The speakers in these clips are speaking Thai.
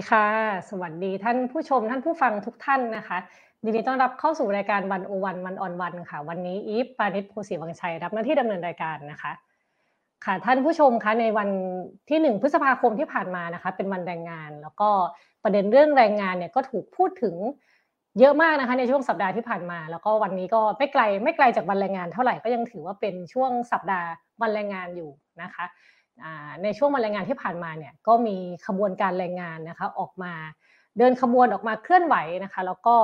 ดีค่ะ สวัสดีท่านผู้ชมท่านผู้ฟังทุกท่านนะคะยินดีต้อนรับเข้าสู่รายการวันโอวันวันออนวันค่ะ วันนี้อีฟปานิชโพสีวังชัยรับหน้าที่ดำเนินรายการนะคะ ค่ะท่านผู้ชมคะในวันที่หนึ่งพฤษภาคมที่ผ่านมานะคะ เป็นวันแรงงาน แล้วก็ประเด็นเรื่องแรงงานเนี่ยก็ถูกพูดถึงเยอะมากนะคะในช่วงสัปดาห์ที่ผ่านมา แล้วก็วันนี้ก็ไม่ไกลไม่ไกลจากวันแรงงานเท่าไหร่ก็ยังถือว่าเป็นช่วงสัปดาห์วันแรงงานอยู่นะคะ ในช่วงวันแรงงานที่ผ่านมาเนี่ยก็มีขบวนการแรงงานนะคะออกมาเดินขบวนออกมาเคลื่อนไหวนะคะแล้วก็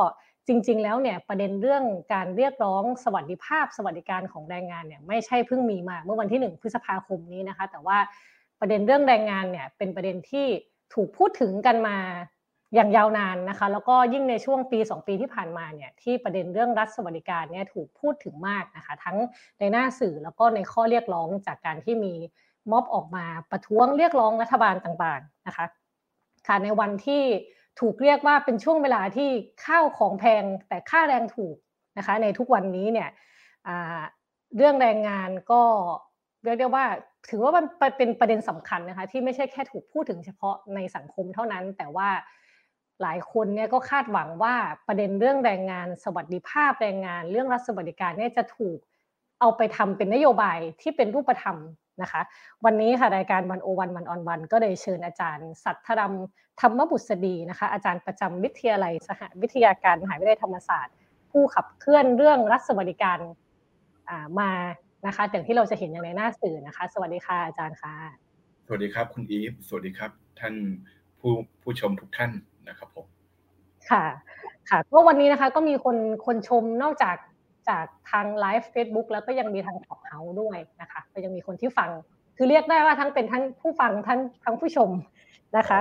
จริง ๆ แล้วเนี่ยประเด็นเรื่องการเรียกร้องสวัสดิภาพ สวัสดิการของแรงงานเนี่ยไม่ใช่เพิ่งมีมาเมื่อวันที่ 1 พฤษภาคมนี้นะคะ แต่ว่าประเด็นเรื่องแรงงานเนี่ยเป็นประเด็นที่ถูกพูดถึงกันมาอย่างยาวนานนะคะ แล้วก็ยิ่งในช่วงปี 2 ปีที่ผ่านมาเนี่ยที่ประเด็นเรื่องรัฐสวัสดิการเนี่ยถูกพูดถึงมากนะคะ ทั้งในหน้าสื่อแล้วก็ในข้อเรียกร้องจากการที่มี ม็อบออกมาประท้วงเรียกร้องรัฐบาลต่างๆนะคะค่ะในวันที่ถูกเรียกว่าเป็นช่วงเวลาที่ข้าวของแพงแต่ค่าแรงถูกนะคะในทุกวันนี้เนี่ยเรื่องแรงงานก็เรียกได้ว่าถือว่ามันเป็นประเด็นสำคัญนะคะที่ไม่ใช่แค่ถูกพูดถึงเฉพาะในสังคมเท่านั้น แต่ว่าหลายคนเนี่ยก็คาดหวังว่าประเด็นเรื่องแรงงาน สวัสดิภาพแรงงาน เรื่องรัฐสวัสดิการเนี่ยจะถูกเอาไปทำเป็นนโยบายที่เป็นรูปธรรม นะคะ วันนี้ค่ะรายการวันโอวันวันออนวันก็ได้เชิญอาจารย์ สัทธรรมธรรมบุษดีนะคะ อาจารย์ประจำวิทยาลัยสหวิทยาการมหาวิทยาลัยธรรมศาสตร์ ผู้ขับเคลื่อนเรื่องรัฐสวัสดิการมานะคะอย่างที่เราจะเห็นอย่างในหน้าสื่อนะคะ สวัสดีค่ะอาจารย์ค่ะ สวัสดีครับคุณอีฟสวัสดีครับ ท่านผู้ผู้ชมทุกท่านนะครับผมค่ะค่ะก็วันนี้นะคะก็มีคนคนชมนอกจาก จากทางไลฟ์ Facebook แล้วก็ยังมีทางขอบเฮาด้วยนะคะก็ยังมีคนที่ฟัง คือเรียกได้ว่าทั้งเป็นทั้งผู้ฟังทั้งทั้งผู้ชมนะคะ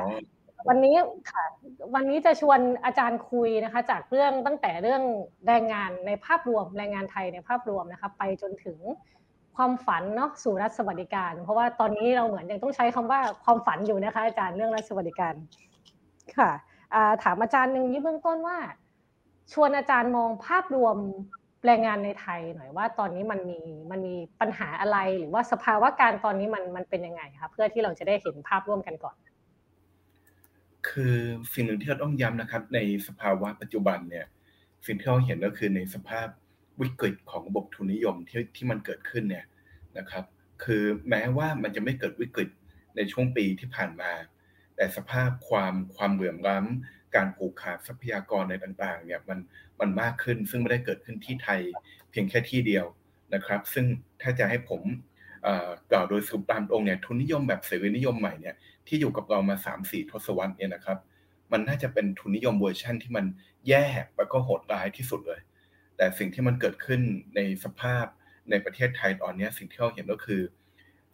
วันนี้ค่ะวันนี้จะชวนอาจารย์คุยนะคะ จากเรื่องตั้งแต่เรื่องแรงงานในภาพรวมแรงงานไทยในภาพรวมนะคะไปจนถึงความฝันเนาะสู่รัฐสวัสดิการ เพราะว่าตอนนี้เราเหมือนยังต้องใช้คำว่าความฝันอยู่นะคะ อาจารย์เรื่องรัฐสวัสดิการค่ะถามอาจารย์หนึ่งยี่เบื้องต้นว่า ชวนอาจารย์มองภาพรวม แรงงานในไทยหน่อยว่าตอนนี้มันมีมันมีปัญหาอะไรหรือว่าสภาวะการตอนนี้มันมันเป็นยังไงคะเพื่อที่เราจะได้เห็นภาพร่วมกันก่อน คือสิ่งหนึ่งที่เราต้องย้ำนะครับ ในสภาวะปัจจุบันเนี่ย สิ่งที่เราเห็นก็คือในสภาพวิกฤตของระบบทุนนิยมที่ที่มันเกิดขึ้นเนี่ยนะครับ คือแม้ว่ามันจะไม่เกิดวิกฤตในช่วงปีที่ผ่านมา แต่สภาพความความเหลื่อมล้ำ การผูกขาดทรัพยากรในต่างๆเนี่ยมันมันมากขึ้น ซึ่งไม่ได้เกิดขึ้นที่ไทยเพียงแค่ที่เดียวนะครับ ซึ่งถ้าจะให้ผมกล่าวโดยสรุปตามตรงเนี่ยทุนนิยมแบบเสรีนิยมใหม่เนี่ยที่อยู่กับเรามา 3-4 ทศวรรษเนี่ยนะครับ มันน่าจะเป็นทุนนิยมเวอร์ชั่นที่มันแย่แล้วก็โหดร้ายที่สุดเลย แต่สิ่งที่มันเกิดขึ้นในสภาพในประเทศไทยตอนนี้สิ่งที่เราเห็นก็คือ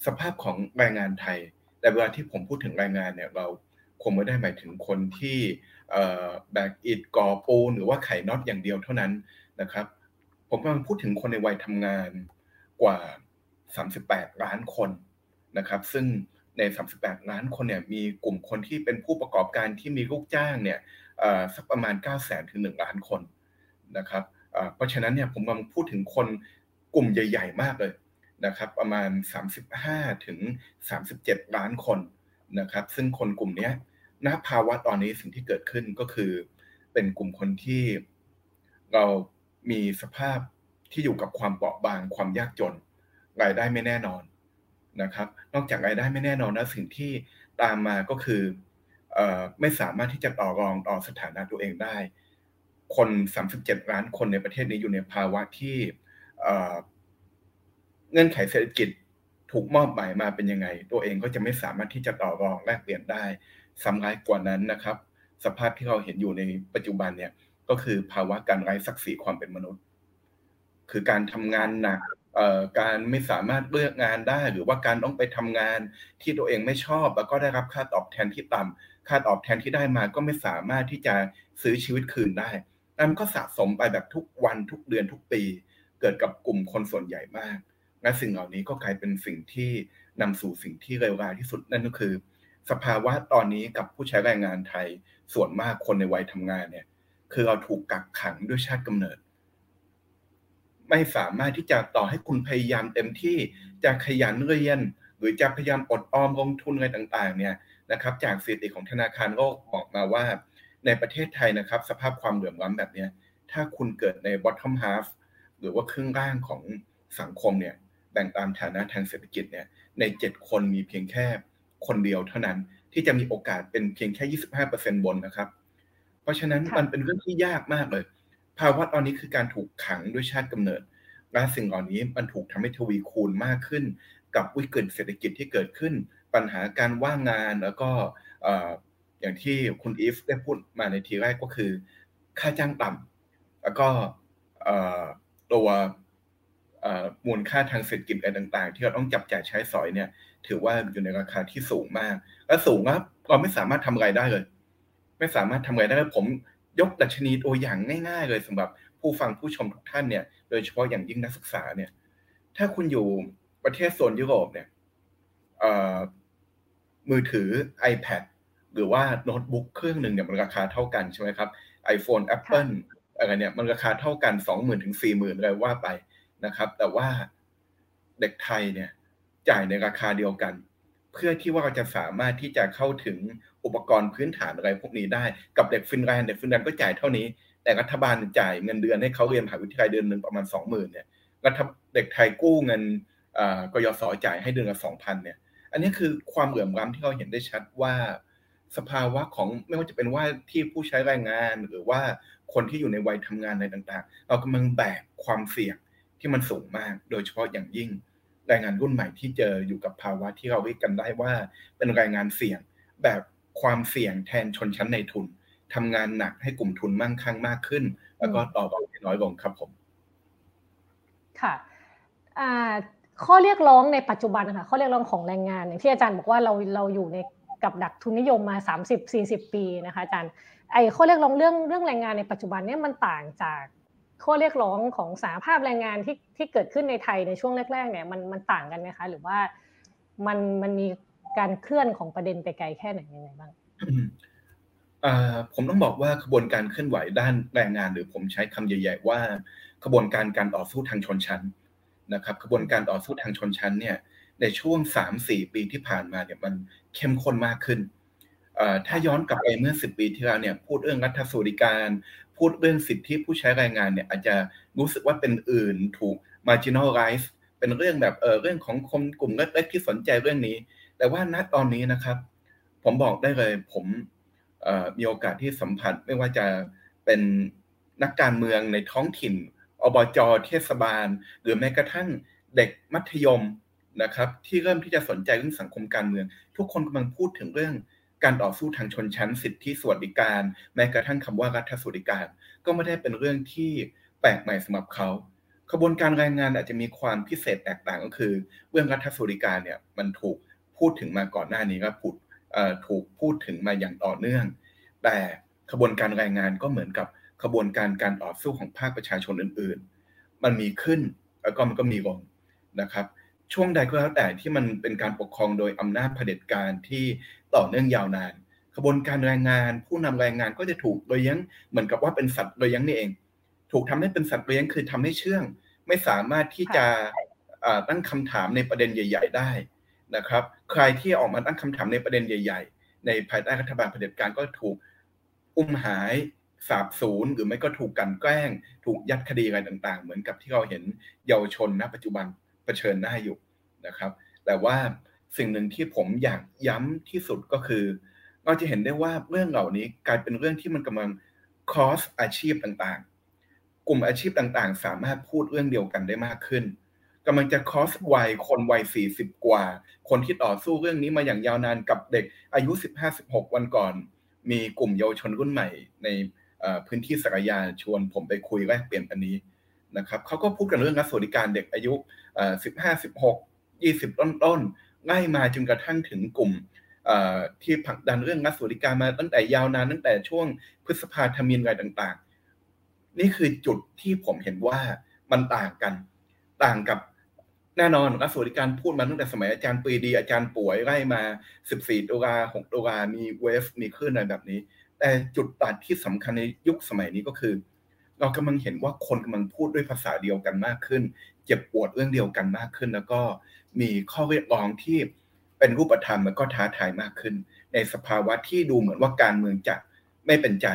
สภาพของแรงงานไทย แต่เวลาที่ผมพูดถึงแรงงานเนี่ยเรา คงไม่ได้หมายถึงคนที่แบกอิดก่อปูนหรือว่าไข่น็อตอย่างเดียวเท่านั้นนะครับ ผมกำลังพูดถึงคนในวัยทำงานกว่า 38 ล้านคนนะครับ ซึ่งใน 38 ล้านคนเนี่ยมีกลุ่มคนที่เป็นผู้ประกอบการที่มีลูกจ้างเนี่ยสักประมาณ 9 0 0 0 0ถึง1ล้านคนนะครับเพราะฉะนั้นเนี่ยผมกำลังพูดถึงคนกลุ่มใหญ่ ๆ มากเลยนะครับ ประมาณ 35 ถึง 37 ล้านคนนะครับ ซึ่งคนกลุ่มนี้ ณภาวะตอนนี้สิ่งที่เกิดขึ้นก็คือ เป็นกลุ่มคนที่เรามีสภาพที่อยู่กับความเปราะบางความยากจนรายได้ไม่แน่นอนนะครับ นอกจากรายได้ไม่แน่นอนแล้วสิ่งที่ตามมาก็คือไม่สามารถที่จะต่อรองต่อสถานะตัวเองได้ คน 37 ล้านคนในประเทศนี้อยู่ในภาวะที่เงื่อนไขเศรษฐกิจถูกมอบหมายมาเป็นยังไง ตัวเองก็จะไม่สามารถที่จะต่อรองแลกเปลี่ยนได้ ซ้ำร้ายกว่านั้นนะครับ สภาพที่เราเห็นอยู่ในปัจจุบันเนี่ยก็คือภาวะการไร้ศักดิ์ศรีความเป็นมนุษย์ คือการทำงานหนักการไม่สามารถเลือกงานได้ หรือว่าการต้องไปทำงานที่ตัวเองไม่ชอบ แล้วก็ได้รับค่าตอบแทนที่ต่ำค่าตอบแทนที่ได้มาก็ไม่สามารถที่จะซื้อชีวิตคืนได้นั่นก็สะสมไปแบบทุกวันทุกเดือนทุกปี เกิดกับกลุ่มคนส่วนใหญ่มากและสิ่งเหล่านี้ก็กลายเป็นสิ่งที่นำสู่สิ่งที่เลวร้ายที่สุดนั่นก็คือ สภาวะตอนนี้กับผู้ใช้แรงงานไทย ส่วนมากคนในวัยทำงานเนี่ย คือเราถูกกักขังด้วยชาติกำเนิด ไม่สามารถที่จะต่อให้คุณพยายามเต็มที่จะขยันเรียน หรือจะพยายามอดออมลงทุนอะไรต่างๆ เนี่ยนะครับ จากสถิติของธนาคารโลกบอกมาว่า ในประเทศไทยนะครับ สภาพความเหลื่อมล้ำแบบนี้ถ้าคุณเกิดใน bottom half หรือว่าครึ่งล่างของสังคมเนี่ยแบ่งตามฐานะทางเศรษฐกิจเนี่ยใน 7 คนมีเพียงแค่ คนเดียวเท่านั้นที่จะมีโอกาสเป็นเพียงแค่ 25%บนนะครับ เพราะฉะนั้นมันเป็นเรื่องที่ยากมากเลย ภาวะตอนนี้คือการถูกขังด้วยชาติกำเนิด และสิ่งเหล่านี้มันถูกทำให้ทวีคูณมากขึ้น กับวิกฤตเศรษฐกิจที่เกิดขึ้น ปัญหาการว่างงานแล้วก็อย่างที่คุณอีฟได้พูดมาในทีแรกก็คือ ค่าจ้างต่ำแล้วก็ตัวมูลค่าทางเศรษฐกิจอะไรต่าง ๆ ที่เราต้องจับจ่ายใช้สอยเนี่ย ถือว่าอยู่ในราคาที่สูงมาก และสูงครับเราไม่สามารถทำอะไรได้เลย ไม่สามารถทำอะไรได้เลยผมยกดัชนีตัวอย่างง่าย ๆ เลยสำหรับผู้ฟังผู้ชมทุกท่านเนี่ย โดยเฉพาะอย่างยิ่งนักศึกษาเนี่ย ถ้าคุณอยู่ประเทศโซนยุโรปเนี่ยมือถือ iPad หรือว่าโน้ตบุ๊กเครื่องหนึ่งเนี่ยมันราคาเท่ากันใช่ไหมครับ iPhone Apple อะไรเนี่ยมันราคาเท่ากันสองหมื่นถึงสี่หมื่นเลยว่าไปนะครับ แต่ว่าเด็กไทยเนี่ย จ่ายในราคาเดียวกัน เพื่อที่ว่าเราจะสามารถที่จะเข้าถึงอุปกรณ์พื้นฐานอะไรพวกนี้ได้กับเด็กฟินแลนด์เด็กฟินแลนด์ก็จ่ายเท่านี้ แต่รัฐบาลจ่ายเงินเดือนให้เขาเรียนมหาวิทยาลัยเดือนหนึ่งประมาณสองหมื่นเนี่ยรัฐเด็กไทยกู้เงินกยศจ่ายให้เดือนละสองพันเนี่ย อันนี้คือความเหลื่อมล้ำที่เราเห็นได้ชัดว่าสภาวะของไม่ว่าจะเป็นว่าที่ผู้ใช้แรงงานหรือว่าคนที่อยู่ในวัยทำงานอะไรต่าง ๆ เรากำลังแบกความเสี่ยงที่มันสูงมาก โดยเฉพาะอย่างยิ่ง แรงงานรุ่นใหม่ที่เจออยู่กับภาวะที่เราเรียกกันได้ว่า เป็นแรงงานเสี่ยง แบบความเสี่ยงแทนชนชั้นในทุนทำงานหนักให้กลุ่มทุนมั่งคั่งมากขึ้น แล้วก็ต่อไปน้อยลงครับผม ค่ะข้อเรียกร้องในปัจจุบันค่ะข้อเรียกร้องของแรงงานอย่างที่อาจารย์บอกว่าเราเราอยู่ในกับดักทุนนิยมมา 30-40 ปีนะคะอาจารย์ไอ้ข้อเรียกร้องเรื่องเรื่องแรงงานในปัจจุบันเนี่ยมันต่างจาก ข้อเรียกร้องของสาภาพแรงงานที่ที่เกิดขึ้นในไทยในช่วงแรกๆเนี่ยมันมันต่างกันไหมคะ หรือว่ามันมันมีการเคลื่อนของประเด็นไปไกลแค่ไหนยังไงบ้างผมต้องบอกว่าขบวนการเคลื่อนไหวด้านแรงงาน หรือผมใช้คำใหญ่ ๆ ว่าขบวนการการต่อสู้ทางชนชั้นนะครับขบวนการต่อสู้ทางชนชั้นเนี่ยในช่วง 3-4 ปีที่ผ่านมาเนี่ยมันเข้มข้นมากขึ้นถ้าย้อนกลับไปเมื่อ 10 ปีที่แล้วเนี่ยพูดเรื่องรัฐสวัสดิการ พูดเรื่องสิทธิผู้ใช้แรงงานเนี่ยอาจจะรู้สึกว่าเป็นอื่นถูก marginalize เป็นเรื่องแบบเออเรื่องของคนกลุ่มเล็กๆที่สนใจเรื่องนี้ แต่ว่าณตอนนี้นะครับ ผมบอกได้เลย ผมมีโอกาสที่สัมผัสไม่ว่าจะเป็นนักการเมืองในท้องถิ่นอบจเทศบาล หรือแม้กระทั่งเด็กมัธยมนะครับ ที่เริ่มที่จะสนใจเรื่องสังคมการเมือง ทุกคนกำลังพูดถึงเรื่อง การต่อสู้ทางชนชั้นสิทธิสวัสดิการ แม้กระทั่งคำว่ารัฐสวัสดิการ ก็ไม่ได้เป็นเรื่องที่แปลกใหม่สำหรับเขาขบวนการแรงงานอาจจะมีความพิเศษแตกต่างก็คือ เรื่องรัฐสวัสดิการเนี่ยมันถูกพูดถึงมาก่อนหน้านี้ก็พูดถูกพูดถึงมาอย่างต่อเนื่อง แต่ขบวนการแรงงานก็เหมือนกับขบวนการการต่อสู้ของภาคประชาชนอื่น ๆ มันมีขึ้นแล้วก็มันก็มีลงนะครับ ช่วงใดก็แล้วแต่ที่มันเป็นการปกครองโดยอำนาจเผด็จการที่ต่อเนื่องยาวนานขบวนการแรงงาน ผู้นำแรงงานก็จะถูกโดยยังเหมือนกับว่าเป็นสัตว์โดยยังนี่เอง ถูกทำให้เป็นสัตว์โดยยังคือทำให้เชื่อง ไม่สามารถที่จะตั้งคำถามในประเด็นใหญ่ ๆ ได้นะครับ ใครที่ออกมาตั้งคำถามในประเด็นใหญ่ ๆ ในภายใต้รัฐบาลเผด็จการก็ถูกอุ้มหายสาบสูญหรือไม่ก็ถูกกันแกล้ง ถูกยัดคดีอะไรต่าง ๆ เหมือนกับที่เราเห็นเยาวชนณปัจจุบันเผ ชิญหน้าอยู่นะครับ แต่ว่าสิ่งหนึ่งที่ผมอยากย้ำที่สุดก็คือ เราจะเห็นได้ว่าเรื่องเหล่านี้กลายเป็นเรื่องที่มันกำลังคอสอาชีพต่างๆ กลุ่มอาชีพต่างๆ สามารถพูดเรื่องเดียวกันได้มากขึ้นกำลังจะคอสวัยคนวัย40กว่า คนที่ต่อสู้เรื่องนี้มาอย่างยาวนานกับเด็กอายุ15-16วันก่อน มีกลุ่มเยาวชนรุ่นใหม่ ในพื้นที่สกยาชวนผมไปคุยแลกเปลี่ยนอันนี้ นะครับเขาก็พูดกันเรื่องรัฐสวัสดิการเด็กอายุ 15 16 20 ต้นต้นง่ายมาจนกระทั่งถึงกลุ่มที่ผลักดันเรื่องรัฐสวัสดิการมาตั้งแต่ยาวนานตั้งแต่ช่วงพฤษภาธมินอะไรต่างๆ นี่คือจุดที่ผมเห็นว่ามันต่างกัน ต่างกับแน่นอนรัฐสวัสดิการพูดมาตั้งแต่สมัยอาจารย์ปีดีอาจารย์ป่วยไล่มา 14ตุลา6ตุลามีเวฟมีคลื่นอะไรแบบนี้ แต่จุดตัดที่สำคัญในยุคสมัยนี้ก็คือ เรากำลังเห็นว่าคนกำลังพูดด้วยภาษาเดียวกันมากขึ้น เจ็บปวดเรื่องเดียวกันมากขึ้น แล้วก็มีข้อเรียกร้องที่เป็นรูปธรรมแล้วก็ท้าทายมากขึ้น ในสภาวะที่ดูเหมือนว่าการเมืองจะไม่เป็นใจ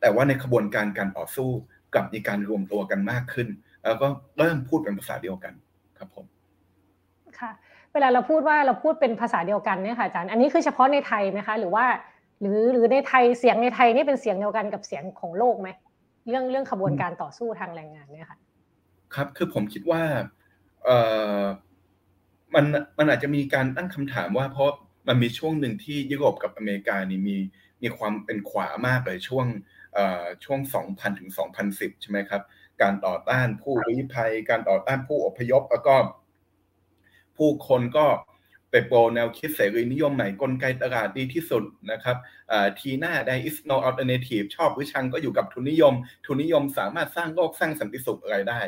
แต่ว่าในขบวนการการต่อสู้กลับมีการรวมตัวกันมากขึ้น แล้วก็เริ่มพูดเป็นภาษาเดียวกันครับผมค่ะเวลาเราพูดว่าเราพูดเป็นภาษาเดียวกันเนี่ยค่ะอาจารย์ อันนี้คือเฉพาะในไทยไหมคะ หรือว่า หรือหรือในไทยเสียงในไทยนี่เป็นเสียงเดียวกันกับเสียงของโลกไหม เรื่องเรื่องขบวนการต่อสู้ทางแรงงานเนี่ยค่ะ ครับคือผมคิดว่าเออมันมันอาจจะมีการตั้งคำถามว่าเพราะมันมีช่วงหนึ่งที่ยุโรปกับอเมริกานี่มีมีความเป็นขวามากเลยช่วงช่วง 2000 ถึง 2010 ใช่ไหมครับ การต่อต้านผู้ลี้ภัย การต่อต้านผู้อพยพ แล้วก็ผู้คนก็ ไป pro แนวคิดเสรีนิยมใหม่กลไกตลาดดีที่สุดนะครับ TINA there is no alternative ชอบหรือชังก็อยู่กับทุนนิยม ทุนนิยมสามารถสร้างโลกสร้างสันติสุขอะไรได้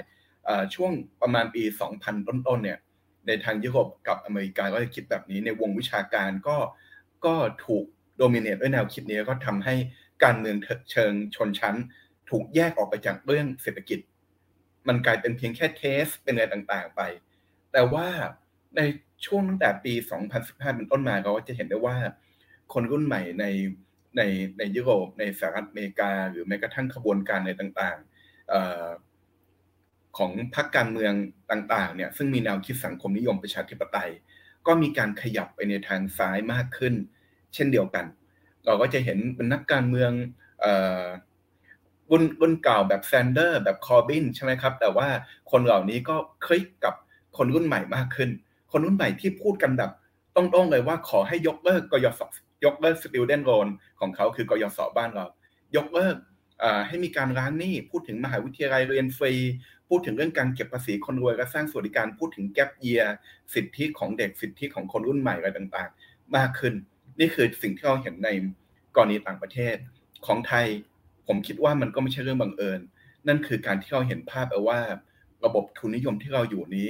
ช่วงประมาณปี 2000 ต้นๆเนี่ยในทางยุโรปกับอเมริกาก็จะคิดแบบนี้ในวงวิชาการก็ก็ถูก dominate ด้วยแนวคิดนี้ก็ทำให้การเมืองเชิงชนชั้น ถูกแยกออกไปจากเรื่องเศรษฐกิจ มันกลายเป็นเพียงแค่ taste เป็นอะไรต่างๆไป แต่ว่า ในช่วงตั้งแต่ปี 2015 เป็นต้นมาเราก็จะเห็นได้ว่า คนรุ่นใหม่ในในในยุโรปในสหรัฐอเมริกา หรือแม้กระทั่งขบวนการในต่างๆของพรรคการเมืองต่างๆเนี่ยซึ่งมีแนวคิดสังคมนิยมประชาธิปไตย ก็มีการขยับไปในทางซ้ายมากขึ้น เช่นเดียวกัน เราก็จะเห็นเป็นนักการเมืองรุ่นรุ่นเก่าแบบแซนเดอร์แบบคอร์บินใช่ไหมครับ แต่ว่าคนเหล่านี้ก็คลิกกับคนรุ่นใหม่มากขึ้น คนรุ่นใหม่ที่พูดกันแบบตรงๆเลยว่าขอให้ยกเลิกกยศยกเลิก student loan ของเขาคือกยศบ้านเรา ยกเลิกให้มีการล้างหนี้พูดถึงมหาวิทยาลัยเรียนฟรี พูดถึงเรื่องการเก็บภาษีคนรวยและสร้างสวัสดิการพูดถึงแกลบเยียสิทธิของเด็กสิทธิของคนรุ่นใหม่อะไรต่างๆ มากขึ้น นี่คือสิ่งที่เราเห็นในกรณีต่างประเทศของไทย ผมคิดว่ามันก็ไม่ใช่เรื่องบังเอิญ นั่นคือการที่เราเห็นภาพเอาว่า ระบบทุนนิยมที่เราอยู่นี้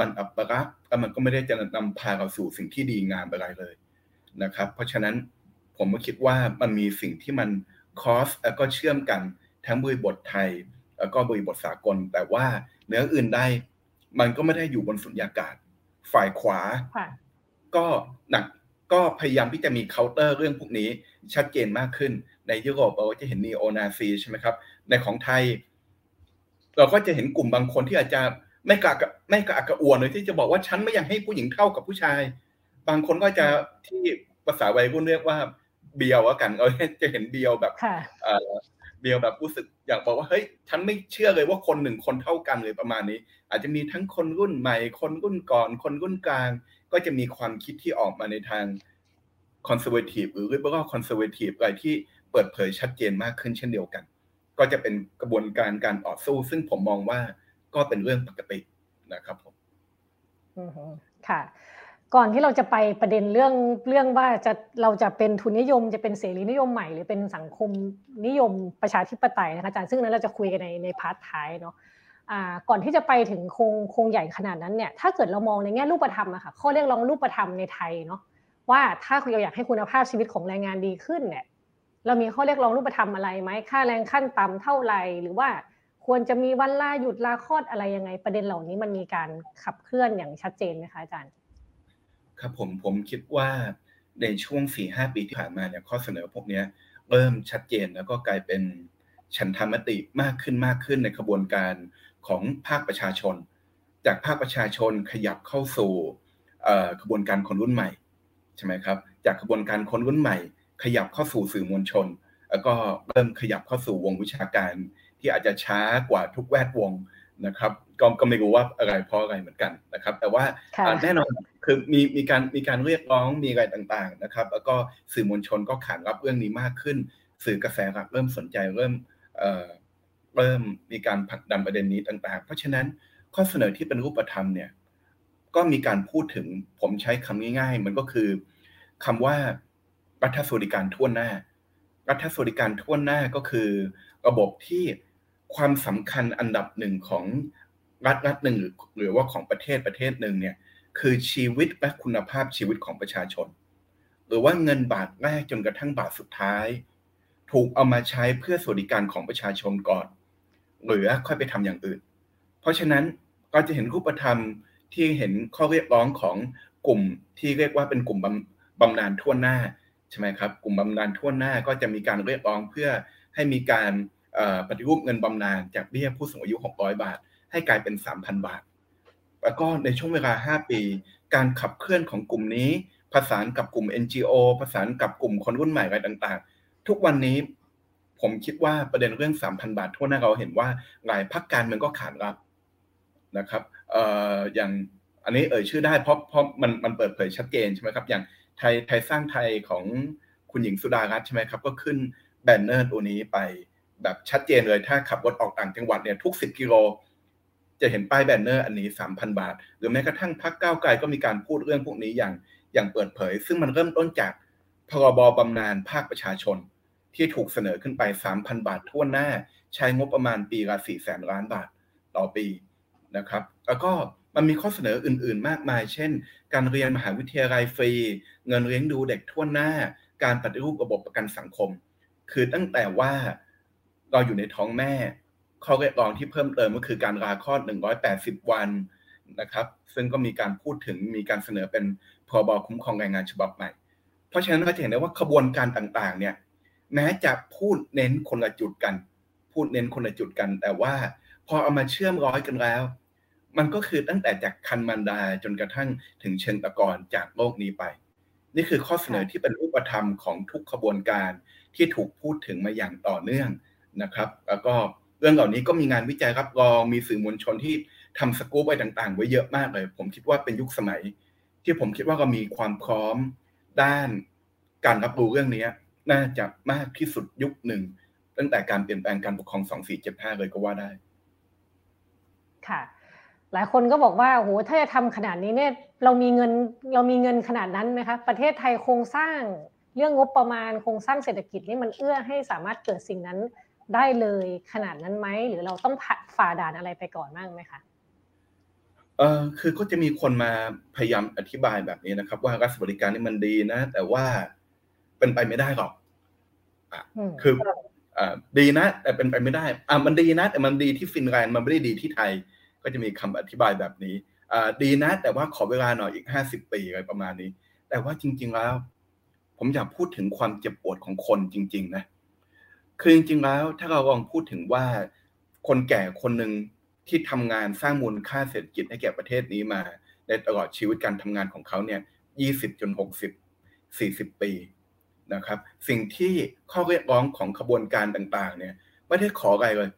มันอัปรักและมันก็ไม่ได้จะนำพาเราสู่สิ่งที่ดีงามอะไรเลยนะครับ เพราะฉะนั้นผมก็คิดว่ามันมีสิ่งที่มันคอสแล้วก็เชื่อมกันทั้งบริบทไทย แล้วก็บริบทสากล แต่ว่าเนื้ออื่นได้ มันก็ไม่ได้อยู่บนสุญญากาศ ฝ่ายขวา ก็หนักก็พยายามที่จะมีเคาน์เตอร์เรื่องพวกนี้ชัดเจนมากขึ้น ในยุโรปเราจะเห็นนีโอนาซีใช่ไหมครับ ในของไทย เราก็จะเห็นกลุ่มบางคนที่อาจจะ ไม่กะไม่กระอักกระอ่วนเลยที่จะบอกว่าฉันไม่อยากให้ผู้หญิงเท่ากับผู้ชาย บางคนก็จะที่ภาษาวัยรุ่นเรียกว่าเบียวกันเราจะเห็นเบียวแบบเบียวแบบรู้สึกอยากบอกว่าเฮ้ยฉันไม่เชื่อเลยว่าคนหนึ่งคนเท่ากันเลยประมาณนี้ อาจจะมีทั้งคนรุ่นใหม่ คนรุ่นก่อน คนรุ่นกลาง ก็จะมีความคิดที่ออกมาในทาง conservative หรือเรียกว่า conservative อะไรที่เปิดเผยชัดเจนมากขึ้นเช่นเดียวกัน ก็จะเป็นกระบวนการการต่อสู้ ซึ่งผมมองว่า ก็เป็นเรื่องปกตินะครับผมค่ะ ก่อนที่เราจะไปประเด็นเรื่องเรื่องว่าจะเราจะเป็นทุนนิยมจะเป็นเสรีนิยมใหม่ หรือเป็นสังคมนิยมประชาธิปไตยนะคะอาจารย์ซึ่งนั้นเราจะคุยกันในใน part ท้ายเนาะก่อนที่จะไปถึงโครงโครงใหญ่ขนาดนั้นเนี่ยถ้าเกิดเรามองในแง่รูปธรรมอะค่ะข้อเรียกร้องรูปธรรมในไทยเนาะว่าถ้าเราอยากให้คุณภาพชีวิตของแรงงานดีขึ้นเนี่ยเรามีข้อเรียกร้องรูปธรรมอะไรไหมค่าแรงขั้นต่ำเท่าไหร่หรือว่า ควรจะมีวันลาหยุดลาคลอดอะไรยังไง ประเด็นเหล่านี้มันมีการขับเคลื่อนอย่างชัดเจนไหมคะอาจารย์ ครับผมผมคิดว่าในช่วงสี่ห้าปีที่ผ่านมาเนี่ยข้อเสนอพวกนี้เริ่มชัดเจนแล้วก็กลายเป็นฉันทามติมากขึ้นมากขึ้นในกระบวนการของภาคประชาชน จากภาคประชาชนขยับเข้าสู่กระบวนการคนรุ่นใหม่ใช่ไหมครับจากกระบวนการคนรุ่นใหม่ ขยับเข้าสู่สื่อมวลชน แล้วก็เริ่มขยับเข้าสู่วงวิชาการ ที่อาจจะช้ากว่าทุกแวดวงนะครับก็ก็ไม่รู้ว่าอะไรเพราะอะไรเหมือนกันนะครับ แต่ว่าแน่นอนคือมีมีการมีการเรียกร้องมีอะไรต่างๆนะครับ แล้วก็สื่อมวลชนก็ขานรับเรื่องนี้มากขึ้น สื่อกระแสหลักเริ่มสนใจเริ่มเริ่มมีการผลักดันประเด็นนี้ต่าง ๆ เพราะฉะนั้นข้อเสนอที่เป็นรูปธรรมเนี่ยก็มีการพูดถึงผมใช้คำง่ายๆ มันก็คือคำว่ารัฐสวัสดิการทั่วหน้า รัฐสวัสดิการทั่วหน้าก็คือ ระบบที่ ความสำคัญอันดับหนึ่งของรัฐรัฐหนึ่งหรือว่าของประเทศประเทศหนึ่งเนี่ยคือชีวิตและคุณภาพชีวิตของประชาชน หรือว่าเงินบาทแรกจนกระทั่งบาทสุดท้าย ถูกเอามาใช้เพื่อสวัสดิการของประชาชนก่อนหลือค่อยไปทำอย่างอื่น เพราะฉะนั้นก็จะเห็นรูปธรรมที่เห็นข้อเรียกร้องของกลุ่มที่เรียกว่าเป็นกลุ่มบำนาญทั่วหน้าใช่ไหมครับ กลุ่มบำนาญทั่วหน้าก็จะมีการเรียกร้องเพื่อให้มีการ ปฏิรูปเงินบำนาญจากเบี้ยผู้สูงอายุ 600 บาท ให้กลายเป็น 3,000 บาท แล้วก็ในช่วงเวลา 5 ปี การขับเคลื่อนของกลุ่มนี้ผสานกับกลุ่ม NGO ผสานกับกลุ่มคนรุ่นใหม่อะไรต่างๆ ทุกวันนี้ผมคิดว่าประเด็นเรื่อง 3,000 บาททั่วหน้าเราเห็นว่าหลายพักการเมืองก็ขานรับนะครับอออย่างอันนี้เอ่ยชื่อได้เพราะเพราะมันมันเปิดเผยชัดเจนใช่ไหมครับ อย่างไทยไทยสร้างไทยของคุณหญิงสุดารัตน์ใช่ไหมครับ ก็ขึ้นแบนเนอร์ตัวนี้ไป แบบชัดเจนเลย ถ้าขับรถออกต่างจังหวัดเนี่ยทุก 10 กิโล จะเห็นป้าย banner อันนี้ 3,000 บาท หรือแม้กระทั่งพรรคก้าวไกลก็มีการพูดเรื่องพวกนี้อย่างอย่างเปิดเผย ซึ่งมันเริ่มต้นจากพรบบำนาญภาคประชาชน ที่ถูกเสนอขึ้นไป 3,000 บาททั่วหน้า ใช้งบประมาณปีละ4แสนล้านบาทต่อปีนะครับ แล้วก็มันมีข้อเสนออื่น ๆ มากมาย เช่น การเรียนมหาวิทยาลัยฟรี เงินเลี้ยงดูเด็กทั่วหน้า การปฏิรูประบบประกันสังคม คือตั้งแต่ว่า เราอยู่ในท้องแม่ ข้อเรียกร้องที่เพิ่มเติมก็คือการลาคลอด 180 วันนะครับ ซึ่งก็มีการพูดถึงมีการเสนอเป็นพรบคุ้มครองแรงงานฉบับใหม่ เพราะฉะนั้นเราจะเห็นได้ว่าขบวนการต่างๆ เนี่ยแม้จะพูดเน้นคนละจุดกัน พูดเน้นคนละจุดกัน แต่ว่าพอเอามาเชื่อมร้อยกันแล้ว มันก็คือตั้งแต่จากคันมันดาจนกระทั่งถึงเชิงตะกอนจากโลกนี้ไป นี่คือข้อเสนอที่เป็นรูปธรรมของทุกขบวนการที่ถูกพูดถึงมาอย่างต่อเนื่อง นะครับ แล้วก็เรื่องเหล่านี้ก็มีงานวิจัยรับรองมีสื่อมวลชนที่ทำสกู๊ปไปต่างๆ ไว้เยอะมากเลย ผมคิดว่าเป็นยุคสมัย ที่ผมคิดว่าเรามีความพร้อมด้านการรับรู้เรื่องนี้น่าจะมากที่สุดยุคหนึ่ง ตั้งแต่การเปลี่ยนแปลงการปกครอง 2475 เลยก็ว่าได้ ค่ะ หลายคนก็บอกว่าโหถ้าจะทำขนาดนี้เนี่ย เรามีเงินเรามีเงินขนาดนั้นไหมคะ ประเทศไทยโครงสร้างเรื่องงบประมาณโครงสร้างเศรษฐกิจนี่มันเอื้อให้สามารถเกิดสิ่งนั้น ได้เลยขนาดนั้นไหมหรือเราต้องฝ่าด่านอะไรไปก่อนบ้างไหมคะเออคือก็จะมีคนมาพยายามอธิบายแบบนี้นะครับ ว่ารัฐบริการนี่มันดีนะ แต่ว่าเป็นไปไม่ได้หรอกอะคืออ่าดีนะ แต่เป็นไปไม่ได้อ่ามันดีนะ แต่มันดีที่ฟินแลนด์มันไม่ได้ดีที่ไทย ก็จะมีคำอธิบายแบบนี้อ่าดีนะ แต่ว่าขอเวลาหน่อยอีกห้าสิบปีอะไรประมาณนี้ แต่ว่าจริง ๆแล้ว ผมอยากพูดถึงความเจ็บปวดของคนจริง ๆ นะ คือจริงๆแล้วถ้าเราลองพูดถึงว่าคนแก่คนหนึ่งที่ทำงานสร้างมูลค่าเศรษฐกิจให้แก่ประเทศนี้มา ในตลอดชีวิตการทำงานของเขาเนี่ยยี่สิบจนหกสิบสี่สิบปีนะครับ สิ่งที่ข้อเรียกร้องของขบวนการต่างๆ เนี่ยไม่ได้ขออะไรเลย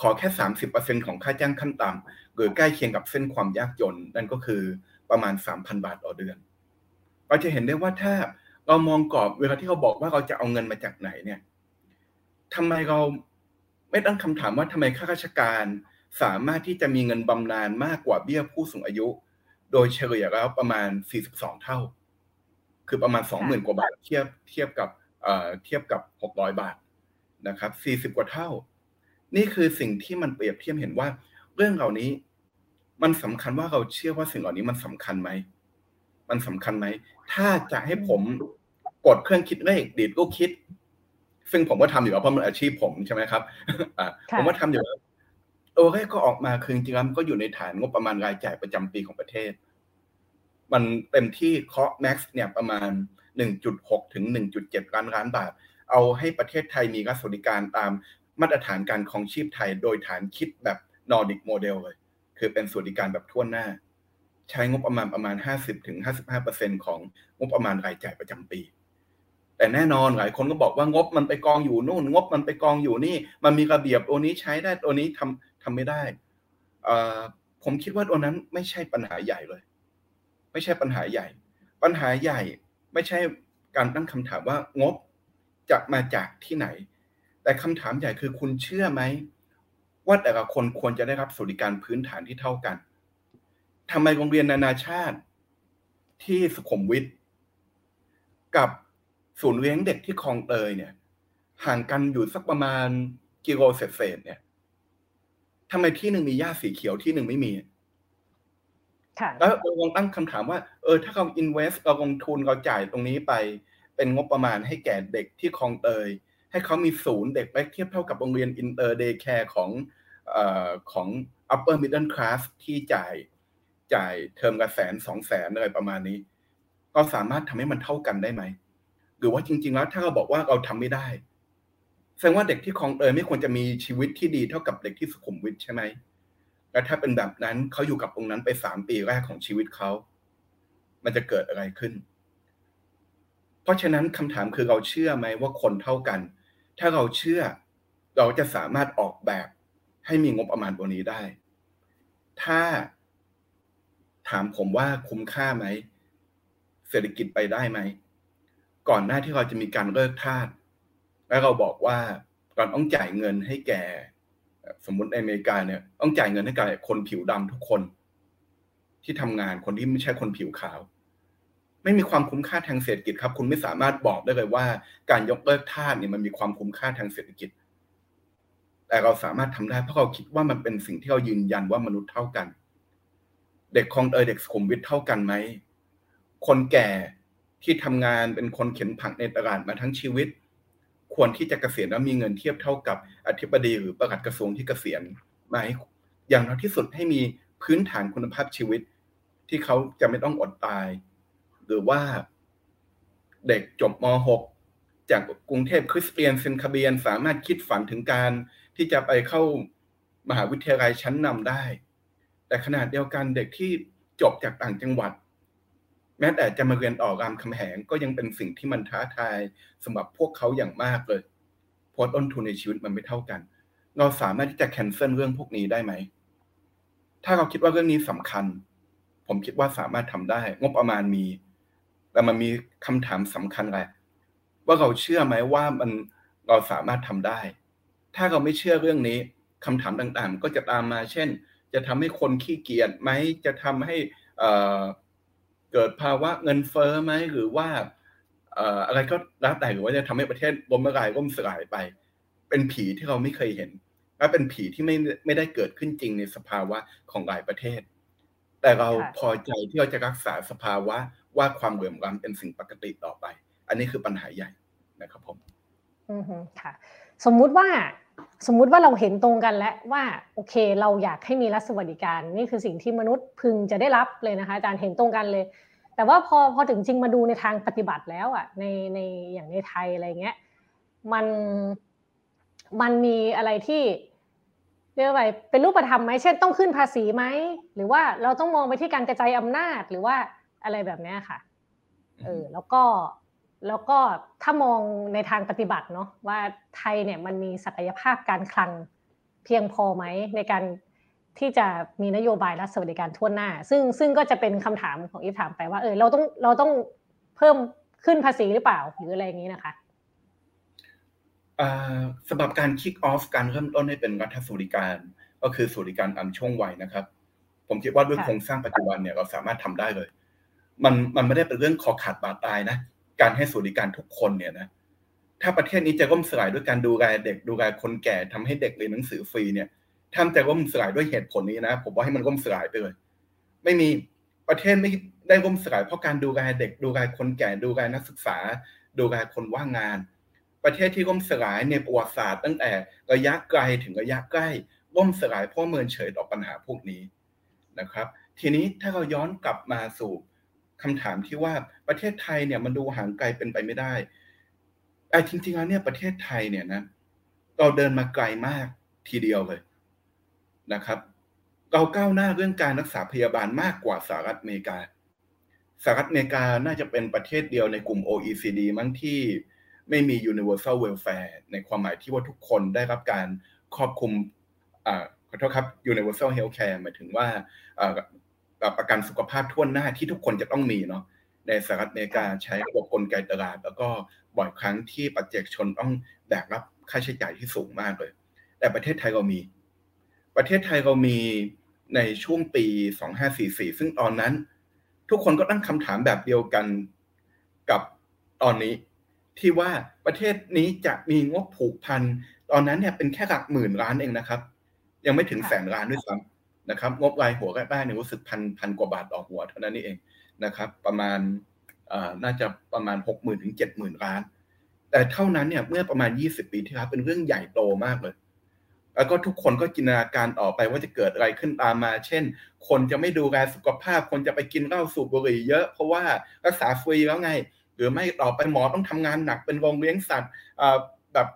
ขอแค่สามสิบเปอร์เซ็นของค่าจ้างขั้นต่ำหรือใกล้เคียงกับเส้นความยากจน นั่นก็คือประมาณสามพันบาทต่อเดือน เราจะเห็นได้ว่าถ้าเรามองกรอบเวลาที่เขาบอกว่าเราจะเอาเงินมาจากไหนเนี่ย ทำไมเราไม่ตั้งคำถามว่าทำไมข้าราชการสามารถที่จะมีเงินบำนาญมากกว่าเบี้ยผู้สูงอายุ โดยเฉลี่ยแล้วประมาณ 42 เท่า คือประมาณ 20,000 กว่าบาทเทียบเทียบกับเทียบกับ 600 บาทนะครับ 40 กว่าเท่า นี่คือสิ่งที่มันเปรียบเทียบเห็นว่า เรื่องเหล่านี้มันสำคัญว่าเราเชื่อว่าสิ่งเหล่านี้มันสำคัญไหม มันสำคัญไหม ถ้าจะให้ผมกดเครื่องคิดเลขดีดก็คิด ซึ่งผมก็ทำอยู่แล้วเพราะมันอาชีพผมใช่ไหมครับผมก็ทำอยู่แล้วตัวเลขก็ออกมาคือจริงๆแล้วมันก็อยู่ในฐานงบประมาณรายจ่ายประจำปีของประเทศ มันเต็มที่เคาะ max เนี่ยประมาณ 1.6 ถึง 1.7 ล้านล้านบาท เอาให้ประเทศไทยมีรัฐสวัสดิการตามมาตรฐานการครองชีพไทย โดยฐานคิดแบบ Nordic model เลย คือเป็นสวัสดิการแบบทั่วหน้า ใช้งบประมาณประมาณ 50ถึง55%ของงบประมาณรายจ่ายประจำปี แต่แน่นอนหลายคนก็บอกว่างบมันไปกองอยู่นู่น งบมันไปกองอยู่นี่ มันมีระเบียบตัวนี้ใช้ได้ตัวนี้ทำทำไม่ได้ผมคิดว่าตัวนั้นไม่ใช่ปัญหาใหญ่เลย ไม่ใช่ปัญหาใหญ่ ปัญหาใหญ่ไม่ใช่การตั้งคำถามว่างบจะมาจากที่ไหน แต่คำถามใหญ่คือคุณเชื่อไหมว่าแต่ละคนควรจะได้รับสวัสดิการพื้นฐานที่เท่ากันทำไมโรงเรียนนานาชาติที่สุขุมวิทกับ ศูนย์เลี้ยงเด็กที่คลองเตยเนี่ย ห่างกันอยู่สักประมาณกิโลเศษเนี่ยทำไมที่หนึ่งมีหญ้าสีเขียวที่หนึ่งไม่มีแล้วเราลองตั้งคำถามว่า เออ ถ้าเรา invest เราลงทุนเราจ่ายตรงนี้ไป เป็นงบประมาณให้แก่เด็กที่คลองเตย ให้เขามีศูนย์เด็กไปเทียบเท่ากับโรงเรียนอินเตอร์ daycare ของอของ upper middle class ที่จ่ายจ่ายเทอมละแสนสองแสนอะไรประมาณนี้เราสามารถทำให้มันเท่ากันได้ไหม หรือว่าจริง ๆ แล้วถ้าเราบอกว่าเราทำไม่ได้ แสดงว่าเด็กที่คลองเตยไม่ควรจะมีชีวิตที่ดีเท่ากับเด็กที่สุขุมวิทใช่ไหมแล้วถ้าเป็นแบบนั้นเขาอยู่กับตรงนั้นไปสามปีแรกของชีวิตเขา มันจะเกิดอะไรขึ้น เพราะฉะนั้นคำถามคือเราเชื่อไหมว่าคนเท่ากัน ถ้าเราเชื่อ เราจะสามารถออกแบบให้มีงบประมาณตัวนี้ได้ ถ้าถามผมว่าคุ้มค่าไหม เศรษฐกิจไปได้ไหม ก่อนหน้าที่เราจะมีการเลิกทาสแล้วเราบอกว่าเราต้องจ่ายเงินให้แก่ สมมุติในอเมริกาเนี่ยต้องจ่ายเงินให้กับคนผิวดำทุกคน ที่ทำงานคนที่ไม่ใช่คนผิวขาว ไม่มีความคุ้มค่าทางเศรษฐกิจครับ คุณไม่สามารถบอกได้เลยว่า การยกเลิกทาสเนี่ยมันมีความคุ้มค่าทางเศรษฐกิจ แต่เราสามารถทำได้เพราะเราคิดว่ามันเป็นสิ่งที่เรายืนยันว่ามนุษย์เท่ากัน เด็กคลองเอยเด็กสุขุมวิทเท่ากันไหมคนแก่ ที่ทำงานเป็นคนเข็นผักในตลาดมาทั้งชีวิต ควรที่จะเกษียณแล้วมีเงินเทียบเท่ากับอธิบดีหรือประหลัดกระทรวงที่เกษียณไหมอย่างน้อยที่สุดให้มีพื้นฐานคุณภาพชีวิต ที่เขาจะไม่ต้องอดตาย หรือว่าเด็กจบม .6 จากกรุงเทพคริสเตียนเซนคาเบียน สามารถคิดฝันถึงการที่จะไปเข้ามหาวิทยาลัยชั้นนำได้ แต่ขนาดเดียวกันเด็กที่จบจากต่างจังหวัด แม้แต่จะมาเรียนต่อรามคำแหงก็ยังเป็นสิ่งที่มันท้าทายสำหรับพวกเขาอย่างมากเลยเพราะต้นทุนในชีวิตมันไม่เท่ากัน เราสามารถที่จะแคนเซิลเรื่องพวกนี้ได้ไหม ถ้าเราคิดว่าเรื่องนี้สำคัญ ผมคิดว่าสามารถทำได้ งบประมาณมี แต่มันมีคำถามสำคัญแหละว่าเราเชื่อไหมว่ามันเราสามารถทำได้ ถ้าเราไม่เชื่อเรื่องนี้คำถามต่างๆ ก็จะตามมา เช่น จะทำให้คนขี้เกียจไหมจะทำให้เกิดภาวะเงินเฟ้อไหมหรือว่าอะไรก็แล้วแต่หรือว่าจะทำให้ประเทศล้มละลายล่มสลายไป เป็นผีที่เราไม่เคยเห็น และเป็นผีที่ไม่ไม่ได้เกิดขึ้นจริงในสภาวะของหลายประเทศ แต่เราพอใจที่เราจะรักษาสภาวะว่าความเหลื่อมล้ำเป็นสิ่งปกติต่อไป อันนี้คือปัญหาใหญ่นะครับผม อือค่ะ สมมุติว่า สมมุติว่าเราเห็นตรงกันแล้วว่าโอเค เราอยากให้มีรัฐสวัสดิการนี่คือสิ่งที่มนุษย์พึงจะได้รับเลยนะคะอาจารย์เห็นตรงกันเลย แต่ว่าพอพอถึงจริงมาดูในทางปฏิบัติแล้วอะในในอย่างในไทยอะไรเงี้ยมันมันมีอะไรที่เรียกว่าเป็นรูปธรรมไหมเช่นต้องขึ้นภาษีไหมหรือว่าเราต้องมองไปที่การกระจายอำนาจหรือว่าอะไรแบบนี้ค่ะเออแล้วก็ แล้วก็ถ้ามองในทางปฏิบัติเนาะว่าไทยเนี่ยมันมีศักยภาพการคลังเพียงพอไหมในการที่จะมีนโยบายรัฐสวัสดิการทั่วหน้า ซึ่งซึ่งก็จะเป็นคำถามของอีฟถามไปว่าเออเราต้องเราต้องเพิ่มขึ้นภาษีหรือเปล่าหรืออะไรอย่างนี้นะคะสำหรับการคิกออฟการเริ่มต้นให้เป็นรัฐสวัสดิการก็คือสวัสดิการตามช่วงวัยนะครับ ผมคิดว่าด้วยโครงสร้างปัจจุบันเนี่ยเราสามารถทำได้เลย มันมันไม่ได้เป็นเรื่องคอขาดบาดตายนะ การให้สวัสดิการทุกคนเนี่ยนะถ้าประเทศนี้จะร่มสลายด้วยการดูแลเด็กดูแลคนแก่ทำให้เด็กเรียนหนังสือฟรีเนี่ยถ้าจะร่มสลายด้วยเหตุผลนี้นะผมว่าให้มันร่มสลายไปเลย ไม่มีประเทศไม่ได้ร่มสลายเพราะการดูแลเด็กดูแลคนแก่ดูแลนักศึกษา ดูแลคนว่างงาน ประเทศที่ร่มสลายในประวัติศาสตร์ตั้งแต่ระยะไกลถึงระยะใกล้ร่มสลายเพราะเมินเฉยต่อปัญหาพวกนี้นะครับ ทีนี้ถ้าเราย้อนกลับมาสู่ คำถามที่ว่าประเทศไทยเนี่ยมันดูห่างไกลเป็นไปไม่ได้ไอ้จริงๆแล้วเนี่ยประเทศไทยเนี่ยนะเราเดินมาไกลมากทีเดียวเลยนะครับ เราก้าวหน้าเรื่องการรักษาพยาบาลมากกว่าสหรัฐอเมริกาสหรัฐอเมริกาน่าจะเป็นประเทศเดียวในกลุ่ม OECD มั้งที่ไม่มี universal welfare ในความหมายที่ว่าทุกคนได้รับการครอบคลุมอ่าขอโทษครับ universal healthcare หมายถึงว่า ประกันสุขภาพทั่วหน้าที่ทุกคนจะต้องมีเนาะในสหรัฐอเมริกาใช้ระบบกลไกตลาด แล้วก็บ่อยครั้งที่ปัจเจกชนต้องแบกรับค่าใช้จ่ายที่สูงมากเลย แต่ประเทศไทยเรามี ประเทศไทยเรามีในช่วงปี 2544 ซึ่งตอนนั้น ทุกคนก็ตั้งคำถามแบบเดียวกันกับตอนนี้ ที่ว่าประเทศนี้จะมีงบผูกพัน ตอนนั้นเนี่ยเป็นแค่หลักหมื่นล้านเองนะครับ ยังไม่ถึงแสนล้านด้วยซ้ำ นะครับงบรายหัวแรกๆเนี่ยรู้สึกพันพันกว่าบาทต่อหัวเท่านั้นนี่เองนะครับ ประมาณน่าจะประมาณหกหมื่นถึงเจ็ดหมื่นล้าน แต่เท่านั้นเนี่ยเมื่อประมาณยี่สิบปีที่แล้วเป็นเรื่องใหญ่โตมากเลย แล้วก็ทุกคนก็จินตนาการต่อไปว่าจะเกิดอะไรขึ้นตามมา เช่น คนจะไม่ดูแลสุขภาพ คนจะไปกินเหล้าสูบบุหรี่เยอะ เพราะว่ารักษาฟรีแล้วไง หรือไม่ต่อไปหมอต้องทำงานหนักเป็นโรงเลี้ยงสัตว์แบบ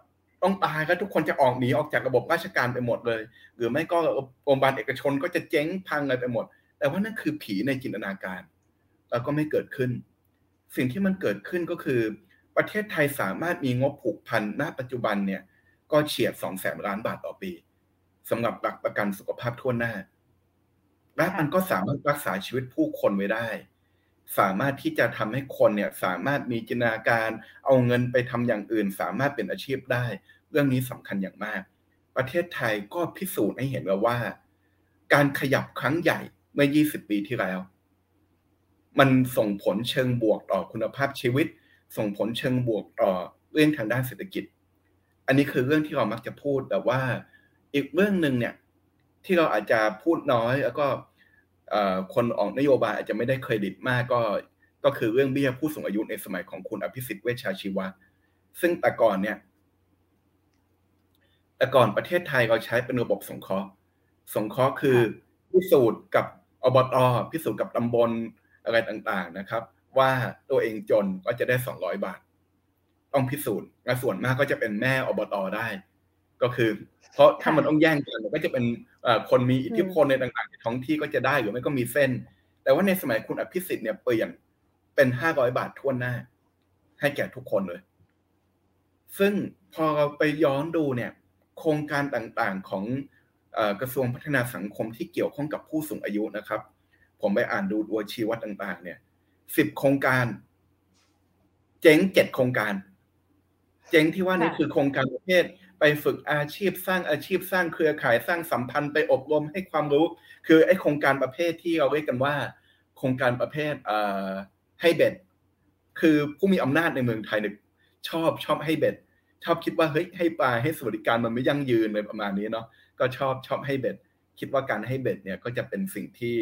ต้องตายแล้วทุกคนจะออกหนีออกจากระบบราชการไปหมดเลย หรือไม่ก็โรงพยาบาลเอกชนก็จะเจ๊งพังเลยไปหมด แต่ว่านั่นคือผีในจินตนาการ แล้วก็ไม่เกิดขึ้น สิ่งที่มันเกิดขึ้นก็คือ ประเทศไทยสามารถมีงบผูกพันณปัจจุบันเนี่ยก็เฉียดสองแสนล้านบาทต่อปีสำหรับหลักประกันสุขภาพทั่วหน้า และมันก็สามารถรักษาชีวิตผู้คนไว้ได้ สามารถที่จะทำให้คนเนี่ยสามารถมีจินตนาการเอาเงินไปทำอย่างอื่น สามารถเป็นอาชีพได้ เรื่องนี้สำคัญอย่างมาก ประเทศไทยก็พิสูจน์ให้เห็นแล้วว่า การขยับครั้งใหญ่เมื่อ 20 ปีที่แล้ว มันส่งผลเชิงบวกต่อคุณภาพชีวิต ส่งผลเชิงบวกต่อเรื่องทางด้านเศรษฐกิจ อันนี้คือเรื่องที่เรามักจะพูดแต่ว่า อีกเรื่องหนึ่งเนี่ยที่เราอาจจะพูดน้อยแล้วก็ คนออกนโยบายอาจจะไม่ได้เครดิตมากก็ก็คือเรื่องเบี้ยผู้สูงอายุในสมัยของคุณอภิสิทธิ์เวชชาชีวะ ซึ่งแต่ก่อนเนี่ย แต่ก่อนประเทศไทยเราใช้เป็นระบบสงเคราะห์สงเคราะห์คือพิสูจน์กับอบตพิสูจน์กับตำบลอะไรต่างๆนะครับ ว่าตัวเองจนก็จะได้สองร้อยบาท ต้องพิสูจน์และส่วนมากก็จะเป็นแม่อบตได้ ก็คือ เพราะถ้ามันต้องแย่งกันก็จะเป็นคนมีอิทธิพลในต่างๆในท้องที่ก็จะได้หรือไม่ก็มีเส้น แต่ว่าในสมัยคุณอภิสิทธิ์เนี่ยเปลี่ยนเป็นห้าร้อยบาททั่วหน้า ให้แก่ทุกคนเลย ซึ่งพอเราไปย้อนดูเนี่ย โครงการต่างๆของกระทรวงพัฒนาสังคมที่เกี่ยวข้องกับผู้สูงอายุนะครับ ผมไปอ่านดูตัวชีวัดต่างๆ เนี่ยสิบโครงการ เจ๊งเจ็ดโครงการ เจ๊งที่ว่านี่คือโครงการประเภท ไปฝึกอาชีพสร้างอาชีพสร้างเครือข่ายสร้างสัมพันธ์ไปอบรมให้ความรู้ คือไอโครงการประเภทที่เราเรียกกันว่า โครงการประเภทให้เบ็ดคือผู้มีอำนาจในเมืองไทยเนี่ยชอบชอบให้เบ็ดชอบคิดว่าเฮ้ยให้ปลาให้สวัสดิการมันไม่ยั่งยืนเลยประมาณนี้เนาะก็ชอบชอบให้เบ็ดคิดว่าการให้เบ็ดเนี่ยก็จะเป็นสิ่งที่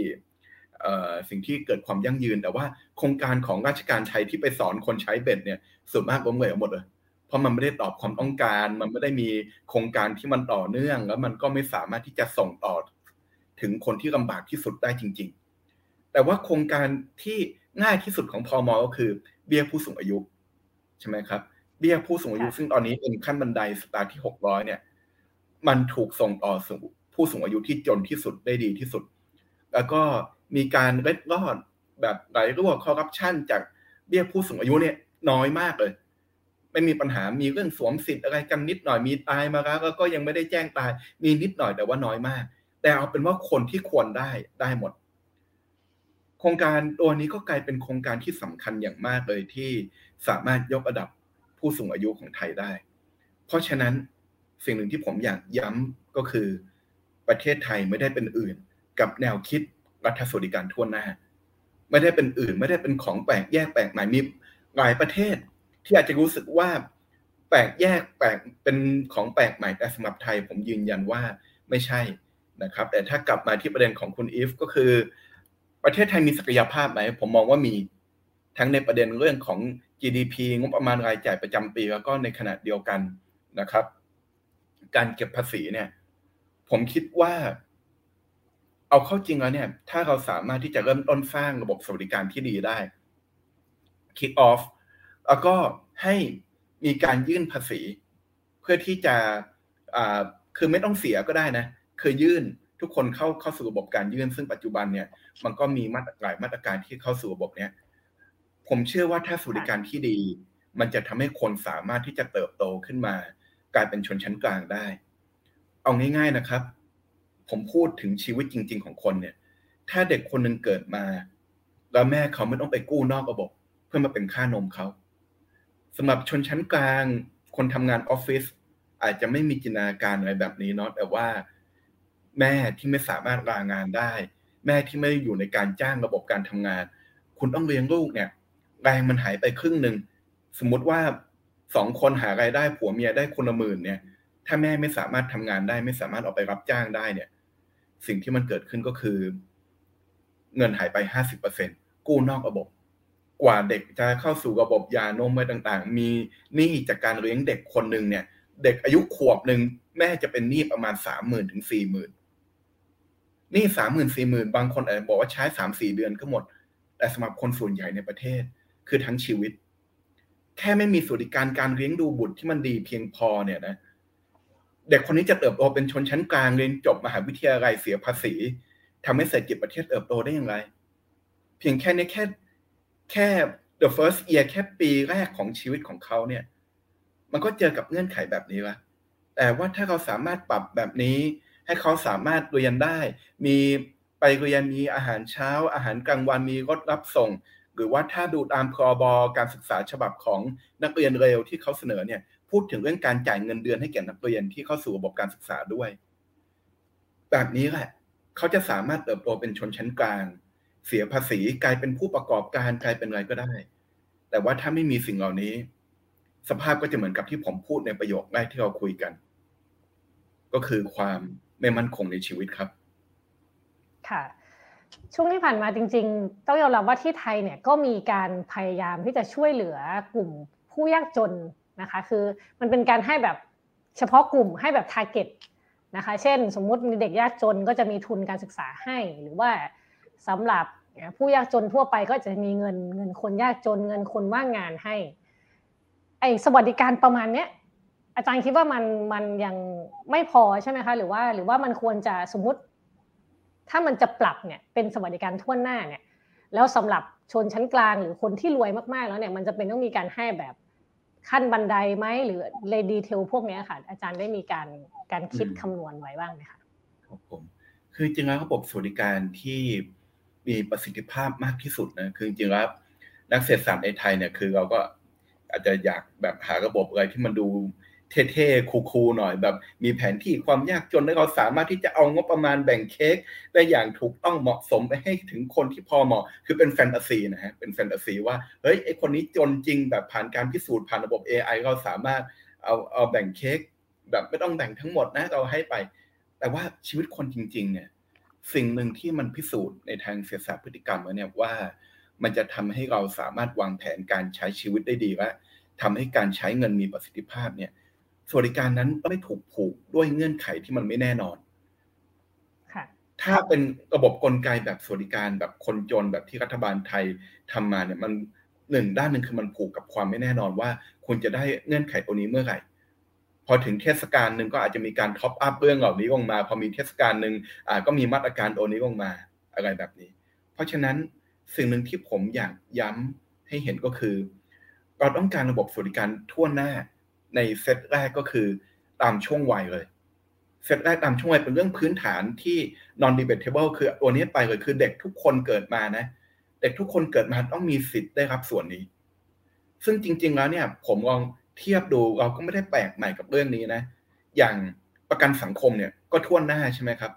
สิ่งที่เกิดความยั่งยืน แต่ว่าโครงการของราชการไทยที่ไปสอนคนใช้เบ็ดเนี่ยส่วนมากล้มเหลวหมดเลย ราะมันไม่ได้ตอบความต้องการ มันไม่ได้มีโครงการที่มันต่อเนื่อง แล้วมันก็ไม่สามารถที่จะส่งต่อถึงคนที่ลำบากที่สุดได้จริง ๆ แต่ว่าโครงการที่ง่ายที่สุดของพอมก็คือ เบี้ยผู้สูงอายุใช่ไหมครับ เบี้ยผู้สูงอายุซึ่งตอนนี้เป็นขั้นบันไดสตาร์ที่หกร้อยเนี่ย มันถูกส่งต่อสู่ผู้สูงอายุที่จนที่สุดได้ดีที่สุด แล้วก็มีการเล็ดรอดแบบไหลรั่วคอร์รัปชันจากเบี้ยผู้สูงอายุเนี่ยน้อยมากเลย ไม่มีปัญหามีเรื่องสวมสิทธิ์อะไรกันนิดหน่อยมีตายมาแล้วก็ยังไม่ได้แจ้งตาย มีนิดหน่อยแต่ว่าน้อยมาก แต่เอาเป็นว่าคนที่ควรได้ได้หมด โครงการตัวนี้ก็กลายเป็นโครงการที่สำคัญอย่างมากเลยที่สามารถยกระดับผู้สูงอายุของไทยได้ เพราะฉะนั้นสิ่งหนึ่งที่ผมอยากย้ำก็คือประเทศไทยไม่ได้เป็นอื่น กับแนวคิดรัฐสวัสดิการทั่วหน้า ไม่ได้เป็นอื่น ไม่ได้เป็นของแปลกแยกแปลกใหม่มีหลายประเทศ ที่อาจจะรู้สึกว่าแปลกแยกแปลกเป็นของแปลกใหม่แต่สำหรับไทย ผมยืนยันว่าไม่ใช่นะครับ แต่ถ้ากลับมาที่ประเด็นของคุณอีฟก็คือ ประเทศไทยมีศักยภาพไหมผมมองว่ามีทั้งในประเด็นเรื่องของ GDP งบประมาณรายจ่ายประจำปี แล้วก็ในขณะเดียวกันนะครับ การเก็บภาษีเนี่ย ผมคิดว่า เอาเข้าจริงแล้วเนี่ย ถ้าเราสามารถที่จะเริ่มต้นสร้างระบบสวัสดิการที่ดีได้ kick off แล้วก็ให้มีการยื่นภาษี เพื่อที่จะคือไม่ต้องเสียก็ได้นะคือยื่นทุกคนเข้าเข้าสู่ระบบการยื่น ซึ่งปัจจุบันเนี่ย มันก็มีมาตรหลายมาตรการที่เข้าสู่ระบบเนี้ยผมเชื่อว่าถ้าสวัสดิการที่ดี มันจะทำให้คนสามารถที่จะเติบโตขึ้นมา กลายเป็นชนชั้นกลางได้ เอาง่าย ๆนะครับ ผมพูดถึงชีวิตจริง ๆ ของคนเนี่ย ถ้าเด็กคนหนึ่งเกิดมา แล้วแม่เขาไม่ต้องไปกู้นอกระบบ เพื่อมาเป็นค่านมเขา สำหรับชนชั้นกลางคนทำงานออฟฟิศอาจจะไม่มีจินตนาการอะไรแบบนี้เนาะแต่ว่า แม่ที่ไม่สามารถลางานได้ แม่ที่ไม่อยู่ในการจ้างระบบการทำงาน คุณต้องเลี้ยงลูกเนี่ยแรงมันหายไปครึ่งหนึ่งสมมติว่าสองคนหารายได้ผัวเมียได้คนละหมื่นเนี่ย ถ้าแม่ไม่สามารถทำงานได้ ไม่สามารถออกไปรับจ้างได้เนี่ย สิ่งที่มันเกิดขึ้นก็คือ เงินหายไปห้าสิบเปอร์เซ็นกู้นอกระบบ กว่าเด็กจะเข้าสู่ระบบยานมอะไรต่างๆ มีหนี้จากการเลี้ยงเด็กคนหนึ่งเนี่ย เด็กอายุขวบหนึ่งแม่จะเป็นหนี้ประมาณสามหมื่นถึงสี่หมื่นนี่สามหมื่นสี่หมื่นบางคนอาจจะบอกว่าใช้สามสี่เดือนก็หมด แต่สำหรับคนส่วนใหญ่ในประเทศ คือทั้งชีวิต แค่ไม่มีสวัสดิการการเลี้ยงดูบุตรที่มันดีเพียงพอเนี่ยนะ เด็กคนนี้จะเติบโตเป็นชนชั้นกลางเรียนจบมหาวิทยาลัยเสียภาษีทำให้เศรษฐกิจประเทศเติบโตได้อย่างไร เพียงแค่นี้แค่ แค่ the first year แค่ปีแรกของชีวิตของเขาเนี่ย มันก็เจอกับเงื่อนไขแบบนี้ละแต่ว่าถ้าเราสามารถปรับแบบนี้ ให้เขาสามารถเรียนได้ มีไปเรียนมีอาหารเช้า อาหารกลางวันมีรถรับส่ง หรือว่าถ้าดูตามพรบการศึกษาฉบับของนักเรียนเร็วที่เขาเสนอเนี่ย พูดถึงเรื่องการจ่ายเงินเดือนให้แก่นักเรียนที่เข้าสู่ระบบการศึกษาด้วย แบบนี้แหละ เขาจะสามารถเติบโตเป็นชนชั้นกลาง เสียภาษีกลายเป็นผู้ประกอบการกลายเป็นอะไรก็ได้ แต่ว่าถ้าไม่มีสิ่งเหล่านี้ สภาพก็จะเหมือนกับที่ผมพูดในประโยคแรกที่เราคุยกัน ก็คือความไม่มั่นคงในชีวิตครับ ค่ะช่วงที่ผ่านมาจริง ๆ ต้องยอมรับว่าที่ไทยเนี่ยก็มีการพยายามที่จะช่วยเหลือกลุ่มผู้ยากจนนะคะ คือมันเป็นการให้แบบเฉพาะกลุ่มให้แบบทาร์เก็ตนะคะ เช่น สมมุติมีเด็กยากจนก็จะมีทุนการศึกษาให้หรือว่า สำหรับผู้ยากจนทั่วไปก็จะมีเงินเงินคนยากจนเงินคนว่างงานให้ ไอ้สวัสดิการประมาณเนี้ยอาจารย์คิดว่ามันมันยังไม่พอใช่ไหมคะหรือว่าหรือว่ามันควรจะสมมุติ ถ้ามันจะปรับเนี่ยเป็นสวัสดิการทั่วหน้าเนี่ย แล้วสำหรับชนชั้นกลางหรือคนที่รวยมากๆแล้วเนี่ยมันจะเป็นต้องมีการให้แบบขั้นบันไดไหมหรือเลดีเทลพวกนี้ค่ะ อาจารย์ได้มีการการคิดคำนวณไว้บ้างไหมคะครับผมคือจริงแล้วระบบสวัสดิการที่ มีประสิทธิภาพมากที่สุดนะคือจริงๆแล้วนักเศรษฐศาสตร์ในไทยเนี่ยคือเราก็อาจจะอยากแบบหาระบบอะไรที่มันดูเท่ๆคูลๆหน่อยแบบ มีแผนที่ความยากจนแล้วเราสามารถที่จะเอางบประมาณแบ่งเค้กได้อย่างถูกต้องเหมาะสมไปให้ถึงคนที่พอเหมาะ คือเป็นแฟนตาซีนะฮะเป็นแฟนตาซีว่าเฮ้ยไอคนนี้จนจริงแบบผ่านการพิสูจน์ผ่านระบบ AI เราสามารถเอาเอาแบ่งเค้กแบบไม่ต้องแบ่งทั้งหมดนะเราให้ไป แต่ว่าชีวิตคนจริง ๆ เนี่ย สิ่งหนึ่งที่มันพิสูจน์ในทางเศรษฐศาสตร์พฤติกรรมเนี่ยว่า มันจะทำให้เราสามารถวางแผนการใช้ชีวิตได้ดีและทำให้การใช้เงินมีประสิทธิภาพเนี่ยสวัสดิการนั้นไม่ถูกผูกด้วยเงื่อนไขที่มันไม่แน่นอนถ้าเป็นระบบกลไกแบบสวัสดิการแบบคนจนแบบที่รัฐบาลไทยทำมาเนี่ยมันหนึ่งด้านหนึ่งคือมันผูกกับความไม่แน่นอนว่า คุณจะได้เงื่อนไขตัวนี้เมื่อไหร่ พอถึงเทศกาลหนึ่งก็อาจจะมีการ top up เรื่องเหล่านี้ลงมา พอมีเทศกาลหนึ่งอ่าก็มีมาตรการตัวนี้ลงมาอะไรแบบนี้ เพราะฉะนั้นสิ่งหนึ่งที่ผมอยากย้ำให้เห็นก็คือ เราต้องการระบบสวัสดิการทั่วหน้าในเซตแรกก็คือตามช่วงวัยเลยเซตแรกตามช่วงวัยเป็นเรื่องพื้นฐานที่ non debatable คือตัวนี้ไปเลยคือเด็กทุกคนเกิดมานะเด็กทุกคนเกิดมาต้องมีสิทธิ์ได้รับส่วนนี้ ซึ่งจริง ๆ แล้วเนี่ย ผมลอง เทียบดูเราก็ไม่ได้แปลกใหม่กับเรื่องนี้นะ อย่างประกันสังคมเนี่ยก็ท่วนหน้าใช่ไหมครับ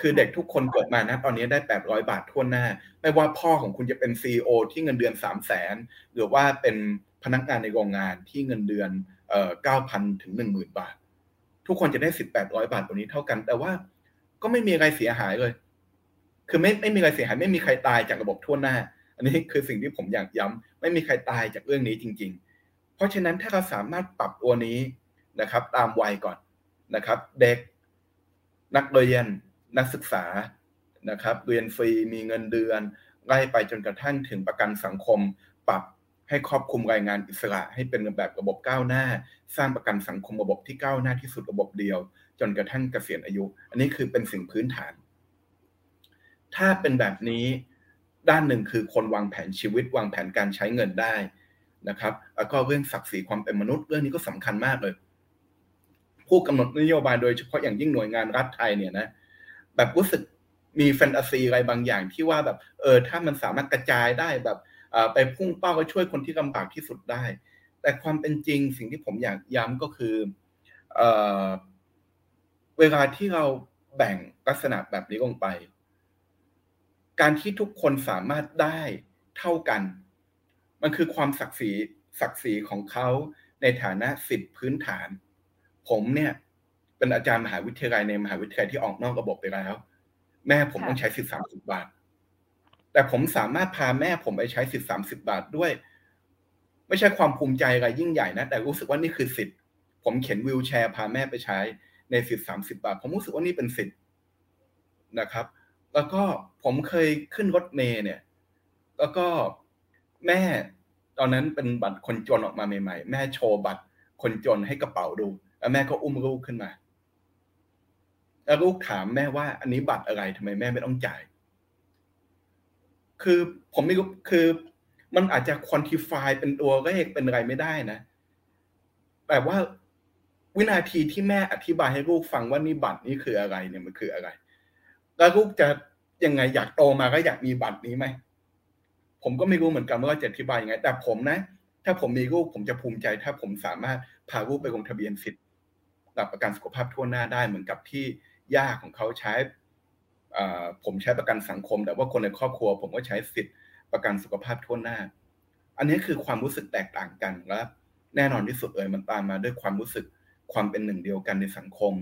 คือเด็กทุกคนเกิดมานะตอนนี้ได้800บาทท่วนหน้า ไม่ว่าพ่อของคุณจะเป็นซีอที่เงินเดือน3 0 0แสนหรือว่าเป็นพนักงานในโรงงานที่เงินเดือนเอ่อ9,000ถึง10,000บาท ทุกคนจะได้สิทธิ์800บาทตัวนี้เท่ากัน แต่ว่าก็ไม่มีอะไรเสียหายเลย คือไม่ไม่มีอะไรเสียหาย ไม่มีใครตายจากระบบทั่วหน้า อันนี้คือสิ่งที่ผมอยากย้ำไม่มีใครตายจากเรื่องนี้จริง ๆ เพราะฉะนั้นถ้าเราสามารถปรับตัวนี้นะครับ ตามวัยก่อนนะครับ เด็ก นักเรียนนักศึกษานะครับ เรียนฟรีมีเงินเดือนไล่ไปจนกระทั่งถึงประกันสังคม ปรับให้ครอบคลุมรายงานอิสระ ให้เป็นแบบระบบก้าวหน้า สร้างประกันสังคมระบบที่ก้าวหน้าที่สุดระบบเดียว จนกระทั่งเกษียณอายุ อันนี้คือเป็นสิ่งพื้นฐาน ถ้าเป็นแบบนี้ด้านหนึ่งคือคนวางแผนชีวิตวางแผนการใช้เงินได้ นะครับ แล้วก็เรื่องศักดิ์ศรีความเป็นมนุษย์เรื่องนี้ก็สำคัญมากเลย ผู้กำหนดนโยบายโดยเฉพาะอย่างยิ่งหน่วยงานรัฐไทยเนี่ยนะแบบรู้สึกมีแฟนตาซีอะไรบางอย่างที่ว่าแบบเออถ้ามันสามารถกระจายได้แบบไปพุ่งเป้าไปช่วยคนที่ลำบากที่สุดได้ แต่ความเป็นจริงสิ่งที่ผมอยากย้ำก็คือเอเวลาที่เราแบ่งลักษณะแบบนี้ลงไป การที่ทุกคนสามารถได้เท่ากัน มันคือความศักดิ์ศรีศักดิ์ศรีของเขาในฐานะสิทธิพื้นฐาน ผมเนี่ย เป็นอาจารย์มหาวิทยาลัยในมหาวิทยาลัยที่ออกนอกระบบไปแล้ว แม่ผมต้องใช้สิทธิสามสิบบาท แต่ผมสามารถพาแม่ผมไปใช้สิทธิสามสิบาทด้วย ไม่ใช่ความภูมิใจอะไรยิ่งใหญ่นะ แต่รู้สึกว่านี่คือสิทธิผมเข็นวิวแชร์พาแม่ไปใช้ในสิทธิสามสิบาท ผมรู้สึกว่านี่เป็นสิทธิ์นะครับ แล้วก็ผมเคยขึ้นรถเมย์เนี่ย แล้วก็ แม่ ตอนนั้นเป็นบัตรคนจนออกมาใหม่ๆ แม่โชว์บัตรคนจนให้กระเป๋าดู แล้วแม่ก็อุ้มลูกขึ้นมา แล้วลูกถามแม่ว่าอันนี้บัตรอะไรทำไมแม่ไม่ต้องจ่าย คือผมไม่รู้คือมันอาจจะควอนติฟายเป็นตัวเลขเป็นอะไรไม่ได้นะ แต่ว่าวินาทีที่แม่อธิบายให้ลูกฟังว่านี่บัตรนี้คืออะไรเนี่ยมันคืออะไร แล้วลูกจะยังไงอยากโตมาก็อยากมีบัตรนี้ไหม ผมก็ไม่รู้เหมือนกันว่าจะอธิบายยังไง แต่ผมนะ ถ้าผมมีลูกผมจะภูมิใจ ถ้าผมสามารถพาลูกไปลงทะเบียนสิทธิ์หลักประกันสุขภาพทั่วหน้าได้เหมือนกับที่ย่าของเขาใช้ผมใช้ประกันสังคม แต่ว่าคนในครอบครัว ผมก็ใช้สิทธิ์ประกันสุขภาพทั่วหน้า อันนี้คือความรู้สึกแตกต่างกันและแน่นอนที่สุดเลยมันตามมาด้วยความรู้สึกความเป็นหนึ่งเดียวกันในสังคม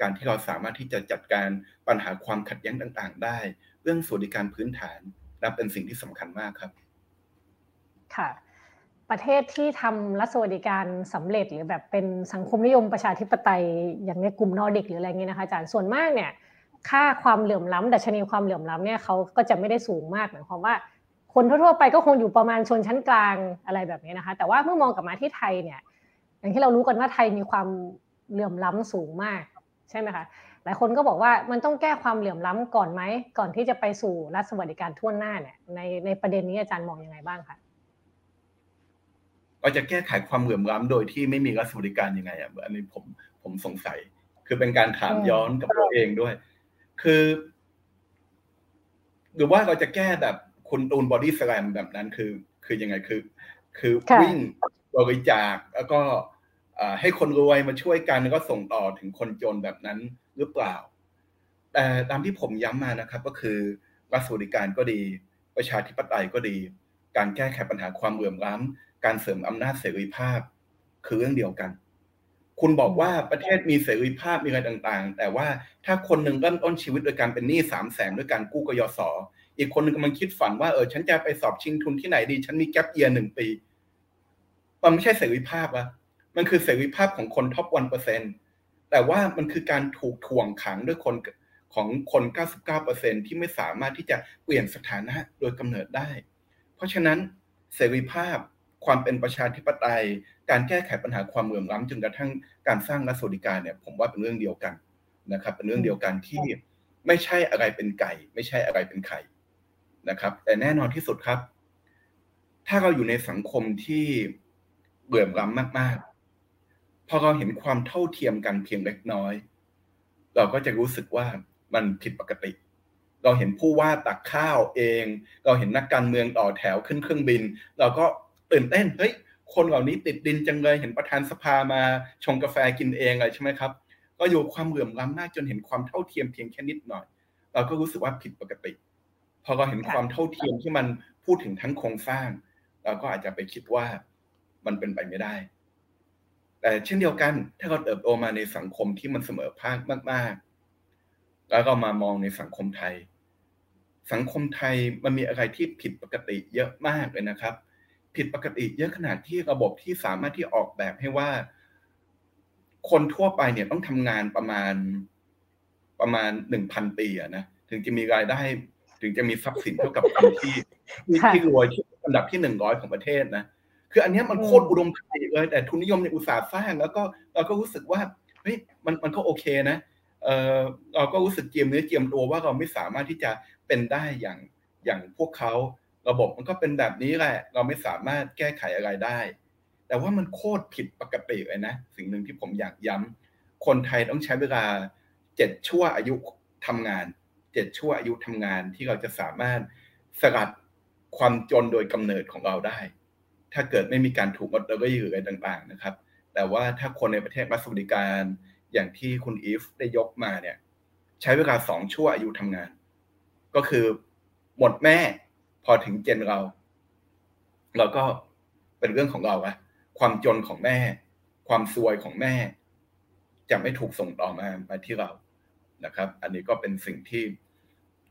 การที่เราสามารถที่จะจัดการปัญหาความขัดแย้งต่าง ๆ ได้ เรื่องสวัสดิการพื้นฐาน นับเป็นสิ่งที่สำคัญมากครับ ค่ะ ประเทศที่ทำรัฐสวัสดิการสำเร็จหรือแบบเป็นสังคมนิยมประชาธิปไตย อย่างในกลุ่มนอร์ดิกหรืออะไรเงี้ยนะคะอาจารย์ส่วนมากเนี่ย ค่าความเหลื่อมล้ำดัชนีความเหลื่อมล้ำเนี่ยเขาก็จะไม่ได้สูงมากหมายความว่า คนทั่วๆไปก็คงอยู่ประมาณชนชั้นกลางอะไรแบบนี้นะคะ แต่ว่าเมื่อมองกลับมาที่ไทยเนี่ย อย่างที่เรารู้กันว่าไทยมีความเหลื่อมล้ำสูงมากใช่ไหมคะ หลายคนก็บอกว่ามันต้องแก้ความเหลื่อมล้ำก่อนไหมก่อนที่จะไปสู่รัฐสวัสดิการทั่วหน้าเนี่ยในในประเด็นนี้อาจารย์มองยังไงบ้างคะเราจะแก้ไขความเหลื่อมล้ำโดยที่ไม่มีรัฐสวัสดิการยังไงอะอันนี้ผมผมสงสัย คือเป็นการถามย้อนกับตัวเองด้วย คือ หรือว่าเราจะแก้แบบคุณตูนบอดี้สแลมแบบนั้นคือ คือยังไงคือ คือวิ่งบริจาคแล้วก็ให้คนรวยมาช่วยกันก็ส่งต่อถึงคนจนแบบนั้น หรือเปล่า แต่ตามที่ผมย้ำมานะครับ ก็คือรัฐสวัสดิการก็ดี ประชาธิปไตยก็ดี การแก้ไขปัญหาความเหลื่อมล้ำการเสริมอำนาจเสรีภาพ คือเรื่องเดียวกัน คุณบอกว่าประเทศมีเสรีภาพมีอะไรต่างๆ แต่ว่าถ้าคนหนึ่งเริ่มต้นชีวิตโดยการเป็นหนี้สามแสนด้วยการกู้กยศอีกคนหนึ่งกำลังคิดฝันว่าเออฉันจะไปสอบชิงทุนที่ไหนดี ฉันมีแกลบเยียร์หนึ่งปี มันไม่ใช่เสรีภาพอะมันคือเสรีภาพของคนท็อปวันเปอร์เซ็น แต่ว่ามันคือการถูกถ่วงขังด้วยคนของคน 99%ที่ไม่สามารถที่จะเปลี่ยนสถานะโดยกำเนิดได้ เพราะฉะนั้นเสรีภาพ ความเป็นประชาธิปไตย การแก้ไขปัญหาความเหลื่อมล้ำจนกระทั่งการสร้างรัฐสวัสดิการเนี่ย ผมว่าเป็นเรื่องเดียวกันนะครับ เป็นเรื่องเดียวกันที่ไม่ใช่อะไรเป็นไก่ ไม่ใช่อะไรเป็นไข่นะครับ แต่แน่นอนที่สุดครับ ถ้าเราอยู่ในสังคมที่เบื่อล้ำมากๆ พอเราเห็นความเท่าเทียมกันเพียงเล็กน้อย เราก็จะรู้สึกว่ามันผิดปกติ เราเห็นผู้ว่าตักข้าวเอง เราเห็นนักการเมืองต่อแถวขึ้นเครื่องบิน เราก็ตื่นเต้นเฮ้ยคนเหล่านี้ติดดินจังเลยเห็นประธานสภามาชงกาแฟกินเองอะไรใช่ไหมครับ ก็อยู่ความเหลื่อมล้ำมากจนเห็นความเท่าเทียมเพียงแค่นิดหน่อย เราก็รู้สึกว่าผิดปกติ พอเราเห็นความเท่าเทียมที่มันพูดถึงทั้งโครงสร้าง เราก็อาจจะไปคิดว่ามันเป็นไปไม่ได้ แต่เช่นเดียวกันถ้าเราเติบโตมาในสังคมที่มันเสมอภาคมาก ๆ แล้วเรามามองในสังคมไทย สังคมไทยมันมีอะไรที่ผิดปกติเยอะมากเลยนะครับ ผิดปกติเยอะขนาดที่ระบบที่สามารถที่ออกแบบให้ว่า คนทั่วไปเนี่ยต้องทำงานประมาณประมาณหนึ่งพันปีอะนะถึงจะมีรายได้ ถึงจะมีทรัพย์สินเท่ากับคนที่ที่รวยที่อันดับที่หนึ่งร้อยของประเทศนะ คืออันนี้มันโคตรอุดมคติเลย แต่ทุนนิยมในอุตสาห์สร้างแล้วก็เราก็รู้สึกว่าเฮ้ยมันมันก็โอเคนะเออเราก็รู้สึกเจียมเนื้อเจียมตัวว่าเราไม่สามารถที่จะเป็นได้อย่างอย่างพวกเขาระบบมันก็เป็นแบบนี้แหละ เราไม่สามารถแก้ไขอะไรได้ แต่ว่ามันโคตรผิดปกติเลยนะ สิ่งหนึ่งที่ผมอยากย้ำคนไทยต้องใช้เวลาเจ็ดชั่วอายุทำงานเจ็ดชั่วอายุทำงานที่เราจะสามารถสกัดความจนโดยกำเนิดของเราได้ ถ้าเกิดไม่มีการถูกลดแล้วก็ยืออะไรต่างๆนะครับ แต่ว่าถ้าคนในประเทศรัฐสวัสดิการอย่างที่คุณอีฟได้ยกมาเนี่ย ใช้เวลาสองชั่วอายุทำงาน ก็คือหมดแม่พอถึงเจนเรา เราก็เป็นเรื่องของเราอะความจนของแม่ ความซวยของแม่ จะไม่ถูกส่งต่อมามาที่เรานะครับ อันนี้ก็เป็นสิ่งที่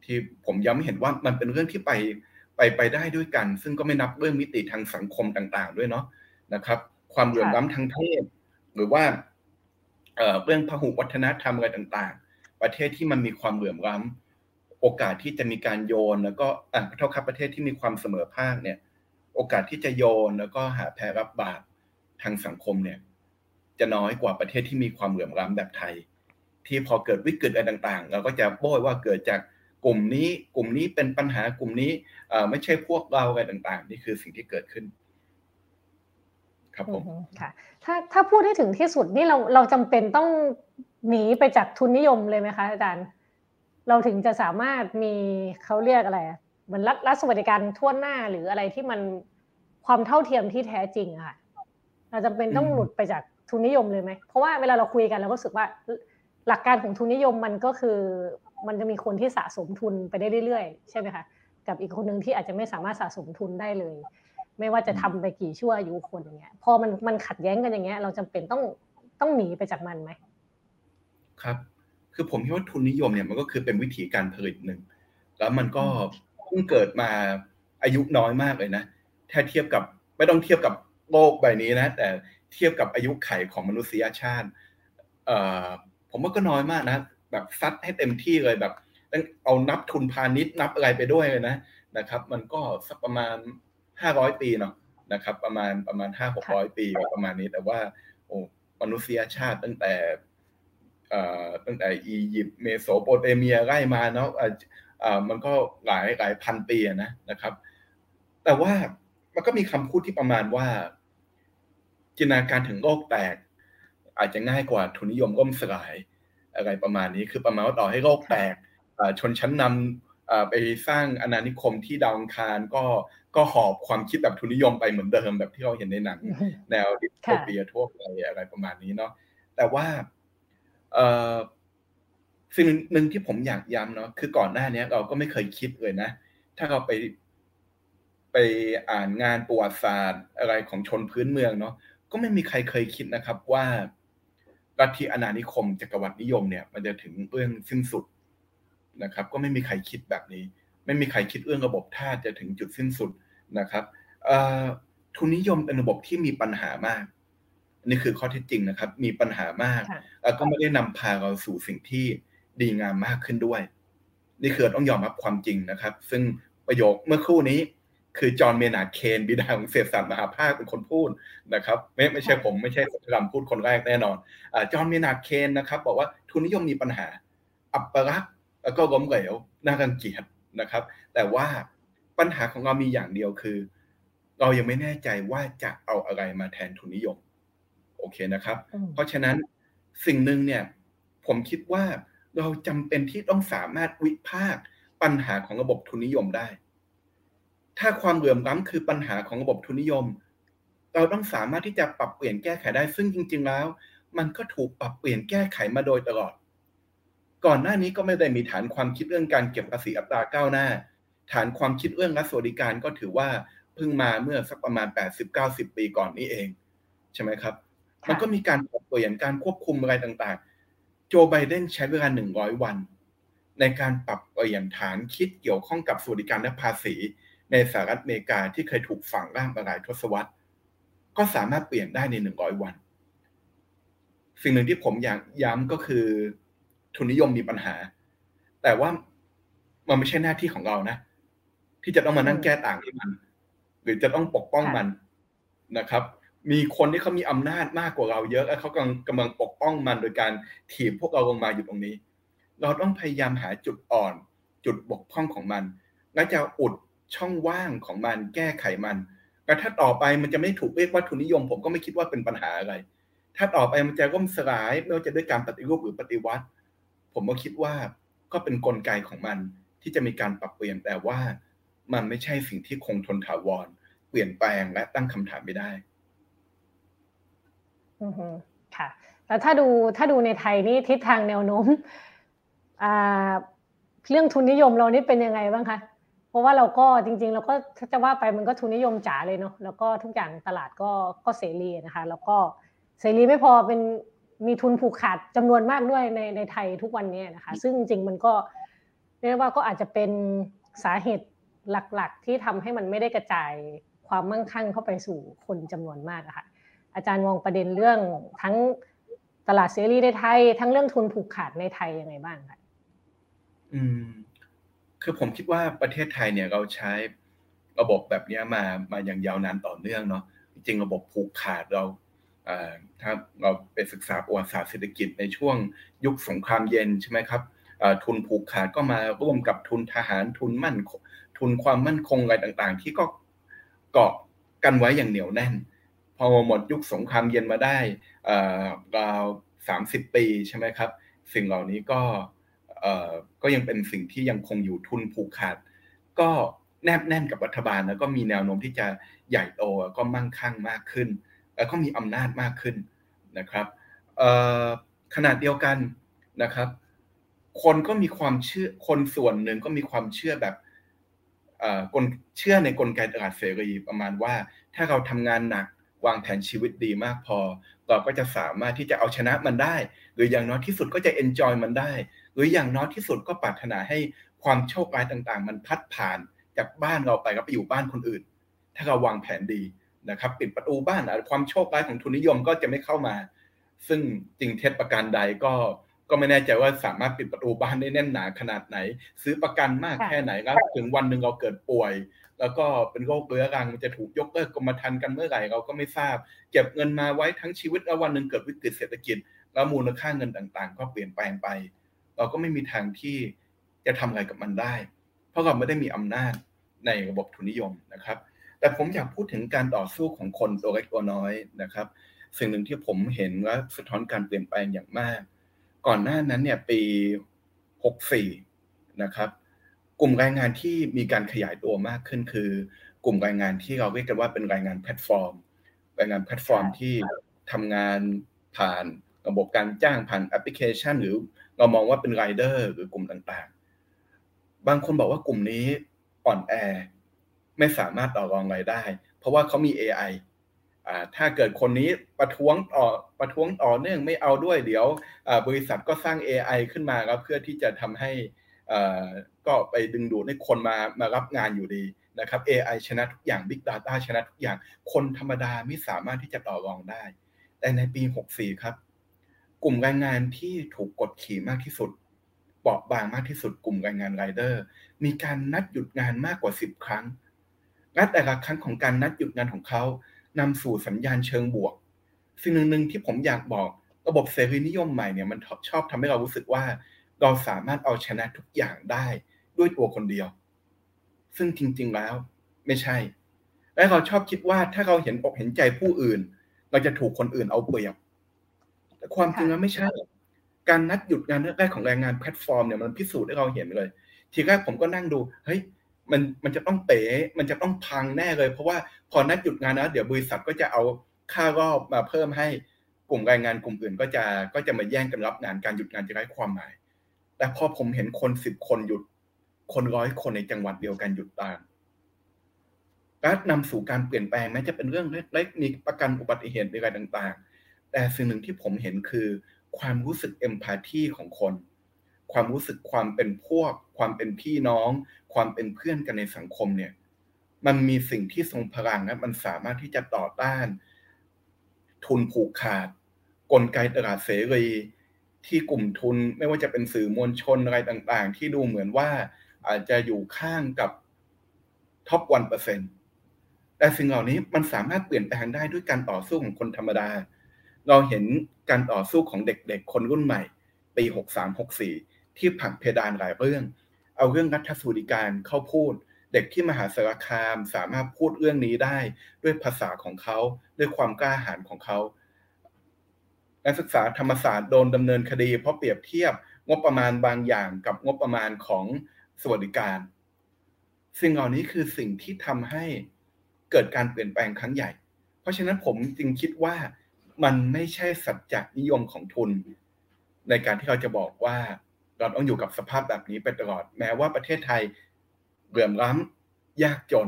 ที่ผมย้ำเห็นว่ามันเป็นเรื่องที่ไป ไปไปได้ด้วยกัน ซึ่งก็ไม่นับเรื่องมิติทางสังคมต่าง ๆ ด้วยเนาะนะครับ ความเหลื่อมล้ำทางเพศหรือว่าเรื่องพหุวัฒนธรรมอะไรต่างๆ ประเทศที่มันมีความเหลื่อมล้ำโอกาสที่จะมีการโยน แล้วก็อะเท่ากับประเทศที่มีความเสมอภาคเนี่ย โอกาสที่จะโยนแล้วก็หาแพรรับบาปทางสังคมเนี่ย จะน้อยกว่าประเทศที่มีความเหลื่อมล้ำแบบไทย ที่พอเกิดวิกฤตอะไรต่างๆเราก็จะโบยว่าเกิดจาก กลุ่มนี้กลุ่มนี้เป็นปัญหากลุ่มนี้ไม่ใช่พวกเราอะไรต่าง ๆ นี่คือสิ่งที่เกิดขึ้น ครับผมค่ะ ถ้าถ้าพูดให้ถึงที่สุดนี่เราเราจำเป็นต้องหนีไปจากทุนนิยมเลยไหมคะอาจารย์ เราถึงจะสามารถมีเขาเรียกอะไรเหมือนรัฐรัฐสวัสดิการทั่วหน้าหรืออะไรที่มันความเท่าเทียมที่แท้จริงอะค่ะเราจำเป็นต้องหลุดไปจากทุนนิยมเลยไหมเพราะว่าเวลาเราคุยกันเราก็รู้สึกว่า หลักการของทุนนิยมมันก็คือ มันจะมีคนที่สะสมทุนไปได้เรื่อยๆ ใช่ไหมคะกับอีกคนหนึ่งที่อาจจะไม่สามารถสะสมทุนได้เลย ไม่ว่าจะทำไปกี่ชั่วอายุคนอย่างเงี้ยพอมันมันขัดแย้งกันอย่างเงี้ย เราจำเป็นต้องต้องหนีไปจากมันไหมครับ คือผมคิดว่าทุนนิยมเนี่ยมันก็คือเป็นวิธีการผลิตหนึ่งแล้วมันก็เพิ่งเกิดมาอายุน้อยมากเลยนะถ้าเทียบกับไม่ต้องเทียบกับโลกใบนี้นะ แต่เทียบกับอายุไขของมนุษยชาติเอ่อผมว่าก็น้อยมากนะ แบบซัดให้เต็มที่เลยแบบเอานับทุนพาณิชย์นับอะไรไปด้วยเลยนะนะครับ มันก็สักประมาณห้าร้อยปีเนาะนะครับ ประมาณประมาณห้าหกร้อยปีประมาณนี้ แต่ว่าโอ้มนุษยชาติตั้งแต่ตั้งแต่อียิปต์เมโสโปเตเมียไล่มาเนาะมันก็หลายหลายพันปีนะนะครับ แต่ว่ามันก็มีคำพูดที่ประมาณว่า จินตนาการถึงโลกแตก อาจจะง่ายกว่าทุนนิยมก้มสลาย อะไรประมาณนี้คือประมาณว่าต่อให้โลกแตกชนชั้นนำไปสร้างอาณานิคมที่ดาวอังคารก็ก็หอบความคิดแบบทุนนิยมไปเหมือนเดิมแบบที่เราเห็นในหนัง แนวดิสโทเปียทั่วไปอะไรประมาณนี้เนาะแต่ว่าสิ่งหนึ่งที่ผมอยากย้ำเนาะคือก่อนหน้านี้เราก็ไม่เคยคิดเลยนะ ถ้าเราไปไปอ่านงานประวัติศาสตร์อะไรของชนพื้นเมืองเนาะก็ไม่มีใครเคยคิดนะครับว่า ลัทธิอาณานิคมจักรวรรดินิยมเนี่ยมันจะถึงเรื่องสิ้นสุดนะครับ ก็ไม่มีใครคิดแบบนี้ ไม่มีใครคิดเรื่องระบบทาสจะถึงจุดสิ้นสุดนะครับทุนนิยมเป็นระบบที่มีปัญหามาก นี่คือข้อเท็จจริงนะครับ มีปัญหามาก แล้วก็ไม่ได้นำพาเราสู่สิ่งที่ดีงามมากขึ้นด้วย นี่คือต้องยอมรับความจริงนะครับ ซึ่งประโยคเมื่อครู่นี้ คือจอห์นเมนาร์ดเคนบิดาของเศรษฐศาสตร์มหาภาคเป็นคนพูดนะครับ ไม่ไม่ใช่ผมไม่ใช่สัตรมพูดคนแรกแน่นอนอจอห์นเมนาร์ดเคนนะครับ บอกว่าทุนนิยมมีปัญหา อัปรักษ์แล้วก็ล้มเหลวน่ารังเกียจนะครับ แต่ว่าปัญหาของเรามีอย่างเดียวคือ เรายังไม่แน่ใจว่าจะเอาอะไรมาแทนทุนนิยม โอเคนะครับ เพราะฉะนั้นสิ่งหนึ่งเนี่ยผมคิดว่าเราจำเป็นที่ต้องสามารถวิพากษ์ปัญหาของระบบทุนนิยมได้ ถ้าความเหลื่อมล้ำคือปัญหาของระบบทุนนิยม เราต้องสามารถที่จะปรับเปลี่ยนแก้ไขได้ซึ่งจริง ๆ แล้ว มันก็ถูกปรับเปลี่ยนแก้ไขมาโดยตลอด ก่อนหน้านี้ก็ไม่ได้มีฐานความคิดเรื่องการเก็บภาษีอัตราก้าวหน้า ฐานความคิดเรื่องรัฐสวัสดิการก็ถือว่าเพิ่งมาเมื่อสักประมาณ 80-90 ปีก่อนนี้เองใช่ไหมครับ มันก็มีการปรับเปลี่ยนการควบคุมอะไรต่างๆ โจไบเดนใช้เวลา 100 วัน ในการปรับเปลี่ยนฐานคิดเกี่ยวข้องกับสวัสดิการและภาษี ในสหรัฐอเมริกาที่เคยถูกฝังร่างมาหลายทศวรรษ ก็สามารถเปลี่ยนได้ในหนึ่งร้อยวัน สิ่งหนึ่งที่ผมอยากย้ำก็คือทุนนิยมมีปัญหา แต่ว่ามันไม่ใช่หน้าที่ของเรานะ ที่จะต้องมานั่งแก้ต่างให้มัน หรือจะต้องปกป้องมันนะครับ มีคนที่เขามีอำนาจมากกว่าเราเยอะและเขากำลังกำลังปกป้องมันโดยการถีบพวกเราลงมาอยู่ตรงนี้ เราต้องพยายามหาจุดอ่อน จุดบกพร่องของมัน และจะอุด ช่องว่างของมันแก้ไขมันแต่ถ้าต่อไปมันจะไม่ถูกเรียกว่าทุนนิยม ผมก็ไม่คิดว่าเป็นปัญหาอะไร ถ้าต่อไปมันจะร่มสลายไม่ว่าจะด้วยการปฏิรูปหรือปฏิวัติ ผมก็คิดว่าก็เป็นนกลไกของมันที่จะมีการปรับเปลี่ยนแต่ว่ามันไม่ใช่สิ่งที่คงทนถาวร เปลี่ยนแปลงและตั้งคำถามไม่ได้อือค่ะแล้วถ้าดูถ้าดูในไทยนี่ทิศทางแนวโน้มเรื่องทุนนิยมเรานี่เป็นยังไงบ้างคะ เพราะว่าเราก็จริง ๆ เราก็ถ้าจะว่าไปมันก็ทุนนิยมจ๋าเลยเนาะแล้วก็ทุกอย่างตลาดก็ก็เสรีนะคะ แล้วก็เสรีไม่พอเป็นมีทุนผูกขาดจำนวนมากด้วยในในไทยทุกวันนี้นะคะ ซึ่งจริงมันก็เรียกว่าก็อาจจะเป็นสาเหตุหลักๆ ที่ทำให้มันไม่ได้กระจายความมั่งคั่งเข้าไปสู่คนจำนวนมากะคะ่ะอาจารย์มองประเด็นเรื่องทั้งตลาดเสรีในไทย ทั้งเรื่องทุนผูกขาดในไทยยังไงบ้างคะอืม คือผมคิดว่าประเทศไทยเนี่ยเราใช้ระบบแบบนี้มามาอย่างยาวนานต่อเนื่องเนาะจริงระบบผูกขาดเราถ้าเราไปศึกษาประวัติศาสตร์เศรษฐกิจในช่วงยุคสงครามเย็นใช่ไหมครับทุนผูกขาดก็มาร่วมกับทุนทหารทุนมั่นทุนความมั่นคงอะไรต่างๆ ที่ก็เกาะกันไว้อย่างเหนียวแน่น พอหมดยุคสงครามเย็นมาได้ราวสามสิบปีใช่ไหมครับ สิ่งเหล่านี้ก็ ก็ยังเป็นสิ่งที่ยังคงอยู่ทุนผูกขาด ก็แนบแน่นกับรัฐบาล แล้วก็มีแนวโน้มที่จะใหญ่โตก็มั่งคั่งมากขึ้น แล้วก็มีอำนาจมากขึ้นนะครับขนาดเดียวกันนะครับ คนก็มีความเชื่อคนส่วนหนึ่งก็มีความเชื่อแบบกลเชื่อในกลไกตลาดเสรีประมาณว่า ถ้าเราทำงานหนักวางแผนชีวิตดีมากพอ เราก็จะสามารถที่จะเอาชนะมันได้ หรืออย่างน้อยที่สุดก็จะเอนจอยมันได้ หรืออย่างน้อยที่สุดก็ปรารถนาให้ความโชคร้ายต่างๆ มันพัดผ่านจากบ้านเราไปก็ไปอยู่บ้านคนอื่น ถ้าเราวางแผนดีนะครับปิดประตูบ้านความโชคร้ายของทุนนิยมก็จะไม่เข้ามา ซึ่งจริงเท็จประการใดก็ก็ไม่แน่ใจว่าสามารถปิดประตูบ้านได้แน่นหนาขนาดไหน ซื้อประกันมากแค่ไหนแล้วถึงวันหนึ่งเราเกิดป่วย แล้วก็เป็นโรคเรื้อรังมันจะถูกยกเลิกกรมธรรม์กันเมื่อไหร่เราก็ไม่ทราบ เก็บเงินมาไว้ทั้งชีวิตแล้ววันหนึ่งเกิดวิกฤตเศรษฐกิจ แล้วมูลค่าเงินต่างๆ ก็เปลี่ยนแปลงไป เราก็ไม่มีทางที่จะทำอะไรกับมันได้ เพราะเราไม่ได้มีอำนาจในระบบทุนนิยมนะครับ แต่ผมอยากพูดถึงการต่อสู้ของคนตัวเล็กตัวน้อยนะครับ สิ่งหนึ่งที่ผมเห็นว่าสะท้อนการเปลี่ยนแปลงอย่างมาก ก่อนหน้านั้นเนี่ยปี 64 นะครับ กลุ่มแรงงานที่มีการขยายตัวมากขึ้นคือ กลุ่มแรงงานที่เราเรียกกันว่าเป็นแรงงานแพลตฟอร์มแรงงานแพลตฟอร์มที่ทำงานผ่านระบบการจ้างผ่านแอปพลิเคชันหรือ เรามองว่าเป็นไรเดอร์หรือกลุ่มต่างๆ บางคนบอกว่ากลุ่มนี้อ่อนแอ ไม่สามารถต่อรองอะไรได้ เพราะว่าเขามี AI อ่าถ้าเกิดคนนี้ประท้วงต่อประท้วงต่อเนื่องไม่เอาด้วยเดี๋ยวบริษัทก็สร้าง AI ขึ้นมาแล้วเพื่อที่จะทำให้ก็ไปดึงดูดให้คนมามารับงานอยู่ดีนะครับ AI ชนะทุกอย่าง Big Data ชนะทุกอย่าง คนธรรมดาไม่สามารถที่จะต่อรองได้ แต่ในปี 64 ครับ กลุ่มแรงงานที่ถูกกดขี่มากที่สุดเปราะบางมากที่สุดกลุ่มแรงงานไรเดอร์ มีการนัดหยุดงานมากกว่า10ครั้งและแต่ละครั้งของการนัดหยุดงานของเขานำสู่สัญญาณเชิงบวก สิ่งหนึ่งที่ผมอยากบอกระบบเสรีนิยมใหม่เนี่ยมันชอบทำให้เรารู้สึกว่า เราสามารถเอาชนะทุกอย่างได้ด้วยตัวคนเดียว ซึ่งจริง ๆแล้วไม่ใช่ และเราชอบคิดว่าถ้าเราเห็นอกเห็นใจผู้อื่น เราจะถูกคนอื่นเอาเปรียบ แต่ความจริงแล้วไม่ใช่ การนัดหยุดงานแรกของแรงงานแพลตฟอร์มเนี่ยมันพิสูจน์ให้เราเห็นเลย ทีแรกผมก็นั่งดู เฮ้ย มันมันจะต้องเป๋ มันจะต้องพังแน่เลย เพราะว่าพอนัดหยุดงานนะเดี๋ยวบริษัทก็จะเอาค่ารอบมาเพิ่มให้กลุ่มแรงงานกลุ่มอื่นก็จะก็จะมาแย่งกันรับงานการหยุดงานจะไร้ความหมาย แต่พอผมเห็นคนสิบคนหยุด คนร้อยคนในจังหวัดเดียวกันหยุดตามการนำสู่การเปลี่ยนแปลงแม้จะเป็นเรื่องเล็กๆมีประกันอุบัติเหตุอะไรต่าง ๆ แต่สิ่งหนึ่งที่ผมเห็นคือ ความรู้สึกเอมพัตตีของคน ความรู้สึกความเป็นพวก ความเป็นพี่น้อง ความเป็นเพื่อนกันในสังคมเนี่ย มันมีสิ่งที่ทรงพลังนะมันสามารถที่จะต่อต้าน ทุนผูกขาด กลไกตลาดเสรีที่กลุ่มทุนไม่ว่าจะเป็นสื่อมวลชนอะไรต่างๆ ที่ดูเหมือนว่าอาจจะอยู่ข้างกับท็อปวันเปอร์เซ็นต์แต่สิ่งเหล่านี้มันสามารถเปลี่ยนแปลงได้ด้วยการต่อสู้ของคนธรรมดา เราเห็นการต่อสู้ของเด็กๆ คนรุ่นใหม่ ปี 63-64 ที่ผักเพดานหลายเรื่อง เอาเรื่องรัฐสวัสดิการเข้าพูด เด็กที่มหาสารคามสามารถพูดเรื่องนี้ได้ ด้วยภาษาของเขา ด้วยความกล้าหาญของเขา นักศึกษาธรรมศาสตร์โดนดำเนินคดี เพราะเปรียบเทียบงบประมาณบางอย่างกับงบประมาณของสวัสดิการ สิ่งเหล่านี้คือสิ่งที่ทำให้เกิดการเปลี่ยนแปลงครั้งใหญ่ เพราะฉะนั้นผมจึงคิดว่า มันไม่ใช่สัจจนิยมของทุน ในการที่เราจะบอกว่าเราต้องอยู่กับสภาพแบบนี้ไปตลอด แม้ว่าประเทศไทยเบื่อมล้ำยากจน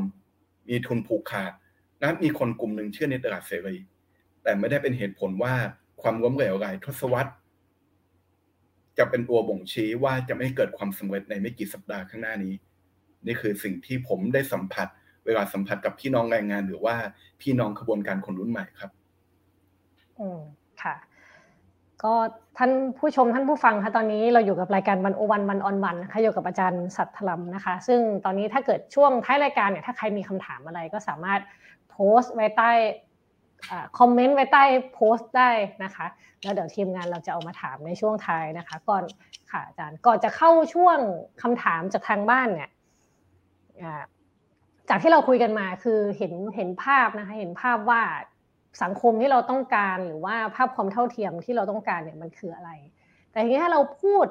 มีทุนผูกขาดและมีคนกลุ่มหนึ่งเชื่อในตลาดเสรีแต่ไม่ได้เป็นเหตุผลว่าความล้มเหลวรายทศวรรษจะเป็นตัวบ่งชี้ว่าจะไม่เกิดความสำเร็จในไม่กี่สัปดาห์ข้างหน้านี้ นี่คือสิ่งที่ผมได้สัมผัส เวลาสัมผัสกับพี่น้องแรงงานหรือว่าพี่น้องขบวนการคนรุ่นใหม่ครับ อืมค่ะ ก็ท่านผู้ชมท่านผู้ฟังคะตอนนี้เราอยู่กับรายการวันโอวันวันออนวันนะคะอยู่กับอาจารย์สัตธลัมนะคะ ซึ่งตอนนี้ถ้าเกิดช่วงท้ายรายการเนี่ยถ้าใครมีคำถามอะไรก็สามารถโพสต์ไว้ใต้คอมเมนต์ไว้ใต้โพสต์ได้นะคะ แล้วเดี๋ยวทีมงานเราจะเอามาถามในช่วงท้ายนะคะ ก่อนค่ะอาจารย์ก่อนจะเข้าช่วงคำถามจากทางบ้านเนี่ยจากที่เราคุยกันมาคือเห็นเห็นภาพนะคะ เห็นภาพว่า สังคมที่เราต้องการหรือว่าภาพความเท่าเทียมที่เราต้องการเนี่ยมันคืออะไร แต่ทีนี้ถ้าเราพูด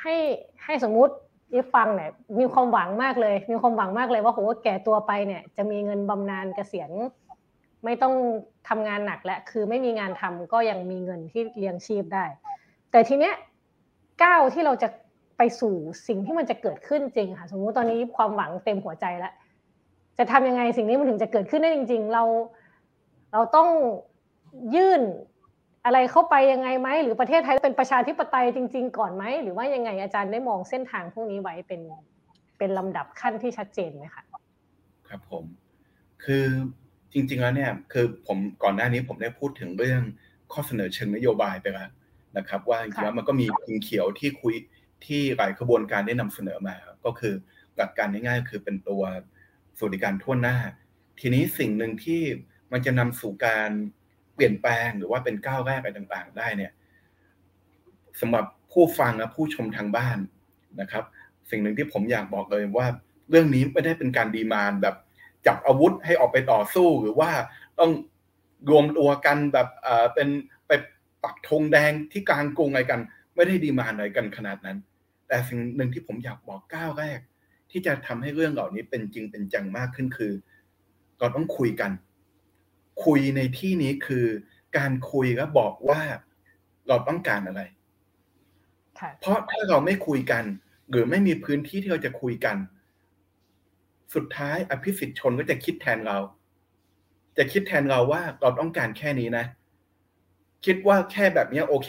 ให้ให้สมมุติที่ฟังเนี่ยมีความหวังมากเลย มีความหวังมากเลยว่าโหแก่ตัวไปเนี่ยจะมีเงินบำนาญเกษียณไม่ต้องทำงานหนักและคือไม่มีงานทำก็ยังมีเงินที่เลี้ยงชีพได้ แต่ทีเนี้ยก้าวที่เราจะไปสู่สิ่งที่มันจะเกิดขึ้นจริงค่ะ สมมุติตอนนี้ความหวังเต็มหัวใจแล้วจะทำยังไงสิ่งนี้มันถึงจะเกิดขึ้นได้จริง ๆ เรา เราต้องยื่นอะไรเข้าไปยังไงไหมหรือประเทศไทยเป็นประชาธิปไตยจริง ๆ ก่อนไหมหรือว่ายังไงอาจารย์ได้มองเส้นทางพวกนี้ไว้เป็นเป็นลำดับขั้นที่ชัดเจนไหมคะครับผม คือจริง ๆ แล้วเนี่ยคือผมก่อนหน้านี้ผมได้พูดถึงเรื่องข้อเสนอเชิงนโยบายไปแล้วนะครับ ว่าจริงๆแล้วมันก็มีพิงเขียวที่คุยที่หลายขบวนการได้นำเสนอมา ก็คือหลักการง่ายๆคือเป็นตัวสวัสดิการทั่วหน้า ทีนี้สิ่งหนึ่งที่ มันจะนำสู่การเปลี่ยนแปลงหรือว่าเป็นก้าวแรกอะไรต่างๆ ได้เนี่ยสำหรับผู้ฟังและผู้ชมทางบ้านนะครับ สิ่งหนึ่งที่ผมอยากบอกเลยว่า เรื่องนี้ไม่ได้เป็นการดีมานแบบ จับอาวุธให้ออกไปต่อสู้หรือว่าต้องรวมตัวกันแบบเอ่อเป็นไปปักธงแดงที่กลางกรุงอะไรกัน ไม่ได้ดีมานอะไรกันขนาดนั้น แต่สิ่งหนึ่งที่ผมอยากบอกก้าวแรก ที่จะทำให้เรื่องเหล่านี้เป็นจริงเป็นจังมากขึ้นคือเราต้องคุยกัน คุยในที่นี้คือการคุยแล้วบอกว่าเราต้องการอะไร เพราะถ้าเราไม่คุยกัน หรือไม่มีพื้นที่ที่เราจะคุยกัน สุดท้ายอภิสิทธิ์ชนก็จะคิดแทนเรา จะคิดแทนเราว่าเราต้องการแค่นี้นะ คิดว่าแค่แบบนี้โอเค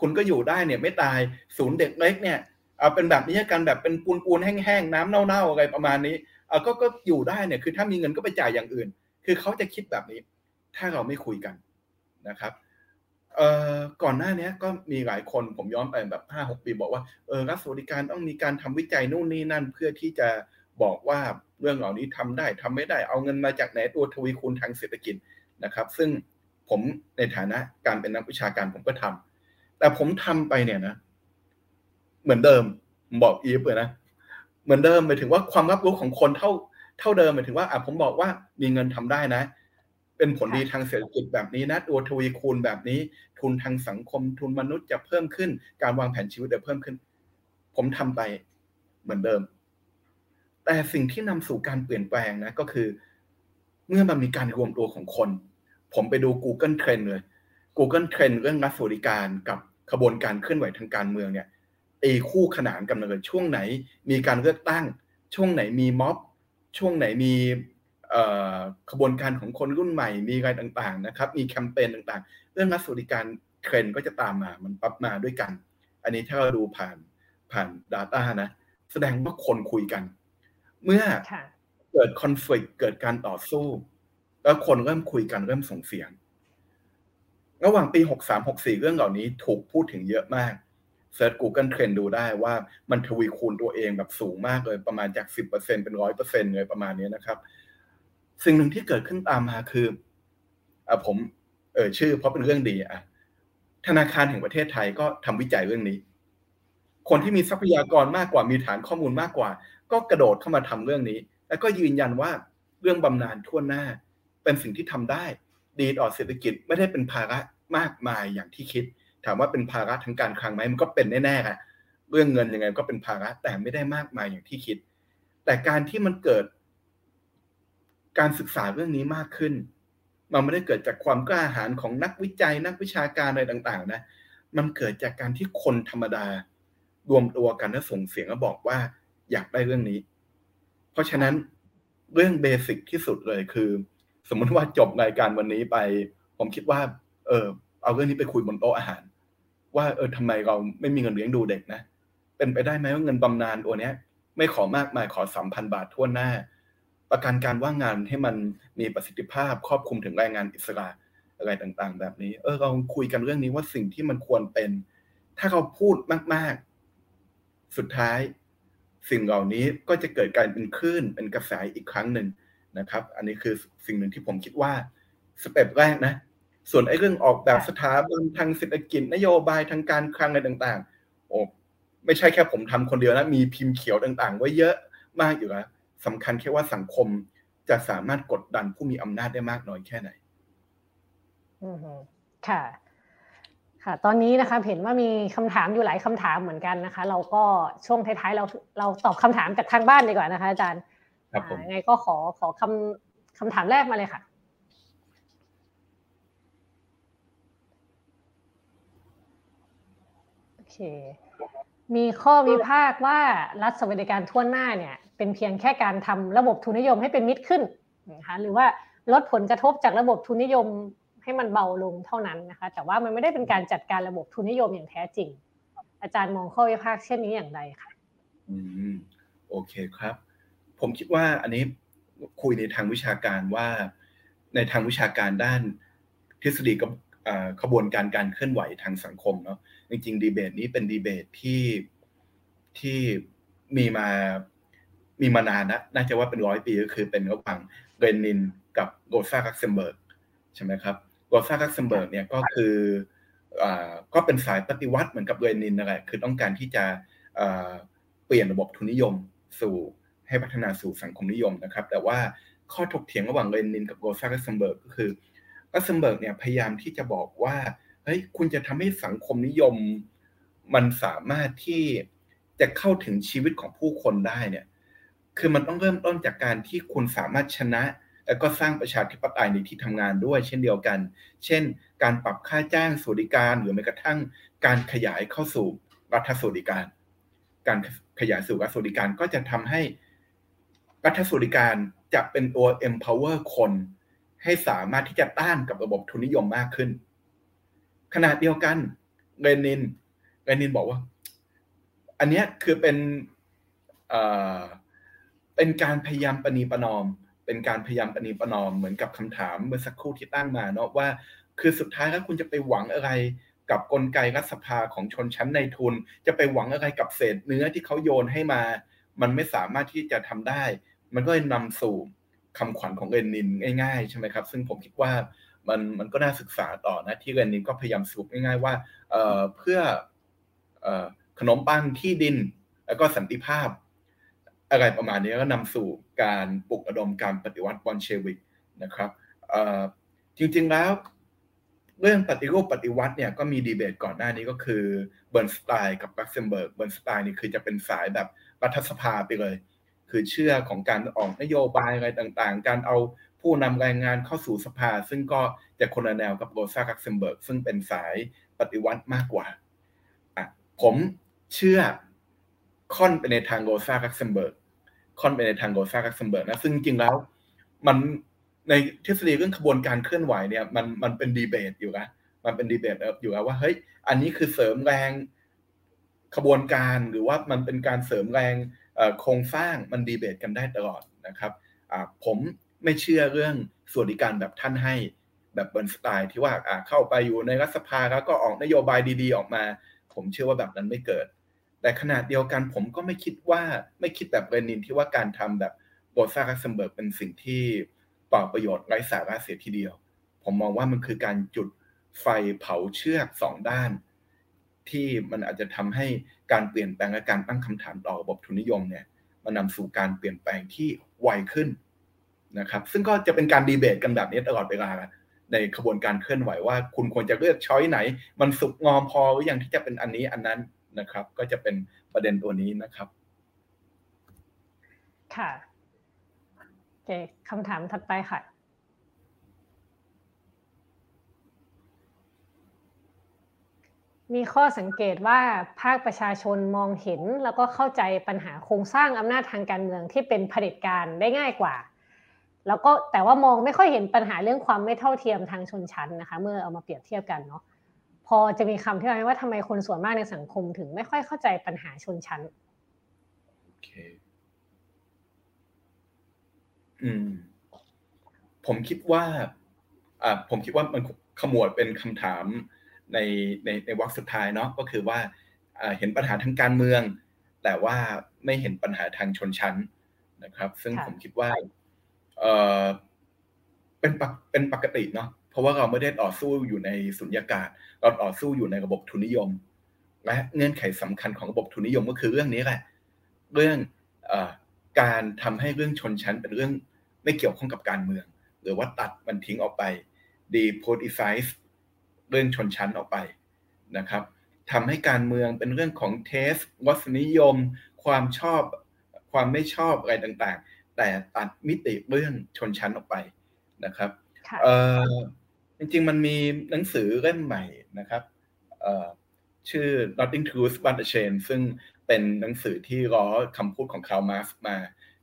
คุณก็อยู่ได้เนี่ยไม่ตาย ศูนย์เด็กเล็กเนี่ย เอาเป็นแบบนี้กันแบบเป็นปูนปูนแห้งๆน้ำเน่าๆอะไรประมาณนี้ เอาก็ก็อยู่ได้เนี่ย คือถ้ามีเงินก็ไปจ่ายอย่างอื่น คือเขาจะคิดแบบนี้ ถ้าเราไม่คุยกันนะครับเอ่อก่อนหน้านี้ก็มีหลายคนผมย้อนไปแบบห้าหกปีบอกว่าเออรัฐสวัสดิการต้องมีการทำวิจัยนู่นนี่นั่น เพื่อที่จะบอกว่าเรื่องเหล่านี้ทำได้ทำไม่ได้ เอาเงินมาจากไหนตัวทวีคูณทางเศรษฐกิจนะครับ ซึ่งผมในฐานะการเป็นนักวิชาการผมก็ทำแต่ผมทำไปเนี่ยนะ เหมือนเดิมบอกอีฟเลยนะ เหมือนเดิมหมายถึงว่าความรับรู้ของคนเท่า เท่าเดิมหมายถึงว่าอะผมบอกว่ามีเงินทำได้นะ เป็นผลดีทางเศรษฐกิจแบบนี้นะตัวทวีคูณแบบนี้ ทุนทางสังคมทุนมนุษย์จะเพิ่มขึ้น การวางแผนชีวิตจะเพิ่มขึ้น ผมทำไปเหมือนเดิม แต่สิ่งที่นำสู่การเปลี่ยนแปลงนะก็คือ เมื่อมันมีการรวมตัวของคน ผมไปดู Google Trend เลย Google Trend เรื่องรัฐสวัสดิการกับขบวนการเคลื่อนไหวทางการเมืองเนี่ยเอคู่ขนานกันเลยช่วงไหน มีการเลือกตั้ง ช่วงไหนมีม็อบ ช่วงไหนมีขบวนการของคนรุ่นใหม่มีอะไรต่างๆนะครับ มีแคมเปญต่างๆ เรื่องรัฐสวัสดิการเทรนก็จะตามมามันปรับมาด้วยกัน อันนี้ถ้าเราดูผ่านผ่าน Data นะ แสดงว่าคนคุยกัน เมื่อเกิดคอน FLICT เกิดการต่อสู้ แล้วคนเริ่มคุยกันเริ่มส่งเสียง ระหว่างปี 63-64 เรื่องเหล่านี้ถูกพูดถึงเยอะมาก เซิร์ช Google Trend ดูได้ว่ามันทวีคูณตัวเองแบบสูงมากเลยประมาณจาก 10%เป็น 100%เลยประมาณนี้นะครับ สิ่งหนึ่งที่เกิดขึ้นตามมาคืออผมเออชื่อเพราะเป็นเรื่องดีอะธนาคารแห่งประเทศไทยก็ทำวิจัยเรื่องนี้ คนที่มีทรัพยากรมากกว่ามีฐานข้อมูลมากกว่า ก็กระโดดเข้ามาทำเรื่องนี้ แล้วก็ยืนยันว่าเรื่องบำนาญทั่วหน้า เป็นสิ่งที่ทำได้ ดีต่อเศรษฐกิจไม่ได้เป็นภาระมากมายอย่างที่คิด ถามว่าเป็นภาระทางการคลังไหมมันก็เป็นแน่ๆค่ะเรื่องเงินยังไงก็เป็นภาระแต่ไม่ได้มากมายอย่างที่คิด แต่การที่มันเกิด การศึกษาเรื่องนี้มากขึ้น มันไม่ได้เกิดจากความกล้าหาญของนักวิจัยนักวิชาการอะไรต่าง ๆ นะ มันเกิดจากการที่คนธรรมดารวมตัวกันและส่งเสียงแล้วบอกว่าอยากได้เรื่องนี้ เพราะฉะนั้นเรื่องเบสิกที่สุดเลยคือ สมมติว่าจบรายการวันนี้ไป ผมคิดว่า เออ เอาเรื่องนี้ไปคุยบนโต๊ะอาหาร ว่าเออทำไมเราไม่มีเงินเลี้ยงดูเด็กนะ เป็นไปได้ไหมว่าเงินบำนาญตัวเนี้ย ไม่ขอมากมายขอสามพันบาททั่วหน้า ประกันการว่างงานให้มันมีประสิทธิภาพครอบคลุมถึงแรงงานอิสระอะไรต่างๆ แบบนี้ เออเราคุยกันเรื่องนี้ว่าสิ่งที่มันควรเป็น ถ้าเราพูดมากๆ สุดท้ายสิ่งเหล่านี้ก็จะเกิดการเป็นคลื่นเป็นกระแสอีกครั้งหนึ่งนะครับ อันนี้คือสิ่งหนึ่งที่ผมคิดว่าสเต็ปแรกนะ ส่วนไอ้เรื่องออกแบบสถาบันทางเศรษฐกิจนโยบายทางการคลังอะไรต่างๆ โอ้ไม่ใช่แค่ผมทำคนเดียวนะ มีพิมพ์เขียวต่างๆ ไว้เยอะมากอยู่แล้วสำคัญแค่ว่าสังคมจะสามารถกดดันผู้มีอำนาจได้มากน้อยแค่ไหนอืมค่ะ ค่ะ ตอนนี้นะคะเห็นว่ามีคำถามอยู่หลายคำถามเหมือนกันนะคะ เราก็ช่วงท้ายๆเราเราตอบคำถามจากทางบ้านดีกว่านะคะอาจารย์ครับผมไงก็ขอขอคำคำถามแรกมาเลยค่ะ โอ เคมีข้อวิพากษ์ว่ารัฐสวัสดิการทั่วหน้าเนี่ย เป็นเพียงแค่การทำระบบทุนนิยมให้เป็นมิตรขึ้นนะคะหรือว่าลดผลกระทบจากระบบทุนนิยมให้มันเบาลงเท่านั้นนะคะ แต่ว่ามันไม่ได้เป็นการจัดการระบบทุนนิยมอย่างแท้จริง อาจารย์มองข้อวิพากษ์เช่นนี้อย่างไรคะอืมโอเคครับ ผมคิดว่าอันนี้คุยในทางวิชาการว่า ในทางวิชาการด้านทฤษฎีกับขบวนการการเคลื่อนไหวทางสังคมเนาะ จริงๆดีเบตนี้เป็นดีเบตที่ที่มีมามีมานานนะน่าจะว่าเป็นร้อยปีก็คือเป็นระหว่างเลนินกับโรซาลักเซมเบิร์กใช่ไหมครับโรซาลักเซมเบิร์กเนี่ยก็คืออ่าก็เป็นสายปฏิวัติเหมือนกับเลนินนั่นแหละคือต้องการที่จะเปลี่ยนระบบทุนนิยมสู่ให้พัฒนาสู่สังคมนิยมนะครับ แต่ว่าข้อถกเถียงระหว่างเลนินกับโรซาลักเซมเบิร์กก็คือลักเซมเบิร์กเนี่ยพยายามที่จะบอกว่า เฮ้ยคุณจะทำให้สังคมนิยม มันสามารถที่จะเข้าถึงชีวิตของผู้คนได้เนี่ย คือมันต้องเริ่มต้นจากการที่คุณสามารถชนะ แล้วก็สร้างประชาธิปไตยในที่ทำงานด้วย เช่นเดียวกัน เช่น การปรับค่าจ้างสวัสดิการหรือแม้กระทั่ง การขยายเข้าสู่รัฐสวัสดิการ การขยายสู่รัฐสวัสดิการก็จะทำให้รัฐสวัสดิการจะเป็นตัว empower คน ให้สามารถที่จะต้านกับระบบทุนนิยมมากขึ้น ขณะเดียวกันเรนินเรนินบอกว่า อันนี้คือเป็นเป็นการพยายามปณีประนอม เป็นการพยายามปณีประนอมเหมือนกับคำถามเมื่อสักครู่ที่ตั้งมาเนาะว่า คือสุดท้ายแล้วคุณจะไปหวังอะไรกับกลไกรัฐสภาของชนชั้นในทุน จะไปหวังอะไรกับเศษเนื้อที่เขาโยนให้มา มันไม่สามารถที่จะทำได้ มันก็เลยนำสู่คำขวัญของเรนนินง่ายๆใช่ไหมครับ ซึ่งผมคิดว่า มันมันก็น่าศึกษาต่อนะที่เลนินก็พยายามสรุปง่ายๆว่าเพื่อขนมปังที่ดิน แล้วก็สันติภาพ อะไรประมาณนี้ก็นำสู่การปลุกระดมการปฏิวัติบอลเชวิกนะครับจริงๆแล้วเรื่องปฏิรูปปฏิวัติเนี่ยก็มีดีเบตก่อนหน้านี้ก็คือเบิร์นสไตน์กับลักเซมเบิร์กเบิร์นสไตน์นี่คือจะเป็นสายแบบรัฐสภาไปเลย คือเชื่อของการออกนโยบายอะไรต่างๆ การเอา ผู้นำแรงงานเข้าสู่สภา ซึ่งก็จะคนละแนวกับโรซาลักเซมเบิร์กซึ่งเป็นสายปฏิวัติมากกว่า ผมเชื่อค่อนไปในทางโรซาลักเซมเบิร์กค่อนไปในทางโรซาลักเซมเบิร์กนะซึ่งจริงแล้ว มันในทฤษฎีเรื่องขบวนการเคลื่อนไหวเนี่ยมันมันเป็นดีเบตอยู่นะมันเป็นดีเบตอยู่แล้วว่าเฮ้ยอันนี้คือเสริมแรงขบวนการหรือว่ามันเป็นการเสริมแรงโครงสร้างมันดีเบตกันได้ตลอดนะครับผม ไม่เชื่อเรื่องสวัสดิการแบบท่านให้แบบเบิร์นสไตน์ที่ว่าเข้าไปอยู่ในรัฐสภาแล้วก็ออกนโยบายดีๆออกมา ผมเชื่อว่าแบบนั้นไม่เกิด แต่ขณะเดียวกันผมก็ไม่คิดว่าไม่คิดแบบเลนินที่ว่าการทำแบบโรซาลักเซมเบิร์กเป็นสิ่งที่เปล่าประโยชน์ไร้สาระเสียทีเดียว ผมมองว่ามันคือการจุดไฟเผาเชือกสองด้าน ที่มันอาจจะทำให้การเปลี่ยนแปลงและการตั้งคำถามต่อระบบทุนนิยมเนี่ยมันนำสู่การเปลี่ยนแปลงที่ไวขึ้น นะครับซึ่งก็จะเป็นการดีเบตกันแบบนี้ตลอดเวลาในขบวนการเคลื่อนไหวว่า คุณควรจะเลือกช้อยไหน มันสุกงอมพอหรือยังที่จะเป็นอันนี้อันนั้นนะครับ ก็จะเป็นประเด็นตัวนี้นะครับ ค่ะโอเคคำถามถัดไปค่ะมีข้อสังเกตว่าภาคประชาชนมองเห็น แล้วก็เข้าใจปัญหาโครงสร้างอำนาจทางการเมืองที่เป็นเผด็จการได้ง่ายกว่า แล้วก็แต่ว่ามองไม่ค่อยเห็นปัญหาเรื่องความไม่เท่าเทียมทางชนชั้นนะคะ เมื่อเอามาเปรียบเทียบกันเนาะพอจะมีคำที่ว่าทำไมคนส่วนมากในสังคมถึงไม่ค่อยเข้าใจปัญหาชนชั้นโอเคอืม ผมคิดว่า อ่า ผมคิดว่ามันขมวดเป็นคำถามในในในวรรคสุดท้ายเนาะก็คือว่าเห็นปัญหาทางการเมือง แต่ว่าไม่เห็นปัญหาทางชนชั้นนะครับ ซึ่งผมคิดว่า เออเป็นปกเป็นปกติเนาะเพราะว่าเราไม่ได้ต่อสู้อยู่ในสุญญากาศ เราต่อสู้อยู่ในระบบทุนนิยม และเงื่อนไขสำคัญของระบบทุนนิยมก็คือเรื่องนี้แหละ เรื่องอการทำให้เรื่องชนชั้นเป็นเรื่องไม่เกี่ยวข้องกับการเมือง หรือว่าตัดมันทิ้งออกไป depoliticize เรื่องชนชั้นออกไปนะครับทำให้การเมืองเป็นเรื่องของเทสวัสนิยม ความชอบ ความไม่ชอบอะไรต่างๆ แต่ตัดมิติเรื่องชนชั้นออกไปนะครับจริงๆมันมีหนังสือเล่มใหม่นะครับชื่อ Nothing Truth But a Chain ซึ่งเป็นหนังสือที่ล้อคำพูดของคาร์มาสมา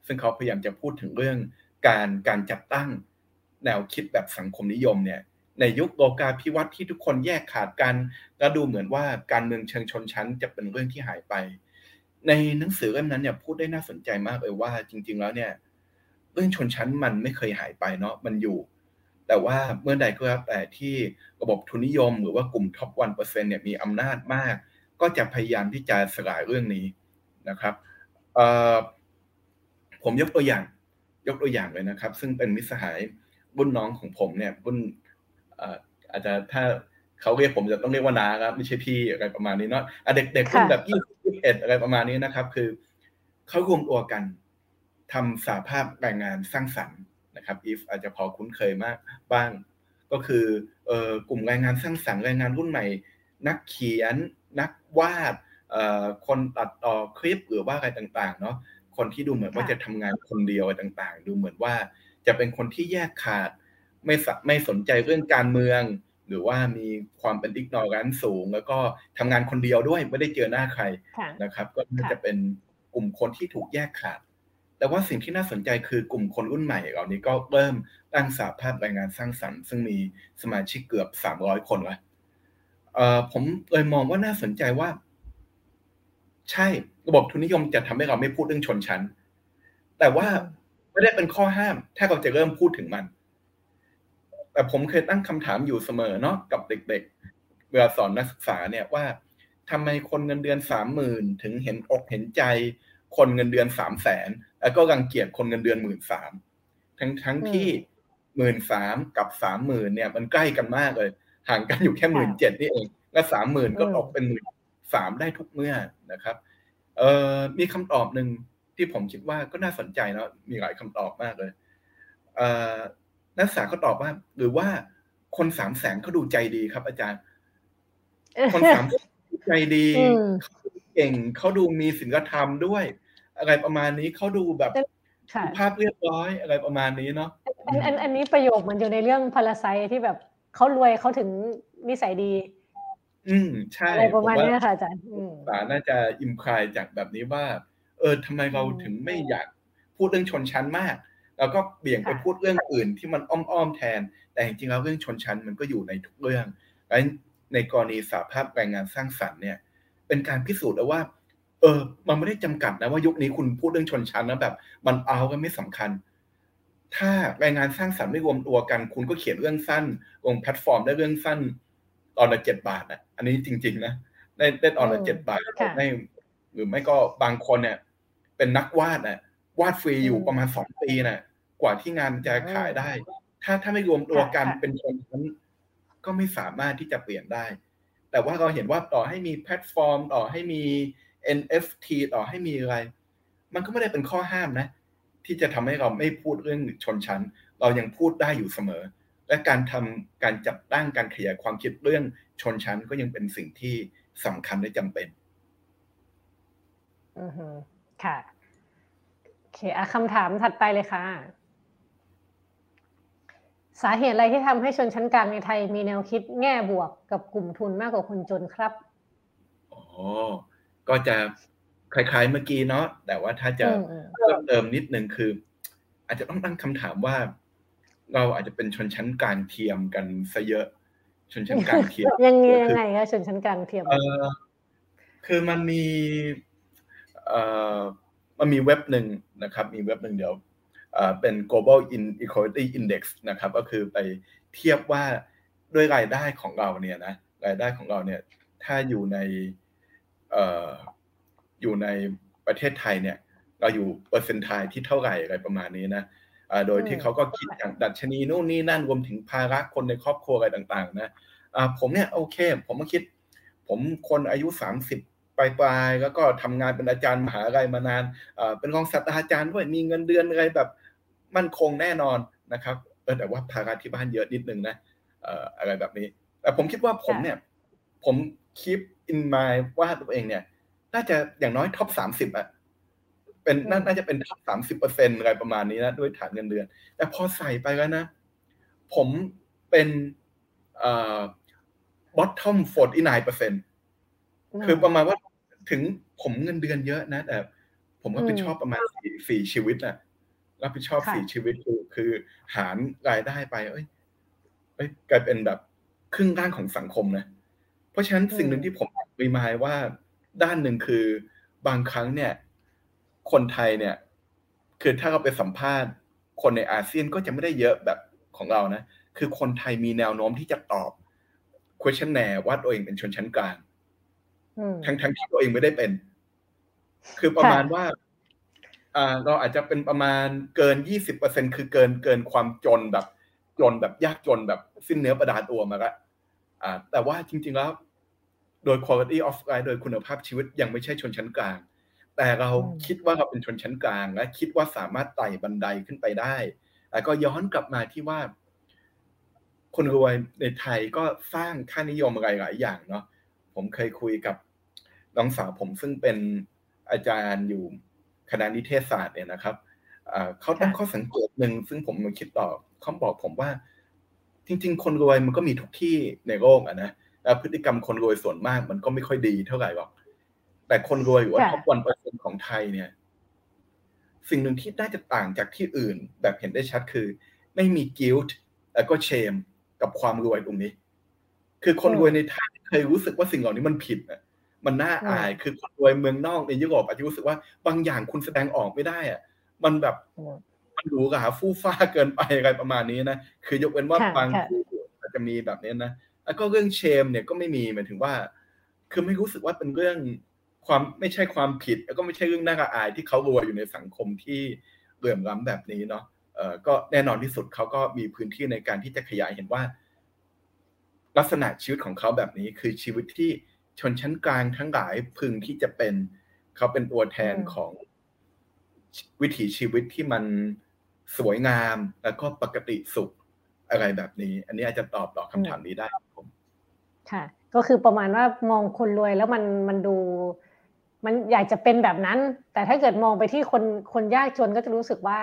ซึ่งเขาพยายามจะพูดถึงเรื่องการการจัดตั้งแนวคิดแบบสังคมนิยมเนี่ยในยุคโลกาภิวัตน์ที่ทุกคนแยกขาดกันแล้วดูเหมือนว่าการเมืองเชิงชนชั้นจะเป็นเรื่องที่หายไป ในหนังสือเล่มนั้นเนี่ยพูดได้น่าสนใจมากเลยว่าจริง ๆ แล้วเนี่ย เรื่องชนชั้นมันไม่เคยหายไปเนาะมันอยู่ แต่ว่าเมื่อใดก็แล้วแต่ที่ระบบทุนนิยมหรือว่ากลุ่มท็อปวันเปอร์เซ็นต์เนี่ยมีอำนาจมาก ก็จะพยายามที่จะสลายเรื่องนี้นะครับผมยกตัวอย่าง ยกตัวอย่างเลยนะครับ ซึ่งเป็นมิสหายบุญน้องของผมเนี่ยบุญอาจจะถ้าเขาเรียกผมจะต้องเรียกว่านาครับไม่ใช่พี่อะไรประมาณนี้เนาะเด็กเด็กรุ่นแบบยี่สิบเอ็ดอะไรประมาณนี้นะครับ คือเขารวมตัวกัน ทำสาภาพแรงงานสร้างสรรค์นะครับอีฟอาจจะพอคุ้นเคยมากบ้าง ก็คือเอ่อกลุ่มแรงงานสร้างสรรค์แรงงานรุ่นใหม่ นักเขียนนักวาดเอ่อคนตัดต่อคลิปหรือว่าอะไรต่างๆเนาะคนที่ดูเหมือนว่าจะทำงานคนเดียวอะไรต่างๆ ดูเหมือนว่าจะเป็นคนที่แยกขาด ไม่ไม่สนใจเรื่องการเมือง หรือว่ามีความเป็นอิกนอรันสูง แล้วก็ทำงานคนเดียวด้วยไม่ได้เจอหน้าใครนะครับ ก็จะเป็นกลุ่มคนที่ถูกแยกขาด แต่ว่าสิ่งที่น่าสนใจคือกลุ่มคนรุ่นใหม่เหล่านี้ก็เริ่มตั้งสาภาพรายงานสร้างสรรค์ ซึ่งมีสมาชิกเกือบสามร้อยคนล้วผมเลยมองว่าน่าสนใจว่า ใช่ระบบทุนนิยมจะทำให้เราไม่พูดเรื่องชนชั้น แต่ว่าไม่ได้เป็นข้อห้าม ถ้าเราจะเริ่มพูดถึงมัน แต่ผมเคยตั้งคำถามอยู่เสมอเนาะกับเด็ก ๆ เวลาสอนนักศึกษาเนี่ยว่าทำไมคนเงินเดือนสามหมื่นถึงเห็นอกเห็นใจ คนเงินเดือนสามแสนแล้วก็รังเกียจคนเงินเดือนหมื่นสามทั้งทั้งที่หมื่นสามกับสามหมื่นเนี่ย มันใกล้กันมากเลย ห่างกันอยู่แค่หมื่นเจ็ดนี่เอง และสามหมื่นก็ตกเป็นหมื่นสามได้ทุกเมื่อนะครับ เอ่อมีคำตอบหนึ่งที่ผมคิดว่าก็น่าสนใจเนาะมีหลายคำตอบมากเลยเอ่อนักศึกษาเขาตอบว่า หรือว่าคนสามแสนเขาดูใจดีครับ อาจารย์ คนสามใจดีเขาเก่งเขาดูมีศีลธรรมด้วย อะไรประมาณนี้เขาดูแบบภาพเรียบร้อยอะไรประมาณนี้เนาะอันอันอันนี้ประโยคมันอยู่ในเรื่องพาราไซที่แบบเขารวยเขาถึงนิสัยดี อืมใช่อะไรประมาณนี้ค่ะอาจารย์สาน่าจะอิมพลายจากแบบนี้ว่า เออทำไมเราถึงไม่อยากพูดเรื่องชนชั้นมากแล้วก็เบี่ยงไปพูดเรื่องอื่นที่มันอ้อมๆแทน แต่จริงๆแล้วเรื่องชนชั้นมันก็อยู่ในทุกเรื่องและในกรณีสาภาพแรงงานสร้างสรรค์เนี่ย เป็นการพิสูจน์แล้วว่าเออ มันไม่ได้จำกัดนะว่ายุคนี้คุณพูดเรื่องชนชั้นนะแบบ มันเอาก็ไม่สำคัญ ถ้าแรงงานสร้างสรรค์ไม่รวมตัวกัน คุณก็เขียนเรื่องสั้นลงแพลตฟอร์มได้เรื่องสั้นตอนละเจ็ดบาทอะอันนี้จริง ๆ นะได้ได้ตอนละเจ็ดบาทได้หรือไม่ก็บางคนเนี่ย เป็นนักวาดอะวาดฟรีอยู่ประมาณสองปีนะ่ะกว่าที่งานจะขายได้ ถ้าถ้าไม่รวมตัวกันเป็นคนนั้นก็ไม่สามารถที่จะเปลี่ยนได้ แต่ว่าเราเห็นว่าต่อให้มีแพลตฟอร์ม ต่อให้มี NFT ต่อให้มีอะไร มันก็ไม่ได้เป็นข้อห้ามนะ ที่จะทำให้เราไม่พูดเรื่องชนชั้น เรายังพูดได้อยู่เสมอ และการทำการจับตั้งการขยายความคิดเรื่องชนชั้นก็ยังเป็นสิ่งที่สำคัญและจำเป็นอือค่ะเคอะคำถามถัดไปเลยค่ะ สาเหตุอะไรที่ทำให้ชนชั้นกลางในไทยมีแนวคิดแง่บวกกับกลุ่มทุนมากกว่าคนจนครับอ๋อ ก็จะคล้ายๆเมื่อกี้เนาะแต่ว่าถ้าจะเพิ่มเติมนิดนึงคือ อาจจะต้องตั้งคำถามว่า เราอาจจะเป็นชนชั้นกลางเทียมกันซะเยอะ ชนชั้นกลางเทียมยังไงคะชนชั้นกลางเทียมเออคือมันมีเอ่อมันมีเว็บหนึ่งนะครับ มีเว็บหนึ่งเดี๋ยวเป็น global inequality index นะครับ ก็คือไปเทียบว่าด้วยรายได้ของเราเนี่ยนะรายได้ของเราเนี่ย ถ้าอยู่ในเอ่ออยู่ในประเทศไทยเนี่ย เราอยู่เปอร์เซ็นต์ไทยที่เท่าไหร่อะไรประมาณนี้นะโดยที่เขาก็คิดอย่างดัชนีนู่นนี่นั่นรวมถึงภาระคนในครอบครัวอะไรต่างๆ นะผมเนี่ยโอเค ผมมาคิด ผมคนอายุสามสิบปลายๆแล้วก็ทำงานเป็นอาจารย์มหาลัยมานานเป็นรองศาสตราจารย์ด้วยมีเงินเดือนอะไรแบบมั่นคงแน่นอนนะครับเออแต่ว่าภาระที่บ้านเยอะนิดนึงนะอะไรแบบนี้ แต่ผมคิดว่าผมเนี่ย ผมคิด อินมายว่าตัวเองเนี่ย น่าจะอย่างน้อยท็อปสามสิบอะเป็นน่าจะเป็นท็อปสามสิบเปอร์เซ็นอะไรประมาณนี้นะด้วยฐานเงินเดือน แต่พอใส่ไปแล้วนะ ผมเป็นเอ่อ bottom 49เปอร์เซ็นคือประมาณว่าถึงผมเงินเดือนเยอะนะ แต่ผมรับผิดชอบประมาณสี่ชีวิตอะรับผิดชอบสี่ชีวิตคือคือหารรายได้ไป เอ้ยเอ้ยกลายเป็นแบบครึ่งด้านของสังคมนะ เพราะฉะนั้นสิ่งหนึ่งที่ผมรีมายว่าด้านหนึ่งคือบางครั้งเนี่ย คนไทยเนี่ย คือถ้าเราไปสัมภาษณ์ คนในอาเซียนก็จะไม่ได้เยอะแบบของเรานะ คือคนไทยมีแนวโน้มที่จะตอบ questionnaire ว่าตัวเองเป็นชนชั้นกลางทั้งทั้งที่ตัวเองไม่ได้เป็น คือประมาณว่าเราอาจจะเป็นประมาณเกินยี่สิบเปอร์เซ็นคือเกินเกินความจนแบบ จนแบบยากจนแบบสิ้นเนื้อประดาตัวมาละ แต่ว่าจริง ๆ แล้ว โดย quality of life โดยคุณภาพชีวิตยังไม่ใช่ชนชั้นกลาง แต่เราคิดว่าเราเป็นชนชั้นกลาง และคิดว่าสามารถไต่บันไดขึ้นไปได้แต่ก็ย้อนกลับมาที่ว่า คนรวยในไทยก็สร้างค่านิยมอะไรหลายอย่างเนาะผมเคยคุยกับน้องสาวผมซึ่งเป็นอาจารย์อยู่คณะนิเทศศาสตร์เนี่ยนะครับเขาตั้งข้อสังเกตหนึ่งซึ่งผมมาคิดต่อเขาบอกผมว่า จริง ๆ คนรวยมันก็มีทุกที่ในโลกอะนะพฤติกรรมคนรวยส่วนมากมันก็ไม่ค่อยดีเท่าไหร่หรอก แต่คนรวยหรือว่า top one percent ของไทยเนี่ย สิ่งหนึ่งที่น่าจะต่างจากที่อื่น แบบเห็นได้ชัดคือ ไม่มี guilt แล้วก็ shame กับความรวยตรงนี้ คือคนรวยในไทยเคยรู้สึกว่าสิ่งเหล่านี้มันผิดอะมันน่าอาย คือคนรวยเมืองนอกในยุโรปอาจจะรู้สึกว่าบางอย่างคุณแสดงออกไม่ได้อะมันแบบ มันหรูหราฟู่ฟ้าเกินไปอะไรประมาณนี้นะคือยกเว้นว่าบางคู่อาจจะมีแบบนี้นะแล้วก็เรื่องเชมเนี่ยก็ไม่มีหมายถึงว่า คือไม่รู้สึกว่าเป็นเรื่องความไม่ใช่ความผิด แล้วก็ไม่ใช่เรื่องน่าอายที่เขารวยอยู่ในสังคมที่เหลื่อมล้ำแบบนี้เนาะเอ่อก็แน่นอนที่สุดเขาก็มีพื้นที่ในการที่จะขยายเห็นว่า ลักษณะชีวิตของเขาแบบนี้คือชีวิตที่ชนชั้นกลางทั้งหลายพึงที่จะเป็นเขาเป็นตัวแทนของวิถีชีวิตที่มัน สวยงามแล้วก็ปกติสุขอะไรแบบนี้ อันนี้อาจจะตอบตอบคำถามนี้ได้ผมค่ะ ก็คือประมาณว่ามองคนรวยแล้วมันมันดู มันอยากจะเป็นแบบนั้น แต่ถ้าเกิดมองไปที่คนคนยากจนก็จะรู้สึกว่า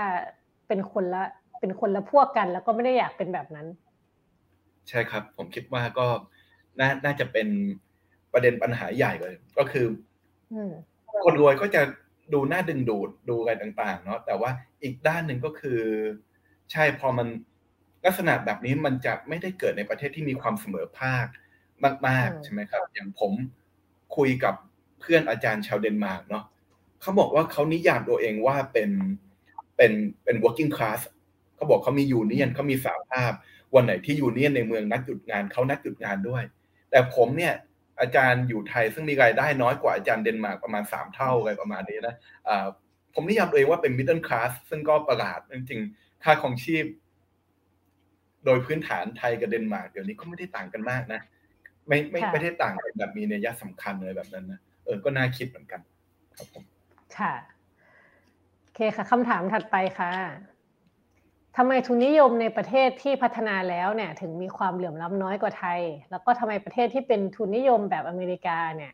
เป็นคนละเป็นคนละพวกกัน แล้วก็ไม่ได้อยากเป็นแบบนั้น ใช่ครับ ผมคิดว่าก็น่าน่าจะเป็นประเด็นปัญหาใหญ่เลย ก็คือคนรวยก็จะ ดูน่าดึงดูดดูอะไรต่าง ๆ เนาะแต่ว่าอีกด้านหนึ่งก็คือ ใช่พอมันลักษณะแบบนี้มันจะไม่ได้เกิดในประเทศที่มีความเสมอภาคมากๆใช่ไหมครับ อย่างผมคุยกับเพื่อนอาจารย์ชาวเดนมาร์กเนาะเขาบอกว่าเขานิยามตัวเองว่าเป็นเป็นเป็น working class เขาบอกเขามี union เขามีสหภาพ วันไหนที่ union ในเมืองนัดหยุดงานเขานัดหยุดงานด้วย แต่ผมเนี่ย อาจารย์อยู่ไทยซึ่งมีรายได้น้อยกว่าอาจารย์เดนมาร์กประมาณสามเท่าอะไรประมาณนี้นะผมนิยามตัวเองว่าเป็น middle class ซึ่งก็ประหลาดจริงๆ ค่าครองชีพ โดยพื้นฐานไทยกับเดนมาร์กเดี๋ยวนี้ก็ไม่ได้ต่างกันมากนะ ไม่ไม่ไม่ได้ต่างกันแบบมีนัยสำคัญเลยแบบนั้นนะเออก็น่าคิดเหมือนกัน ครับผมค่ะโอเคค่ะคำถามถัดไปค่ะ ทำไมทุนนิยมในประเทศที่พัฒนาแล้วเนี่ยถึงมีความเหลื่อมล้ำน้อยกว่าไทย แล้วก็ทำไมประเทศที่เป็นทุนนิยมแบบอเมริกาเนี่ย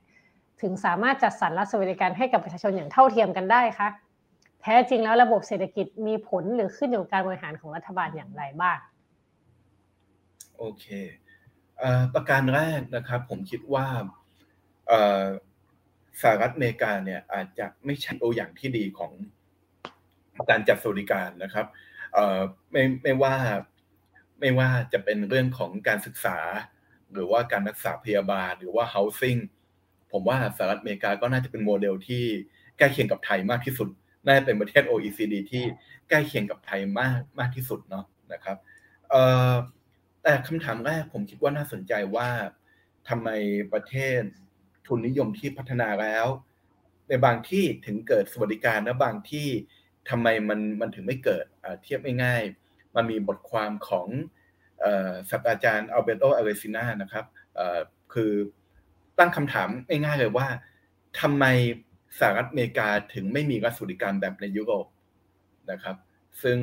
ถึงสามารถจัดสรรรัฐสวัสดิการให้กับประชาชนอย่างเท่าเทียมกันได้คะแท้จริงแล้วระบบเศรษฐกิจมีผลหรือขึ้นอยู่กับการบริหารของรัฐบาลอย่างไรบ้างโอเคประการแรกนะครับผมคิดว่าสหรัฐอเมริกาเนี่ยอาจจะไม่ใช่ตัวอย่างที่ดีของการจัดสวัสดิการนะครับ ไม่ไม่ว่าไม่ว่าจะเป็นเรื่องของการศึกษา หรือว่าการรักษาพยาบาลหรือว่า housing ผมว่าสหรัฐอเมริกาก็น่าจะเป็นโมเดลที่ใกล้เคียงกับไทยมากที่สุด น่าจะเป็นประเทศ OECD ที่ใกล้เคียงกับไทยมากมากที่สุดเนาะนะครับแต่แต่คำถามแรกผมคิดว่าน่าสนใจว่าทำไมประเทศทุนนิยมที่พัฒนาแล้ว ในบางที่ถึงเกิดสวัสดิการและบางที่ ทำไมมันมันถึงไม่เกิดเทียบง่ายๆมันมีบทความของศาสตราจารย์อัลเบโตอเรซินานะครับคือตั้งคำถามง่ายๆเลยว่าทำไมสหรัฐอเมริกาถึงไม่มีรัฐสวัสดิการแบบในยุโรปนะครับ ซึ่ง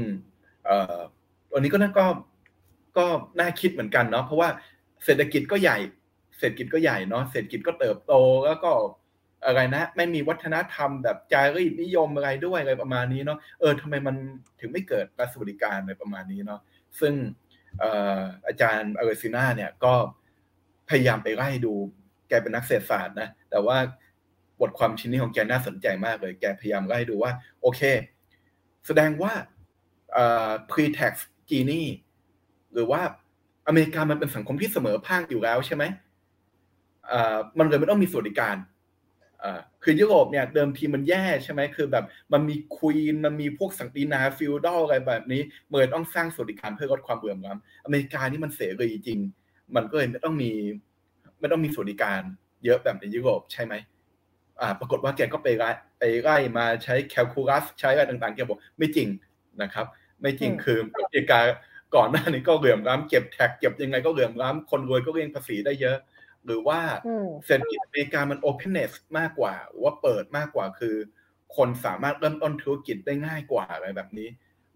วันนี้ก็นั่นก็ก็น่าคิดเหมือนกันเนาะเพราะว่าเศรษฐกิจก็ใหญ่ เศรษฐกิจก็ใหญ่เนาะเศรษฐกิจก็เติบโตแล้วก็ อะไรนะ ไม่มีวัฒนธรรมแบบจารีตนิยมอะไรด้วยอะไรประมาณนี้เนาะเออทำไมมันถึงไม่เกิดรัฐสวัสดิการอะไรประมาณนี้เนาะซึ่งอาจารย์อเรซิน่าเนี่ยก็พยายามไปไล่ดู แกเป็นนักเศรษฐศาสตร์นะ แต่ว่าบทความชิ้นนี้ของแกน่าสนใจมากเลย แกพยายามไล่ดูว่า โอเค แสดงว่า pre-tax Gini หรือว่าอเมริกามันเป็นสังคมที่เสมอภาคอยู่แล้วใช่ไหมมันเลยไม่ต้องมีสวัสดิการ คือยุโรปเนี่ยเดิมทีมันแย่ใช่ไหมคือแบบมันมี queen มันมีพวกสังตีนาฟิลดอลอะไรแบบนี้เมื่อต้องสร้างสวัสดิการเพื่อลดความเบื่อหน่ายอเมริกานี่มันเสรีจริง มันก็เลยไม่ต้องมีไม่ต้องมีสวัสดิการเยอะแบบในยุโรปใช่ไหมอ่า ปรากฏว่าแกก็ไปไล่ไปไล่มาใช้แคลคูลัสใช้อะไรต่างๆแกบอกไม่จริงนะครับ ไม่จริงคืออเมริกาก่อนหน้านี้ก็เหลื่อมล้ำเก็บ tax เก็บยังไงก็เหลื่อมล้ำคนรวยก็เลี่ยงภาษีได้เยอะ หรือว่าเศรษฐกิจอเมริกามัน openness มากกว่าว่าเปิดมากกว่าคือ คนสามารถเริ่มต้นธุรกิจได้ง่ายกว่าอะไรแบบนี้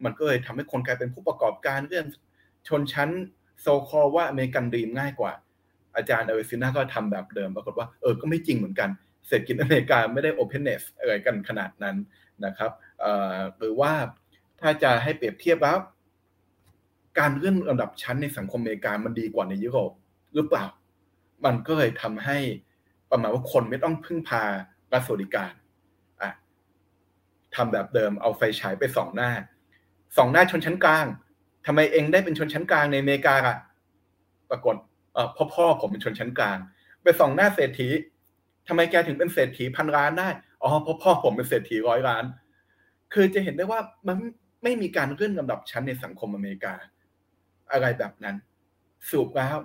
มันก็เลยทำให้คนกลายเป็นผู้ประกอบการเรื่องชนชั้นso-called ว่า American Dream ง่ายกว่า อาจารย์เอเวซิน่าก็ทำแบบเดิมปรากฏว่าเออก็ไม่จริงเหมือนกันเศรษฐกิจอเมริกาไม่ได้ openness อะไรกันขนาดนั้นนะครับหรือว่าถ้าจะให้เปรียบเทียบแล้วการเลื่อนลำดับชั้นในสังคมอเมริกามันดีกว่าในยุโรปหรือเปล่า มันก็เลยทำให้ประมาณว่าคนไม่ต้องพึ่งพารัฐสวัสดิการอะทำแบบเดิมเอาไฟฉายไปสองหน้าสองหน้าชนชั้นกลางทำไมเองได้เป็นชนชั้นกลางในอเมริกาอะปรากฏเออพ่อพ่อผมเป็นชนชั้นกลาง ไปสองหน้าเศรษฐีทำไมแกถึงเป็นเศรษฐีพันล้านได้อ๋อพ่อพ่อผมเป็นเศรษฐีร้อยล้าน คือจะเห็นได้ว่ามันไม่มีการเลื่อนลำดับชั้นในสังคมอเมริกา อะไรแบบนั้นสูบแล้ว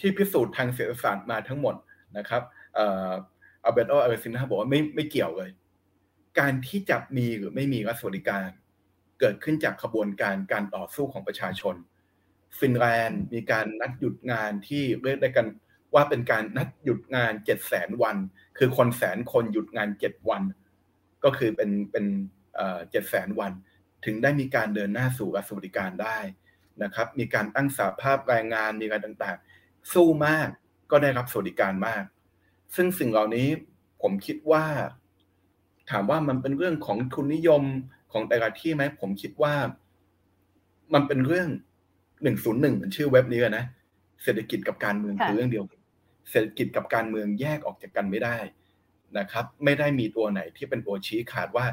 ที่พิสูจน์ทางเศรษฐศาสตร์มาทั้งหมดนะครับอัลเบโตอาร์ซินาบอกว่าไม่ไม่เกี่ยวเลย การที่จะมีหรือไม่มีรัฐสวัสดิการ เกิดขึ้นจากขบวนการการต่อสู้ของประชาชน ฟินแลนด์มีการนัดหยุดงานที่เรียกได้กันว่าเป็นการนัดหยุดงานเจ็ดแสนวัน คือคนแสนคนหยุดงานเจ็ดวัน ก็คือเป็นเป็นเจ็ดแสนวัน ถึงได้มีการเดินหน้าสู่รัฐสวัสดิการได้นะครับ มีการตั้งสาภาพแรงงานมีการต่างๆ สู้มากก็ได้รับสวัสดิการมาก ซึ่งสิ่งเหล่านี้ผมคิดว่า ถามว่ามันเป็นเรื่องของทุนนิยมของแต่ละที่ไหมผมคิดว่า มันเป็นเรื่องหนึ่งศูนย์หนึ่งชื่อเว็บนี้นะเศรษฐกิจกับการเมืองคือเรื่องเดียวเศรษฐกิจกับการเมืองแยกออกจากกันไม่ได้นะครับ ไม่ได้มีตัวไหนที่เป็นตัวชี้ขาดว่า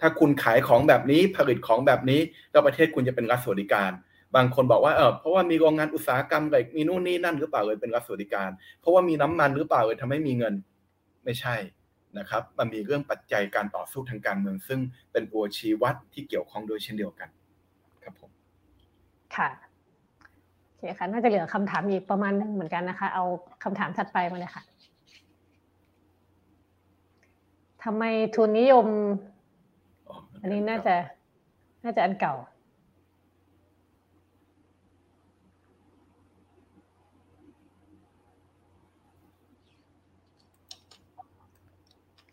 ถ้าคุณขายของแบบนี้ผลิตของแบบนี้แล้วประเทศคุณจะเป็นรัฐสวัสดิการ บางคนบอกว่าเออเพราะว่ามีโรงงานอุตสาหกรรมเหล็กมีนู่นนี่นั่นหรือเปล่าเลยเป็นรัฐสวัสดิการ เพราะว่ามีน้ำมันหรือเปล่าเลยทำให้มีเงินไม่ใช่นะครับ มันมีเรื่องปัจจัยการต่อสู้ทางการเมือง ซึ่งเป็นตัวชี้วัดที่เกี่ยวข้องโดยเช่นเดียวกัน ครับผมค่ะโอเคค่ะน่าจะเหลือคำถามอีกประมาณนึงเหมือนกันนะคะ เอาคำถามถัดไปมาเลยค่ะทำไมทุนนิยม อันนี้น่าจะ น่าจะอันเก่า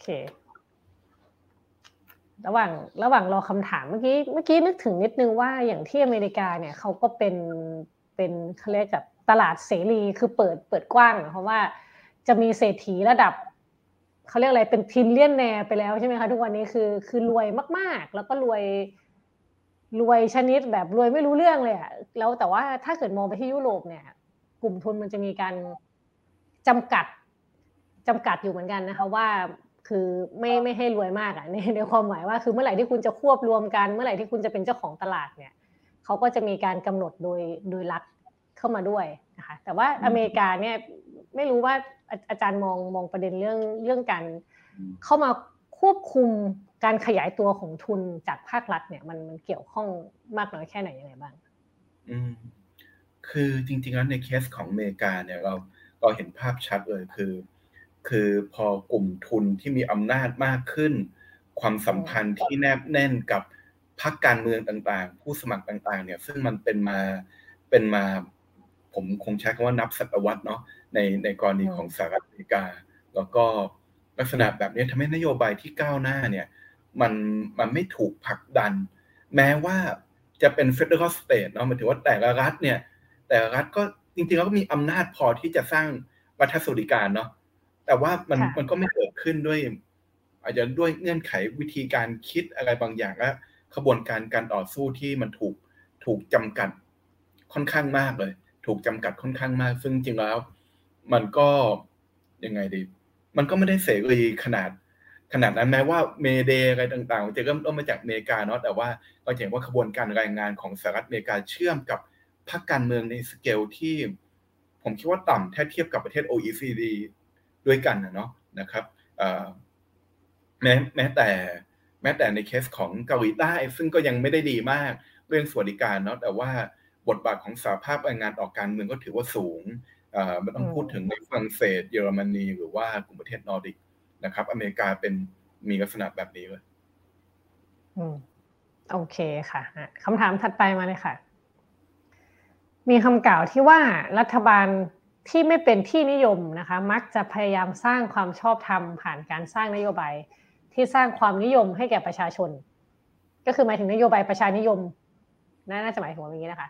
เค ระหว่างระหว่างรอคำถามเมื่อกี้เมื่อกี้นึกถึงนิดนึงว่าอย่างที่อเมริกาเนี่ยเขาก็เป็นเป็นเขาเรียกกับตลาดเสรีคือเปิดเปิดกว้าง เพราะว่าจะมีเศรษฐีระดับเขาเรียกอะไรเป็นทินเลียนแนไปแล้วใช่ไหมคะทุกวันนี้คือคือรวยมาก ๆ แล้วก็รวยรวยชนิดแบบรวยไม่รู้เรื่องเลยอะแล้วแต่ว่าถ้าเกิดมองไปที่ยุโรปเนี่ย กลุ่มทุนมันจะมีการจำกัดจำกัดอยู่เหมือนกันนะคะว่า คือไม่ไม่ให้รวยมากอะในในความหมายว่าคือเมื่อไหร่ที่คุณจะควบรวมกัน เมื่อไหร่ที่คุณจะเป็นเจ้าของตลาดเนี่ยเขาก็จะมีการกำหนดโดยโดยรัฐเข้ามาด้วยนะคะแต่ว่าอเมริกาเนี่ยไม่รู้ว่าอาจารย์มองมองประเด็นเรื่องเรื่องการเข้ามาควบคุมการขยายตัวของทุนจากภาครัฐเนี่ยมันมันเกี่ยวข้องมากน้อยแค่ไหนยังไงบ้าง อืมคคือจริงๆแล้วในเคสของอเมริกาเนี่ยเราเราเห็นภาพชัดเลยคือ คือพอกลุ่มทุนที่มีอำนาจมากขึ้น ความสัมพันธ์ที่แนบแน่นกับพรรคการเมืองต่างๆ ผู้สมัครต่างๆ เนี่ย ซึ่งมันเป็นมาเป็นมา ผมคงใช้คำว่านับศตวรรษเนาะในในกรณีของสหรัฐอเมริกา แล้วก็ลักษณะแบบนี้ทำให้นโยบายที่ก้าวหน้าเนี่ย มันมันไม่ถูกผลักดัน แม้ว่าจะเป็น federal state เนาะหมายถึงว่าแต่ละรัฐเนี่ย แต่ละรัฐก็จริงๆแล้วก็มีอำนาจพอที่จะสร้างรัฐสวัสดิการเนาะ แต่ว่ามันมันก็ไม่เกิดขึ้นด้วย อาจจะด้วยเงื่อนไขวิธีการคิดอะไรบางอย่างและขบวนการการต่อสู้ที่มันถูกถูกจำกัดค่อนข้างมากเลย ถูกจำกัดค่อนข้างมาก ซึ่งจริงแล้ว มันก็ยังไงดี มันก็ไม่ได้เสรีขนาดขนาดนั้นแม้ว่าเมเดอะไรต่างๆ จะเริ่มต้นมาจากอเมริกาเนาะแต่ว่าเราเห็นว่าขบวนการรายงานของสหรัฐอเมริกาเชื่อมกับพรรคการเมืองในสเกลที่ ผมคิดว่าต่ำถ้าเทียบกับประเทศ OECD ด้วยกันนะเนาะนะครับแม้แม้แต่แม้แต่ในเคสของเกาหลีใต้ซึ่งก็ยังไม่ได้ดีมากเรื่องสวัสดิการเนาะแต่ว่าบทบาทของสหภาพแรงงานออกการเมืองก็ถือว่าสูงไม่ต้องพูดถึงในฝรั่งเศส เยอรมนีหรือว่ากลุ่มประเทศนอร์ดิกนะครับ อเมริกาเป็นมีลักษณะแบบนี้เลยอืมโอเคค่ะคำถามถัดไปมาเลยค่ะ มีคำกล่าวที่ว่ารัฐบาล ที่ไม่เป็นที่นิยมนะคะ มักจะพยายามสร้างความชอบธรรมผ่านการสร้างนโยบายที่สร้างความนิยมให้แก่ประชาชน ก็คือหมายถึงนโยบายประชานิยมน่าจะหมายถึงอย่างนี้นะคะ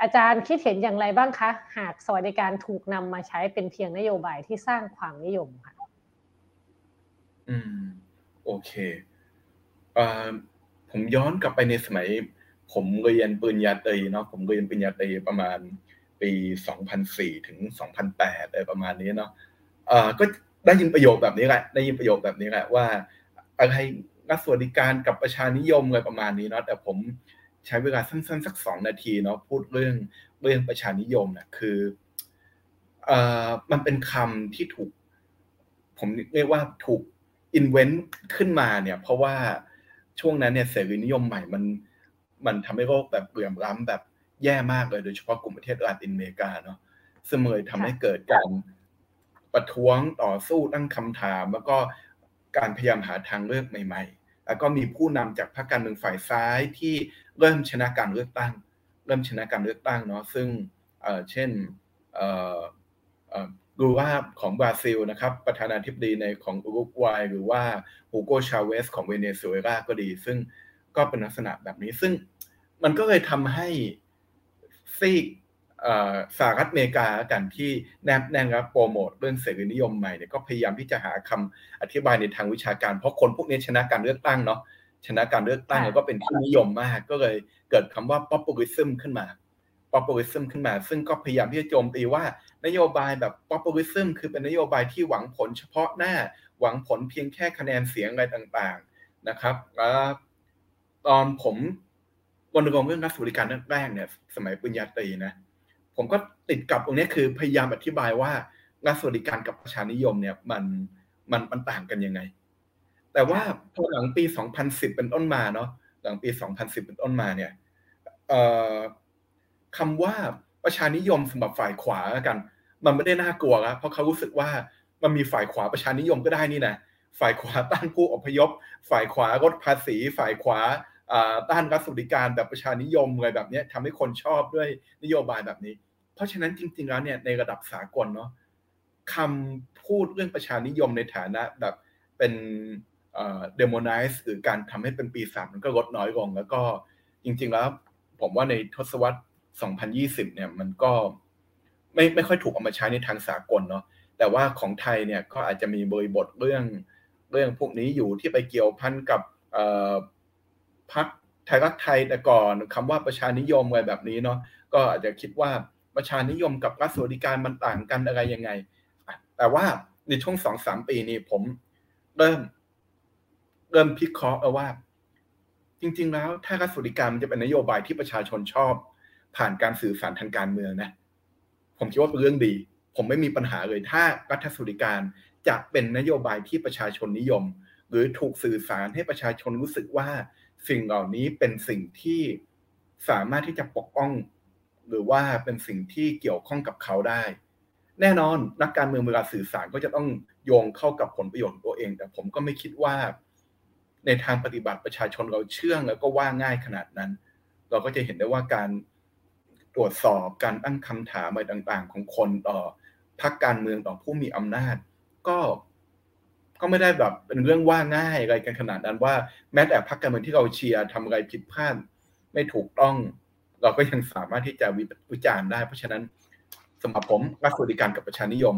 อาจารย์คิดเห็นอย่างไรบ้างคะ หากสวัสดิการถูกนำมาใช้เป็นเพียงนโยบายที่สร้างความนิยมค่ะ อืม โอเคอผมย้อนกลับไปในสมัย ผมเรียนปริญญาตรีเนาะผมเรียนปริญญาตรีประมาณ ปี 2004 ถึง 2008อะไรประมาณนี้เนาะเอ่อก็ได้ยินประโยคแบบนี้แหละได้ยินประโยคแบบนี้แหละว่า อะไรรัฐสวัสดิการกับประชานิยมอะไรประมาณนี้เนาะแต่ผมใช้เวลาสั้นๆสักสองนาทีเนาะพูดเรื่องเรื่องประชานิยมนะคือเอ่อมันเป็นคำที่ถูก ผมเรียกว่าถูกอินเวนต์ขึ้นมาเนี่ย เพราะว่าช่วงนั้นเนี่ยเสรีนิยมใหม่มัน มันทำให้โลกแบบเบื่อล้ำแบบ แย่มากเลยโดยเฉพาะกลุ่มประเทศลาตินอเมริกาเนาะซึ่งเลยทำให้เกิดการประท้วงต่อสู้ตั้งคำถาม แล้วก็การพยายามหาทางเลือกใหม่ ๆ แล้วก็มีผู้นำจากพรรคการเมืองฝ่ายซ้ายที่เริ่มชนะการเลือกตั้ง เริ่มชนะการเลือกตั้งเนาะซึ่งเช่นดูว่าของบราซิลนะครับ ประธานาธิบดีในของอุรุกวัยหรือว่าฮูโกชาเวสของเวเนซุเอลาก็ดี ซึ่งก็เป็นลักษณะแบบนี้ซึ่งมันก็เลยทำให้ ซีกสหรัฐอเมริกากันที่แนบแน่นรับโปรโมทเรื่องเสรีนิยมใหม่เนี่ยก็พยายามที่จะหาคำอธิบายในทางวิชาการ เพราะคนพวกนี้ชนะการเลือกตั้งเนาะชนะการเลือกตั้งแล้วก็เป็นที่นิยมมากก็เลยเกิดคำว่า populism ขึ้นมา populism ขึ้นมา ซึ่งก็พยายามที่จะโจมตีว่านโยบายแบบ populism คือเป็นนโยบายที่หวังผลเฉพาะหน้า หวังผลเพียงแค่คะแนนเสียงอะไรต่างๆนะครับตอนผม รณรงค์เรื่องรัฐสวัสดิการแรกเนี่ย สมัยปริญญาตรีนะผมก็ติดกับตรงนี้คือพยายามอธิบายว่ารัฐสวัสดิการกับประชานิยมเนี่ยมันมันมันต่างกันยังไง แต่ว่าพอหลังปี 2010 เป็นต้นมาเนาะหลังปี 2010 เป็นต้นมาเนี่ยคำว่าประชานิยมสำหรับฝ่ายขวากัน มันไม่ได้น่ากลัวแล้วเพราะเขารู้สึกว่ามันมีฝ่ายขวาประชานิยมก็ได้นี่นะฝ่ายขวาต้านผู้อพยพ ฝ่ายขวาลดภาษี ฝ่ายขวา ต้านรัฐสวัสดิการแบบประชานิยมอะไรแบบนี้ทำให้คนชอบด้วยนโยบายแบบนี้ เพราะฉะนั้นจริง ๆ แล้วเนี่ยในระดับสากลเนาะคำพูดเรื่องประชานิยมในฐานะแบบเป็น demonize หรือการทำให้เป็นปีศาจมันก็ลดน้อยลง แล้วก็จริง ๆ แล้ว ผมว่าในทศวรรษ 2020 เนี่ยมันก็ไม่ไม่ค่อยถูกเอามาใช้ในทางสากลเนาะแต่ว่าของไทยเนี่ยก็อาจจะมีบริบทเรื่องเรื่องพวกนี้อยู่ที่ไปเกี่ยวพันกับ พักไทยรักไทยแต่ก่อนคำว่าประชานิยมอะไรแบบนี้เนาะก็อาจจะคิดว่าประชานิยมกับรัฐสวัสดิการมันต่างกันอะไรยังไง แต่ว่าในช่วงสองสามปีนี้ผมเริ่ม เริ่มพิเคราะห์ว่า จริง ๆ แล้วถ้ารัฐสวัสดิการมันจะเป็นนโยบายที่ประชาชนชอบ ผ่านการสื่อสารทางการเมืองนะผมคิดว่าเป็นเรื่องดี ผมไม่มีปัญหาเลยถ้ารัฐสวัสดิการจะเป็นนโยบายที่ประชาชนนิยม หรือถูกสื่อสารให้ประชาชนรู้สึกว่า สิ่งเหล่านี้เป็นสิ่งที่สามารถที่จะปกป้อง หรือว่าเป็นสิ่งที่เกี่ยวข้องกับเขาได้ แน่นอนนักการเมืองเวลาสื่อสารก็จะต้องโยงเข้ากับผลประโยชน์ตัวเอง แต่ผมก็ไม่คิดว่า ในทางปฏิบัติประชาชนเราเชื่องแล้วก็ว่าง่ายขนาดนั้น เราก็จะเห็นได้ว่าการตรวจสอบการตั้งคำถามอะไรต่าง ๆ ของคนต่อพรรคการเมืองต่อผู้มีอำนาจ ก็ ก็ไม่ได้แบบเป็นเรื่องว่าง่ายอะไรกันขนาดนั้นว่าแม้แต่พรรคการเมืองที่เราเชียร์ทำอะไรผิดพลาดไม่ถูกต้อง เราก็ยังสามารถที่จะวิจารณ์ได้ เพราะฉะนั้นสำหรับผมรัฐสวัสดิการกับประชานิยม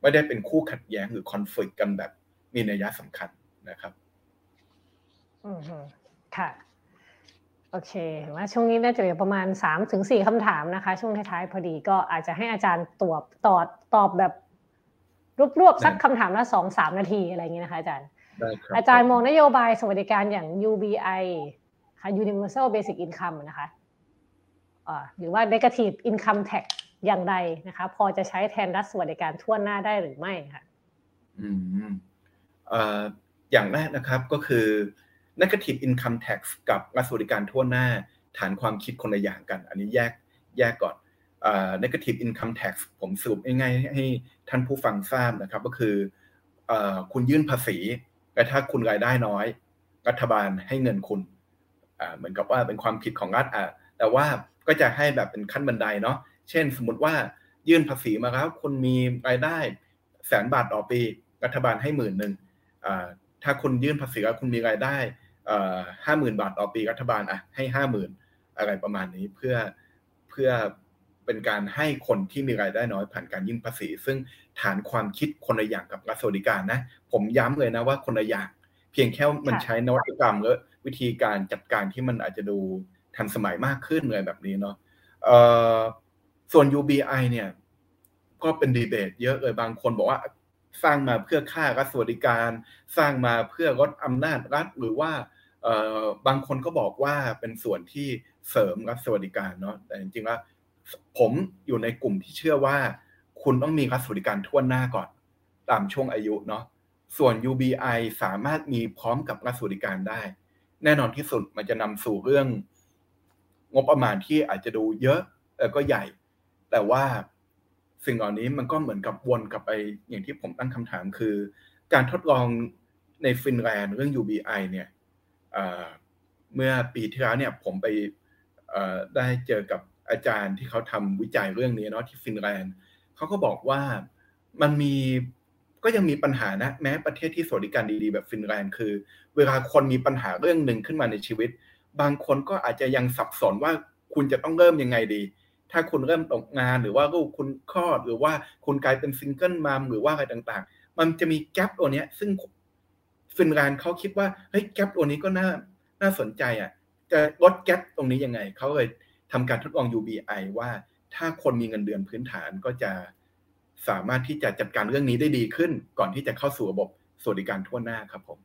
ไม่ได้เป็นคู่ขัดแย้งหรือคอนฟ lict กันแบบมีนัยสำคัญนะครับอืมค่ะ โอเคเห็นว่าช่วงนี้น่าจะเหลือประมาณสามถึงสี่คำถามนะคะ ช่วงท้ายๆพอดีก็อาจจะให้อาจารย์ตอบตอบตอบแบบ รวบๆสักคำถามละสองสามนาทีอะไรอย่างนี้นะคะอาจารย์อาจารย์มองนโยบายสวัสดิการอย่าง UBI ค่ะ Universal Basic Income นะคะหรือว่า Negative Income Tax อย่างไรนะคะ พอจะใช้แทนรัฐสวัสดิการทั่วหน้าได้หรือไม่ค่ะอืมอย่างแรกนะครับก็คือ negative income tax กับรัฐสวัสดิการทั่วหน้า ฐานความคิดคนละอย่างกัน อันนี้แยกแยกก่อน negative income tax ผมสรุปง่ายๆให้ท่านผู้ฟังทราบนะครับ ก็คือคุณยื่นภาษีแต่ถ้าคุณรายได้น้อย รัฐบาลให้เงินคุณ เหมือนกับว่าเป็นความผิดของรัฐแต่ว่าก็จะให้แบบเป็นขั้นบันไดเนาะเช่นสมมติว่ายื่นภาษีมาแล้วคุณมีรายได้แสนบาทต่อปี รัฐบาลให้หมื่นหนึ่งถ้าคุณยื่นภาษีแล้วคุณมีรายได้ห้าหมื่นบาทต่อปีรัฐบาลอะให้ห้าหมื่นอะไรประมาณนี้เพื่อเพื่อ เป็นการให้คนที่มีรายได้น้อยผ่านการยื่นภาษี ซึ่งฐานความคิดคนละอย่างกับรัฐสวัสดิการนะ ผมย้ำเลยนะว่าคนละอย่าง เพียงแค่มันใช้นวัตกรรมและวิธีการจัดการที่มันอาจจะดูทันสมัยมากขึ้นเลยแบบนี้เนาะส่วน UBI เนี่ยก็เป็นดีเบตเยอะเลยบางคนบอกว่าสร้างมาเพื่อค่ารัฐสวัสดิการ สร้างมาเพื่อลดอำนาจรัฐหรือว่าบางคนก็บอกว่าเป็นส่วนที่เสริมรัฐสวัสดิการเนาะแต่จริงๆแล้ว ผมอยู่ในกลุ่มที่เชื่อว่า คุณต้องมีรัฐสวัสดิการทั่วหน้าก่อน ตามช่วงอายุเนาะส่วน UBI สามารถมีพร้อมกับรัฐสวัสดิการได้ แน่นอนที่สุดมันจะนำสู่เรื่อง งบประมาณที่อาจจะดูเยอะเออก็ใหญ่ แต่ว่าสิ่งเหล่านี้มันก็เหมือนกับวนกลับไปอย่างที่ผมตั้งคำถามคือ การทดลองในฟินแลนด์เรื่อง UBI เนี่ยเมื่อปีที่แล้วเนี่ยผมไปได้เจอกับ อาจารย์ที่เขาทำวิจัยเรื่องนี้เนาะที่ฟินแลนด์เขาก็บอกว่ามันมีก็ยังมีปัญหานะ แม้ประเทศที่สวัสดิการดีๆแบบฟินแลนด์คือ เวลาคนมีปัญหาเรื่องหนึ่งขึ้นมาในชีวิต บางคนก็อาจจะยังสับสนว่าคุณจะต้องเริ่มยังไงดี ถ้าคุณเริ่มตกงานหรือว่าลูกคุณคลอด หรือว่าคุณกลายเป็น single mom หรือว่าอะไรต่างๆ มันจะมี gap ตัวนี้ซึ่งฟินแลนด์เขาคิดว่าเฮ้ย gap ตัวนี้ก็น่าน่าสนใจอะจะลด gap ตรงนี้ยังไงเขาเลย ทำการทดลอง UBI ว่าถ้าคนมีเงินเดือนพื้นฐานก็จะสามารถที่จะจัดการเรื่องนี้ได้ดีขึ้น ก่อนที่จะเข้าสู่ระบบสวัสดิการทั่วหน้าครับผม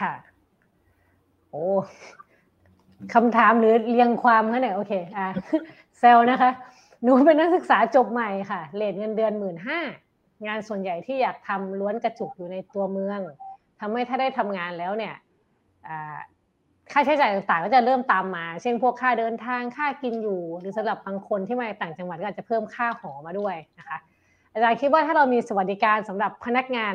ค่ะ โอ้คำถามหรือเรียงความเขาเนี่ยโอเค อ่าเซลนะคะหนูเป็นนักศึกษาจบใหม่ค่ะเลทเงินเดือนหมื่นห้างานส่วนใหญ่ที่อยากทำล้วนกระจุกอยู่ในตัวเมืองทำให้ถ้าได้ทำงานแล้วเนี่ย ค่าใช้จ่ายต่างๆ ก็จะเริ่มตามมา เช่นพวกค่าเดินทางค่ากินอยู่ หรือสำหรับบางคนที่มาต่างจังหวัดก็อาจจะเพิ่มค่าหอมาด้วยนะคะ อาจารย์คิดว่าถ้าเรามีสวัสดิการสำหรับพนักงาน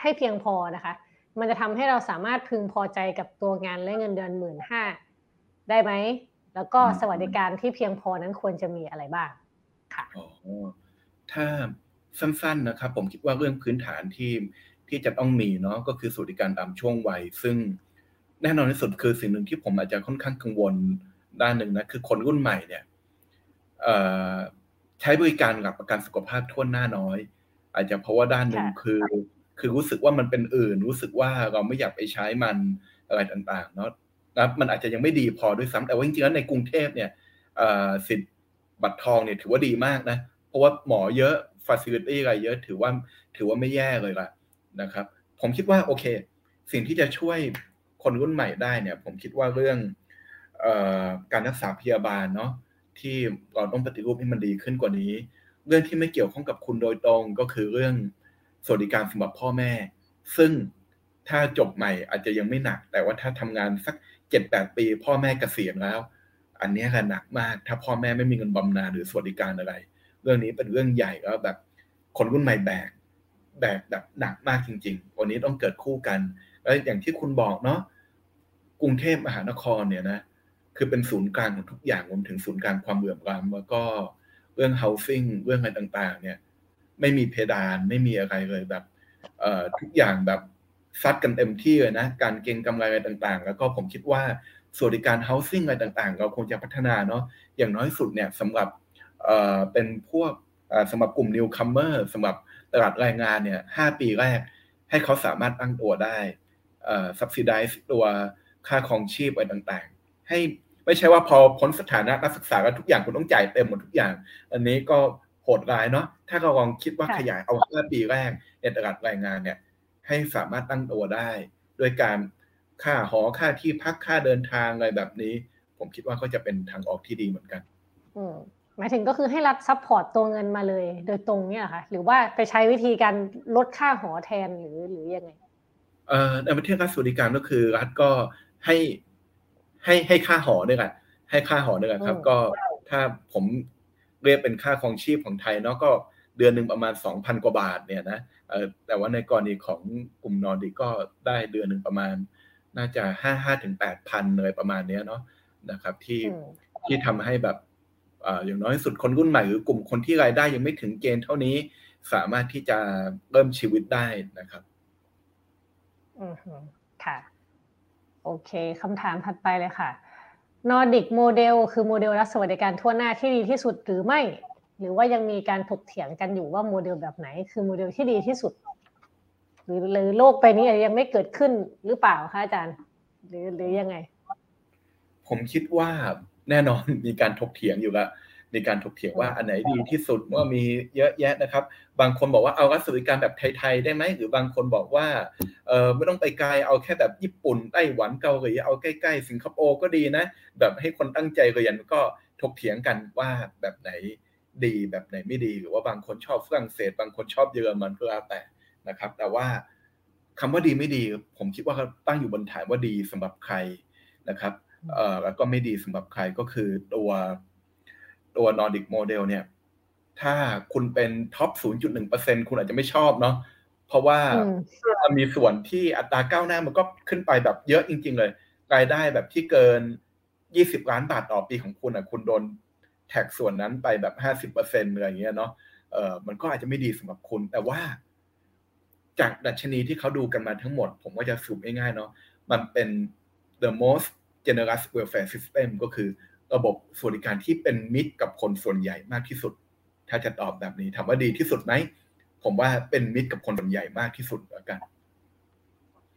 ให้เพียงพอนะคะ มันจะทำให้เราสามารถพึงพอใจกับตัวงานและเงินเดือนหมื่นห้าได้ไหมแล้วก็สวัสดิการที่เพียงพอนั้นควรจะมีอะไรบ้างค่ะถ้าสั้นๆนะครับ ผมคิดว่าเรื่องพื้นฐานที่ ที่จะต้องมีเนาะก็คือสวัสดิการตามช่วงวัย ซึ่งแน่นอนที่สุดคือสิ่งหนึ่งที่ผมอาจจะค่อนข้างกังวลด้านหนึ่งนะคือคนรุ่นใหม่เนี่ยใช้บริการกับประกันสุขภาพทั่วหน้าน้อย อาจจะเพราะว่าด้านหนึ่งคือ คือรู้สึกว่ามันเป็นอื่น รู้สึกว่าเราไม่อยากไปใช้มันอะไรต่างๆเนาะนะมันอาจจะยังไม่ดีพอด้วยซ้ำแต่ว่าจริงๆแล้วในกรุงเทพเนี่ยสิทธิ์บัตรทองเนี่ยถือว่าดีมากนะ เพราะว่าหมอเยอะฟาซิลิตี้อะไรเยอะ ถือว่าถือว่าไม่แย่เลยล่ะ นะครับ ผมคิดว่าโอเค สิ่งที่จะช่วยคนรุ่นใหม่ได้เนี่ย ผมคิดว่าเรื่องออการรักษาพยาบาลเนาะที่เราต้องปฏิรูปให้มันดีขึ้นกว่านี้ เรื่องที่ไม่เกี่ยวข้องกับคุณโดยตรง ก็คือเรื่องสวัสดิการสำหรับพ่อแม่ ซึ่งถ้าจบใหม่อาจจะยังไม่หนัก แต่ว่าถ้าทำงานสักเจ็ดแปดปี พ่อแม่เกษียณแล้ว อันนี้ก็หนักมาก ถ้าพ่อแม่ไม่มีเงินบำนาญหรือสวัสดิการอะไร เรื่องนี้เป็นเรื่องใหญ่แล้วแบบคนรุ่นใหม่แบก แบกแบบหนักมากจริง ๆ วันนี้ต้องเกิดคู่กัน แล้วอย่างที่คุณบอกเนาะกรุงเทพมหานครเนี่ยนะคือเป็นศูนย์กลางของทุกอย่างรวมถึงศูนย์กลางความเหลื่อมล้ำแล้วก็เรื่อง housing เรื่องอะไรต่าง ๆ เนี่ย ไม่มีเพดานไม่มีอะไรเลยแบบเอ่อทุกอย่างแบบซัดกันเต็มที่เลยนะ การเก็งกำไรอะไรต่างๆ แล้วก็ผมคิดว่าสวัสดิการ housing อะไรต่างๆ เราคงจะพัฒนาเนาะอย่างน้อยสุดเนี่ยสำหรับเอ่อเป็นพวกสำหรับกลุ่ม newcomer สำหรับ ตลาดแรงงานเนี่ยห้าปีแรกให้เขาสามารถตั้งตัวได้เอ่อ subsidize ตัวค่าครองชีพอะไรต่างๆ ให้ไม่ใช่ว่าพอพ้นสถานะนักศึกษาแล้วทุกอย่างคุณต้องจ่ายเต็มหมดทุกอย่าง อันนี้ก็โหดร้ายเนาะถ้าเราลองคิดว่าขยายเอาห้าปีแรกในตลาดแรงงานเนี่ยให้สามารถตั้งตัวได้ ด้วยการค่าหอค่าที่พักค่าเดินทางอะไรแบบนี้ ผมคิดว่าก็จะเป็นทางออกที่ดีเหมือนกัน อืม หมายถึงก็คือให้รัฐ support ตัวเงินมาเลย โดยตรงเนี่ยค่ะ หรือว่าไปใช้วิธีการลดค่าหอแทนหรือหรือยังไงเอ่อในประเทศรัฐสวัสดิการก็คือรัฐก็ให้ให้ให้ค่าหอด้วยกันให้ค่าหอด้วยกันครับ ก็ถ้าผมเรียกเป็นค่าครองชีพของไทยเนาะก็เดือนหนึ่งประมาณสองพันกว่าบาทเนี่ยนะเออแต่ว่าในกรณีของกลุ่มนอร์ดิก็ได้เดือนหนึ่งประมาณ น่าจะห้าห้าถึงแปดพันเลยประมาณเนี้ยเนาะนะครับ ที่ที่ทำให้แบบ อย่างน้อยสุดคนรุ่นใหม่หรือกลุ่มคนที่รายได้ยังไม่ถึงเกณฑ์เท่านี้ สามารถที่จะเริ่มชีวิตได้นะครับ อืมค่ะ โอเคคำถามถัดไปเลยค่ะ Nordic โมเดลคือโมเดลรัฐสวัสดิการทั่วหน้าที่ดีที่สุดหรือไม่ หรือว่ายังมีการถกเถียงกันอยู่ว่าโมเดลแบบไหน คือโมเดลที่ดีที่สุด หรือหรือโลกไปนี้ยังไม่เกิดขึ้นหรือเปล่าคะอาจารย์ หรือหรือยังไง ผมคิดว่า แน่นอนมีการถกเถียงอยู่ละมีการถกเถียงว่าอันไหนดีที่สุดว่ามีเยอะแยะนะครับ บางคนบอกว่าเอารัฐสวัสดิการแบบไทยๆได้ไหมหรือบางคนบอกว่าเออไม่ต้องไปไกลเอาแค่แบบญี่ปุ่นไต้หวันเกาหลีเอาใกล้ๆสิงคโปร์ก็ดีนะ แบบให้คนตั้งใจเรียนก็ถกเถียงกันว่าแบบไหนดีแบบไหนไม่ดีหรือว่าบางคนชอบฝรั่งเศส บางคนชอบเยอรมันก็แล้วแต่นะครับ แต่ว่าคำว่าดีไม่ดี ผมคิดว่าเขาตั้งอยู่บนฐานว่าดีสำหรับใครนะครับ เอ่อแล้วก็ไม่ดีสำหรับใครก็คือตัวตัว Nordic Model เนี่ย ถ้าคุณเป็นท็อป 0.1%คุณอาจจะไม่ชอบเนาะเพราะว่ามันมีส่วนที่อัตราก้าวหน้ามันก็ขึ้นไปแบบเยอะจริง ๆ เลย รายได้แบบที่เกิน 20 ล้านบาทต่อปีของคุณอะคุณโดนแท็กส่วนนั้นไปแบบ 50%อะไรอย่างเงี้ยเนาะเออมันก็อาจจะไม่ดีสำหรับคุณ แต่ว่า จากดัชนีที่เขาดูกันมาทั้งหมด ผมก็จะสรุปง่ายๆเนาะมันเป็น the most generous welfare system ก็คือระบบสวัสดิการที่เป็นมิตรกับคนส่วนใหญ่มากที่สุด ถ้าจะตอบแบบนี้ถามว่าดีที่สุดไหม ผมว่าเป็นมิตรกับคนส่วนใหญ่มากที่สุดแล้วกัน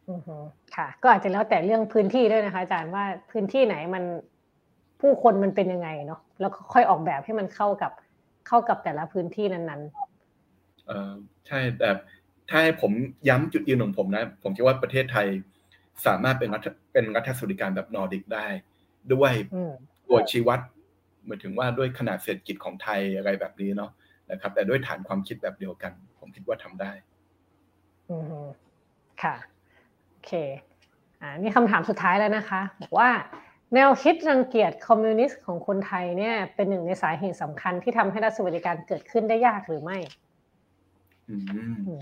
อือค่ะ ก็อาจจะแล้วแต่เรื่องพื้นที่ด้วยนะคะ อาจารย์ว่าพื้นที่ไหนมันผู้คนมันเป็นยังไงเนาะแล้วค่อยออกแบบให้มันเข้ากับเข้ากับแต่ละพื้นที่นั้นๆเออใช่แต่ถ้าให้ผมย้ำจุดยืนของผมนะ ผมคิดว่าประเทศไทย สามารถเป็นรัฐเป็นรัฐสวัสดิการแบบนอร์ดิกได้ ด้วยตัวชี้วัดหมายถึงว่าด้วยขนาดเศรษฐกิจของไทยอะไรแบบนี้เนาะนะครับ แต่ด้วยฐานความคิดแบบเดียวกัน ผมคิดว่าทำได้อืมค่ะโอเค อ่านี่คำถามสุดท้ายแล้วนะคะ บอกว่าแนวคิดรังเกียจคอมมิวนิสต์ของคนไทยเนี่ย เป็นหนึ่งในสาเหตุสำคัญที่ทำให้รัฐสวัสดิการเกิดขึ้นได้ยากหรือไม่ อืม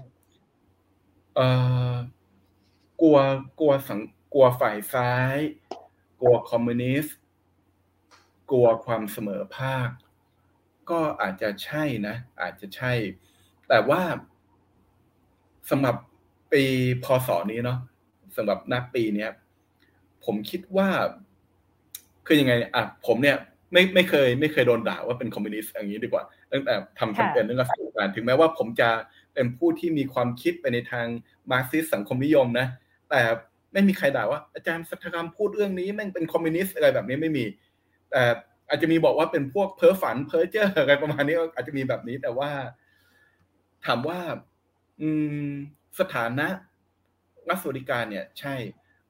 เอ่อ กลัวกลัวสังกลัวฝ่ายซ้าย กลัวคอมมิวนิสต์กลัวความเสมอภาค ก็อาจจะใช่นะ อาจจะใช่ แต่ว่าสำหรับปีพศนี้เนาะสำหรับนักปีเนี้ยผมคิดว่า คือยังไงอะผมเนี่ย ไม่ไม่เคย ไม่เคยโดนด่าว่าเป็นคอมมิวนิสต์อย่างนี้ดีกว่าตั้งแต่ทำแคมเปญเรื่องสวัสดิการถึงแม้ว่าผมจะเป็นผู้ที่มีความคิดไปในทางมาร์กซิสต์สังคมนิยมนะ แต่ไม่มีใครด่าว่าอาจารย์สัทธกรรมพูดเรื่องนี้แม่งเป็นคอมมิวนิสต์อะไรแบบนี้ไม่มี แต่อาจจะมีบอกว่าเป็นพวกเพ้อฝันเพ้อเจ้ออะไรประมาณนี้อาจจะมีแบบนี้ แต่ว่า ถามว่า อืม สถานะรัฐสวัสดิการเนี่ย ใช่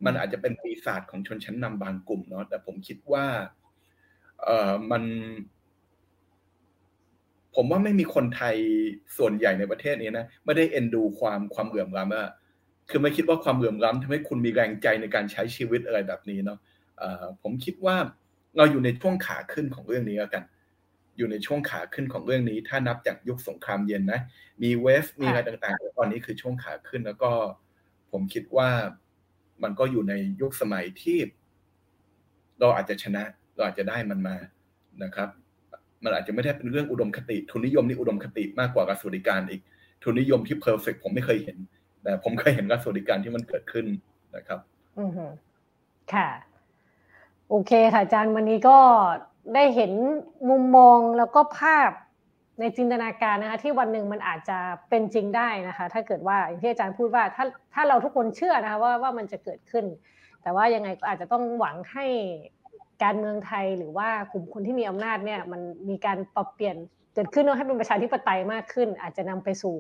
มันอาจจะเป็นปีศาจของชนชั้นนำบางกลุ่มเนาะแต่ผมคิดว่า เอ่อมัน ผมว่าไม่มีคนไทยส่วนใหญ่ในประเทศนี้นะไม่ได้เอ็นดูความความเหลื่อมล้ำอะ คือไม่คิดว่าความเหลื่อมล้ำทำให้คุณมีแรงใจในการใช้ชีวิตอะไรแบบนี้เนาะผมคิดว่าเราอยู่ในช่วงขาขึ้นของเรื่องนี้แล้วกัน อยู่ในช่วงขาขึ้นของเรื่องนี้ ถ้านับจากยุคสงครามเย็นนะ มีเวฟ มีอะไรต่างๆ ตอนนี้คือช่วงขาขึ้นแล้วก็ ผมคิดว่ามันก็อยู่ในยุคสมัยที่เราอาจจะชนะ เราอาจจะได้มันมานะครับ มันอาจจะไม่ได้เป็นเรื่องอุดมคติ ทุนนิยมนี่อุดมคติมากกว่าการสวัสดิการอีก ทุนนิยมที่เพอร์เฟกผมไม่เคยเห็น แต่ผมเคยเห็นการสวัสดิการที่มันเกิดขึ้นนะครับอือค่ะ โอเคค่ะอาจารย์วันนี้ก็ได้เห็นมุมมองแล้วก็ภาพในจินตนาการนะคะที่วันหนึ่งมันอาจจะเป็นจริงได้นะคะ ถ้าเกิดว่าอย่างที่อาจารย์พูดว่าถ้าถ้าเราทุกคนเชื่อนะคะว่าว่ามันจะเกิดขึ้น แต่ว่ายังไงก็อาจจะต้องหวังให้การเมืองไทยหรือว่ากลุ่มคนที่มีอำนาจเนี่ยมันมีการปรับเปลี่ยนเกิดขึ้นให้เป็นประชาธิปไตยมากขึ้น อาจจะนำไปสู่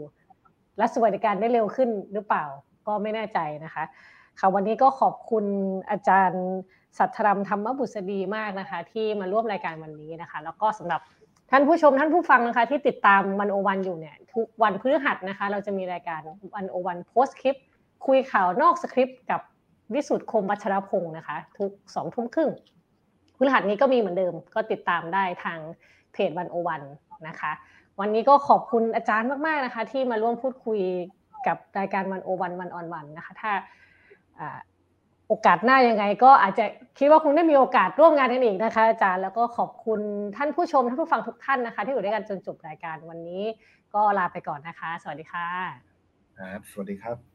รัฐสวัสดิการได้เร็วขึ้นหรือเปล่าก็ไม่แน่ใจนะคะค่ะวันนี้ก็ขอบคุณอาจารย์สัทธรรมธรรมบุษดีมากนะคะ ที่มาร่วมรายการวันนี้นะคะ แล้วก็สำหรับท่านผู้ชมท่านผู้ฟังนะคะ ที่ติดตามวันโอวันอยู่เนี่ยทุกวันพฤหัสนะคะ เราจะมีรายการวันโอวันโพสคลิป คุยข่าวนอกสคริปต์กับวิสุทธ์คมวัชรพงศ์นะคะ ทุกสองทุ่มครึ่งพฤหัสนี้ก็มีเหมือนเดิมก็ติดตามได้ทางเพจวันโอวันนะคะ วันนี้ก็ขอบคุณอาจารย์มากๆนะคะ ที่มาร่วมพูดคุยกับรายการวันโอวันวันออนวันนะคะ ถ้าโอกาสหน้ายังไง ก็อาจจะคิดว่าคงได้มีโอกาสร่วมงานกันอีกนะคะ อาจารย์แล้วก็ขอบคุณท่านผู้ชมท่านผู้ฟังทุกท่านนะคะ ที่อยู่ด้วยกันจนจบรายการวันนี้ ก็ลาไปก่อนนะคะ สวัสดีค่ะครับสวัสดีครับ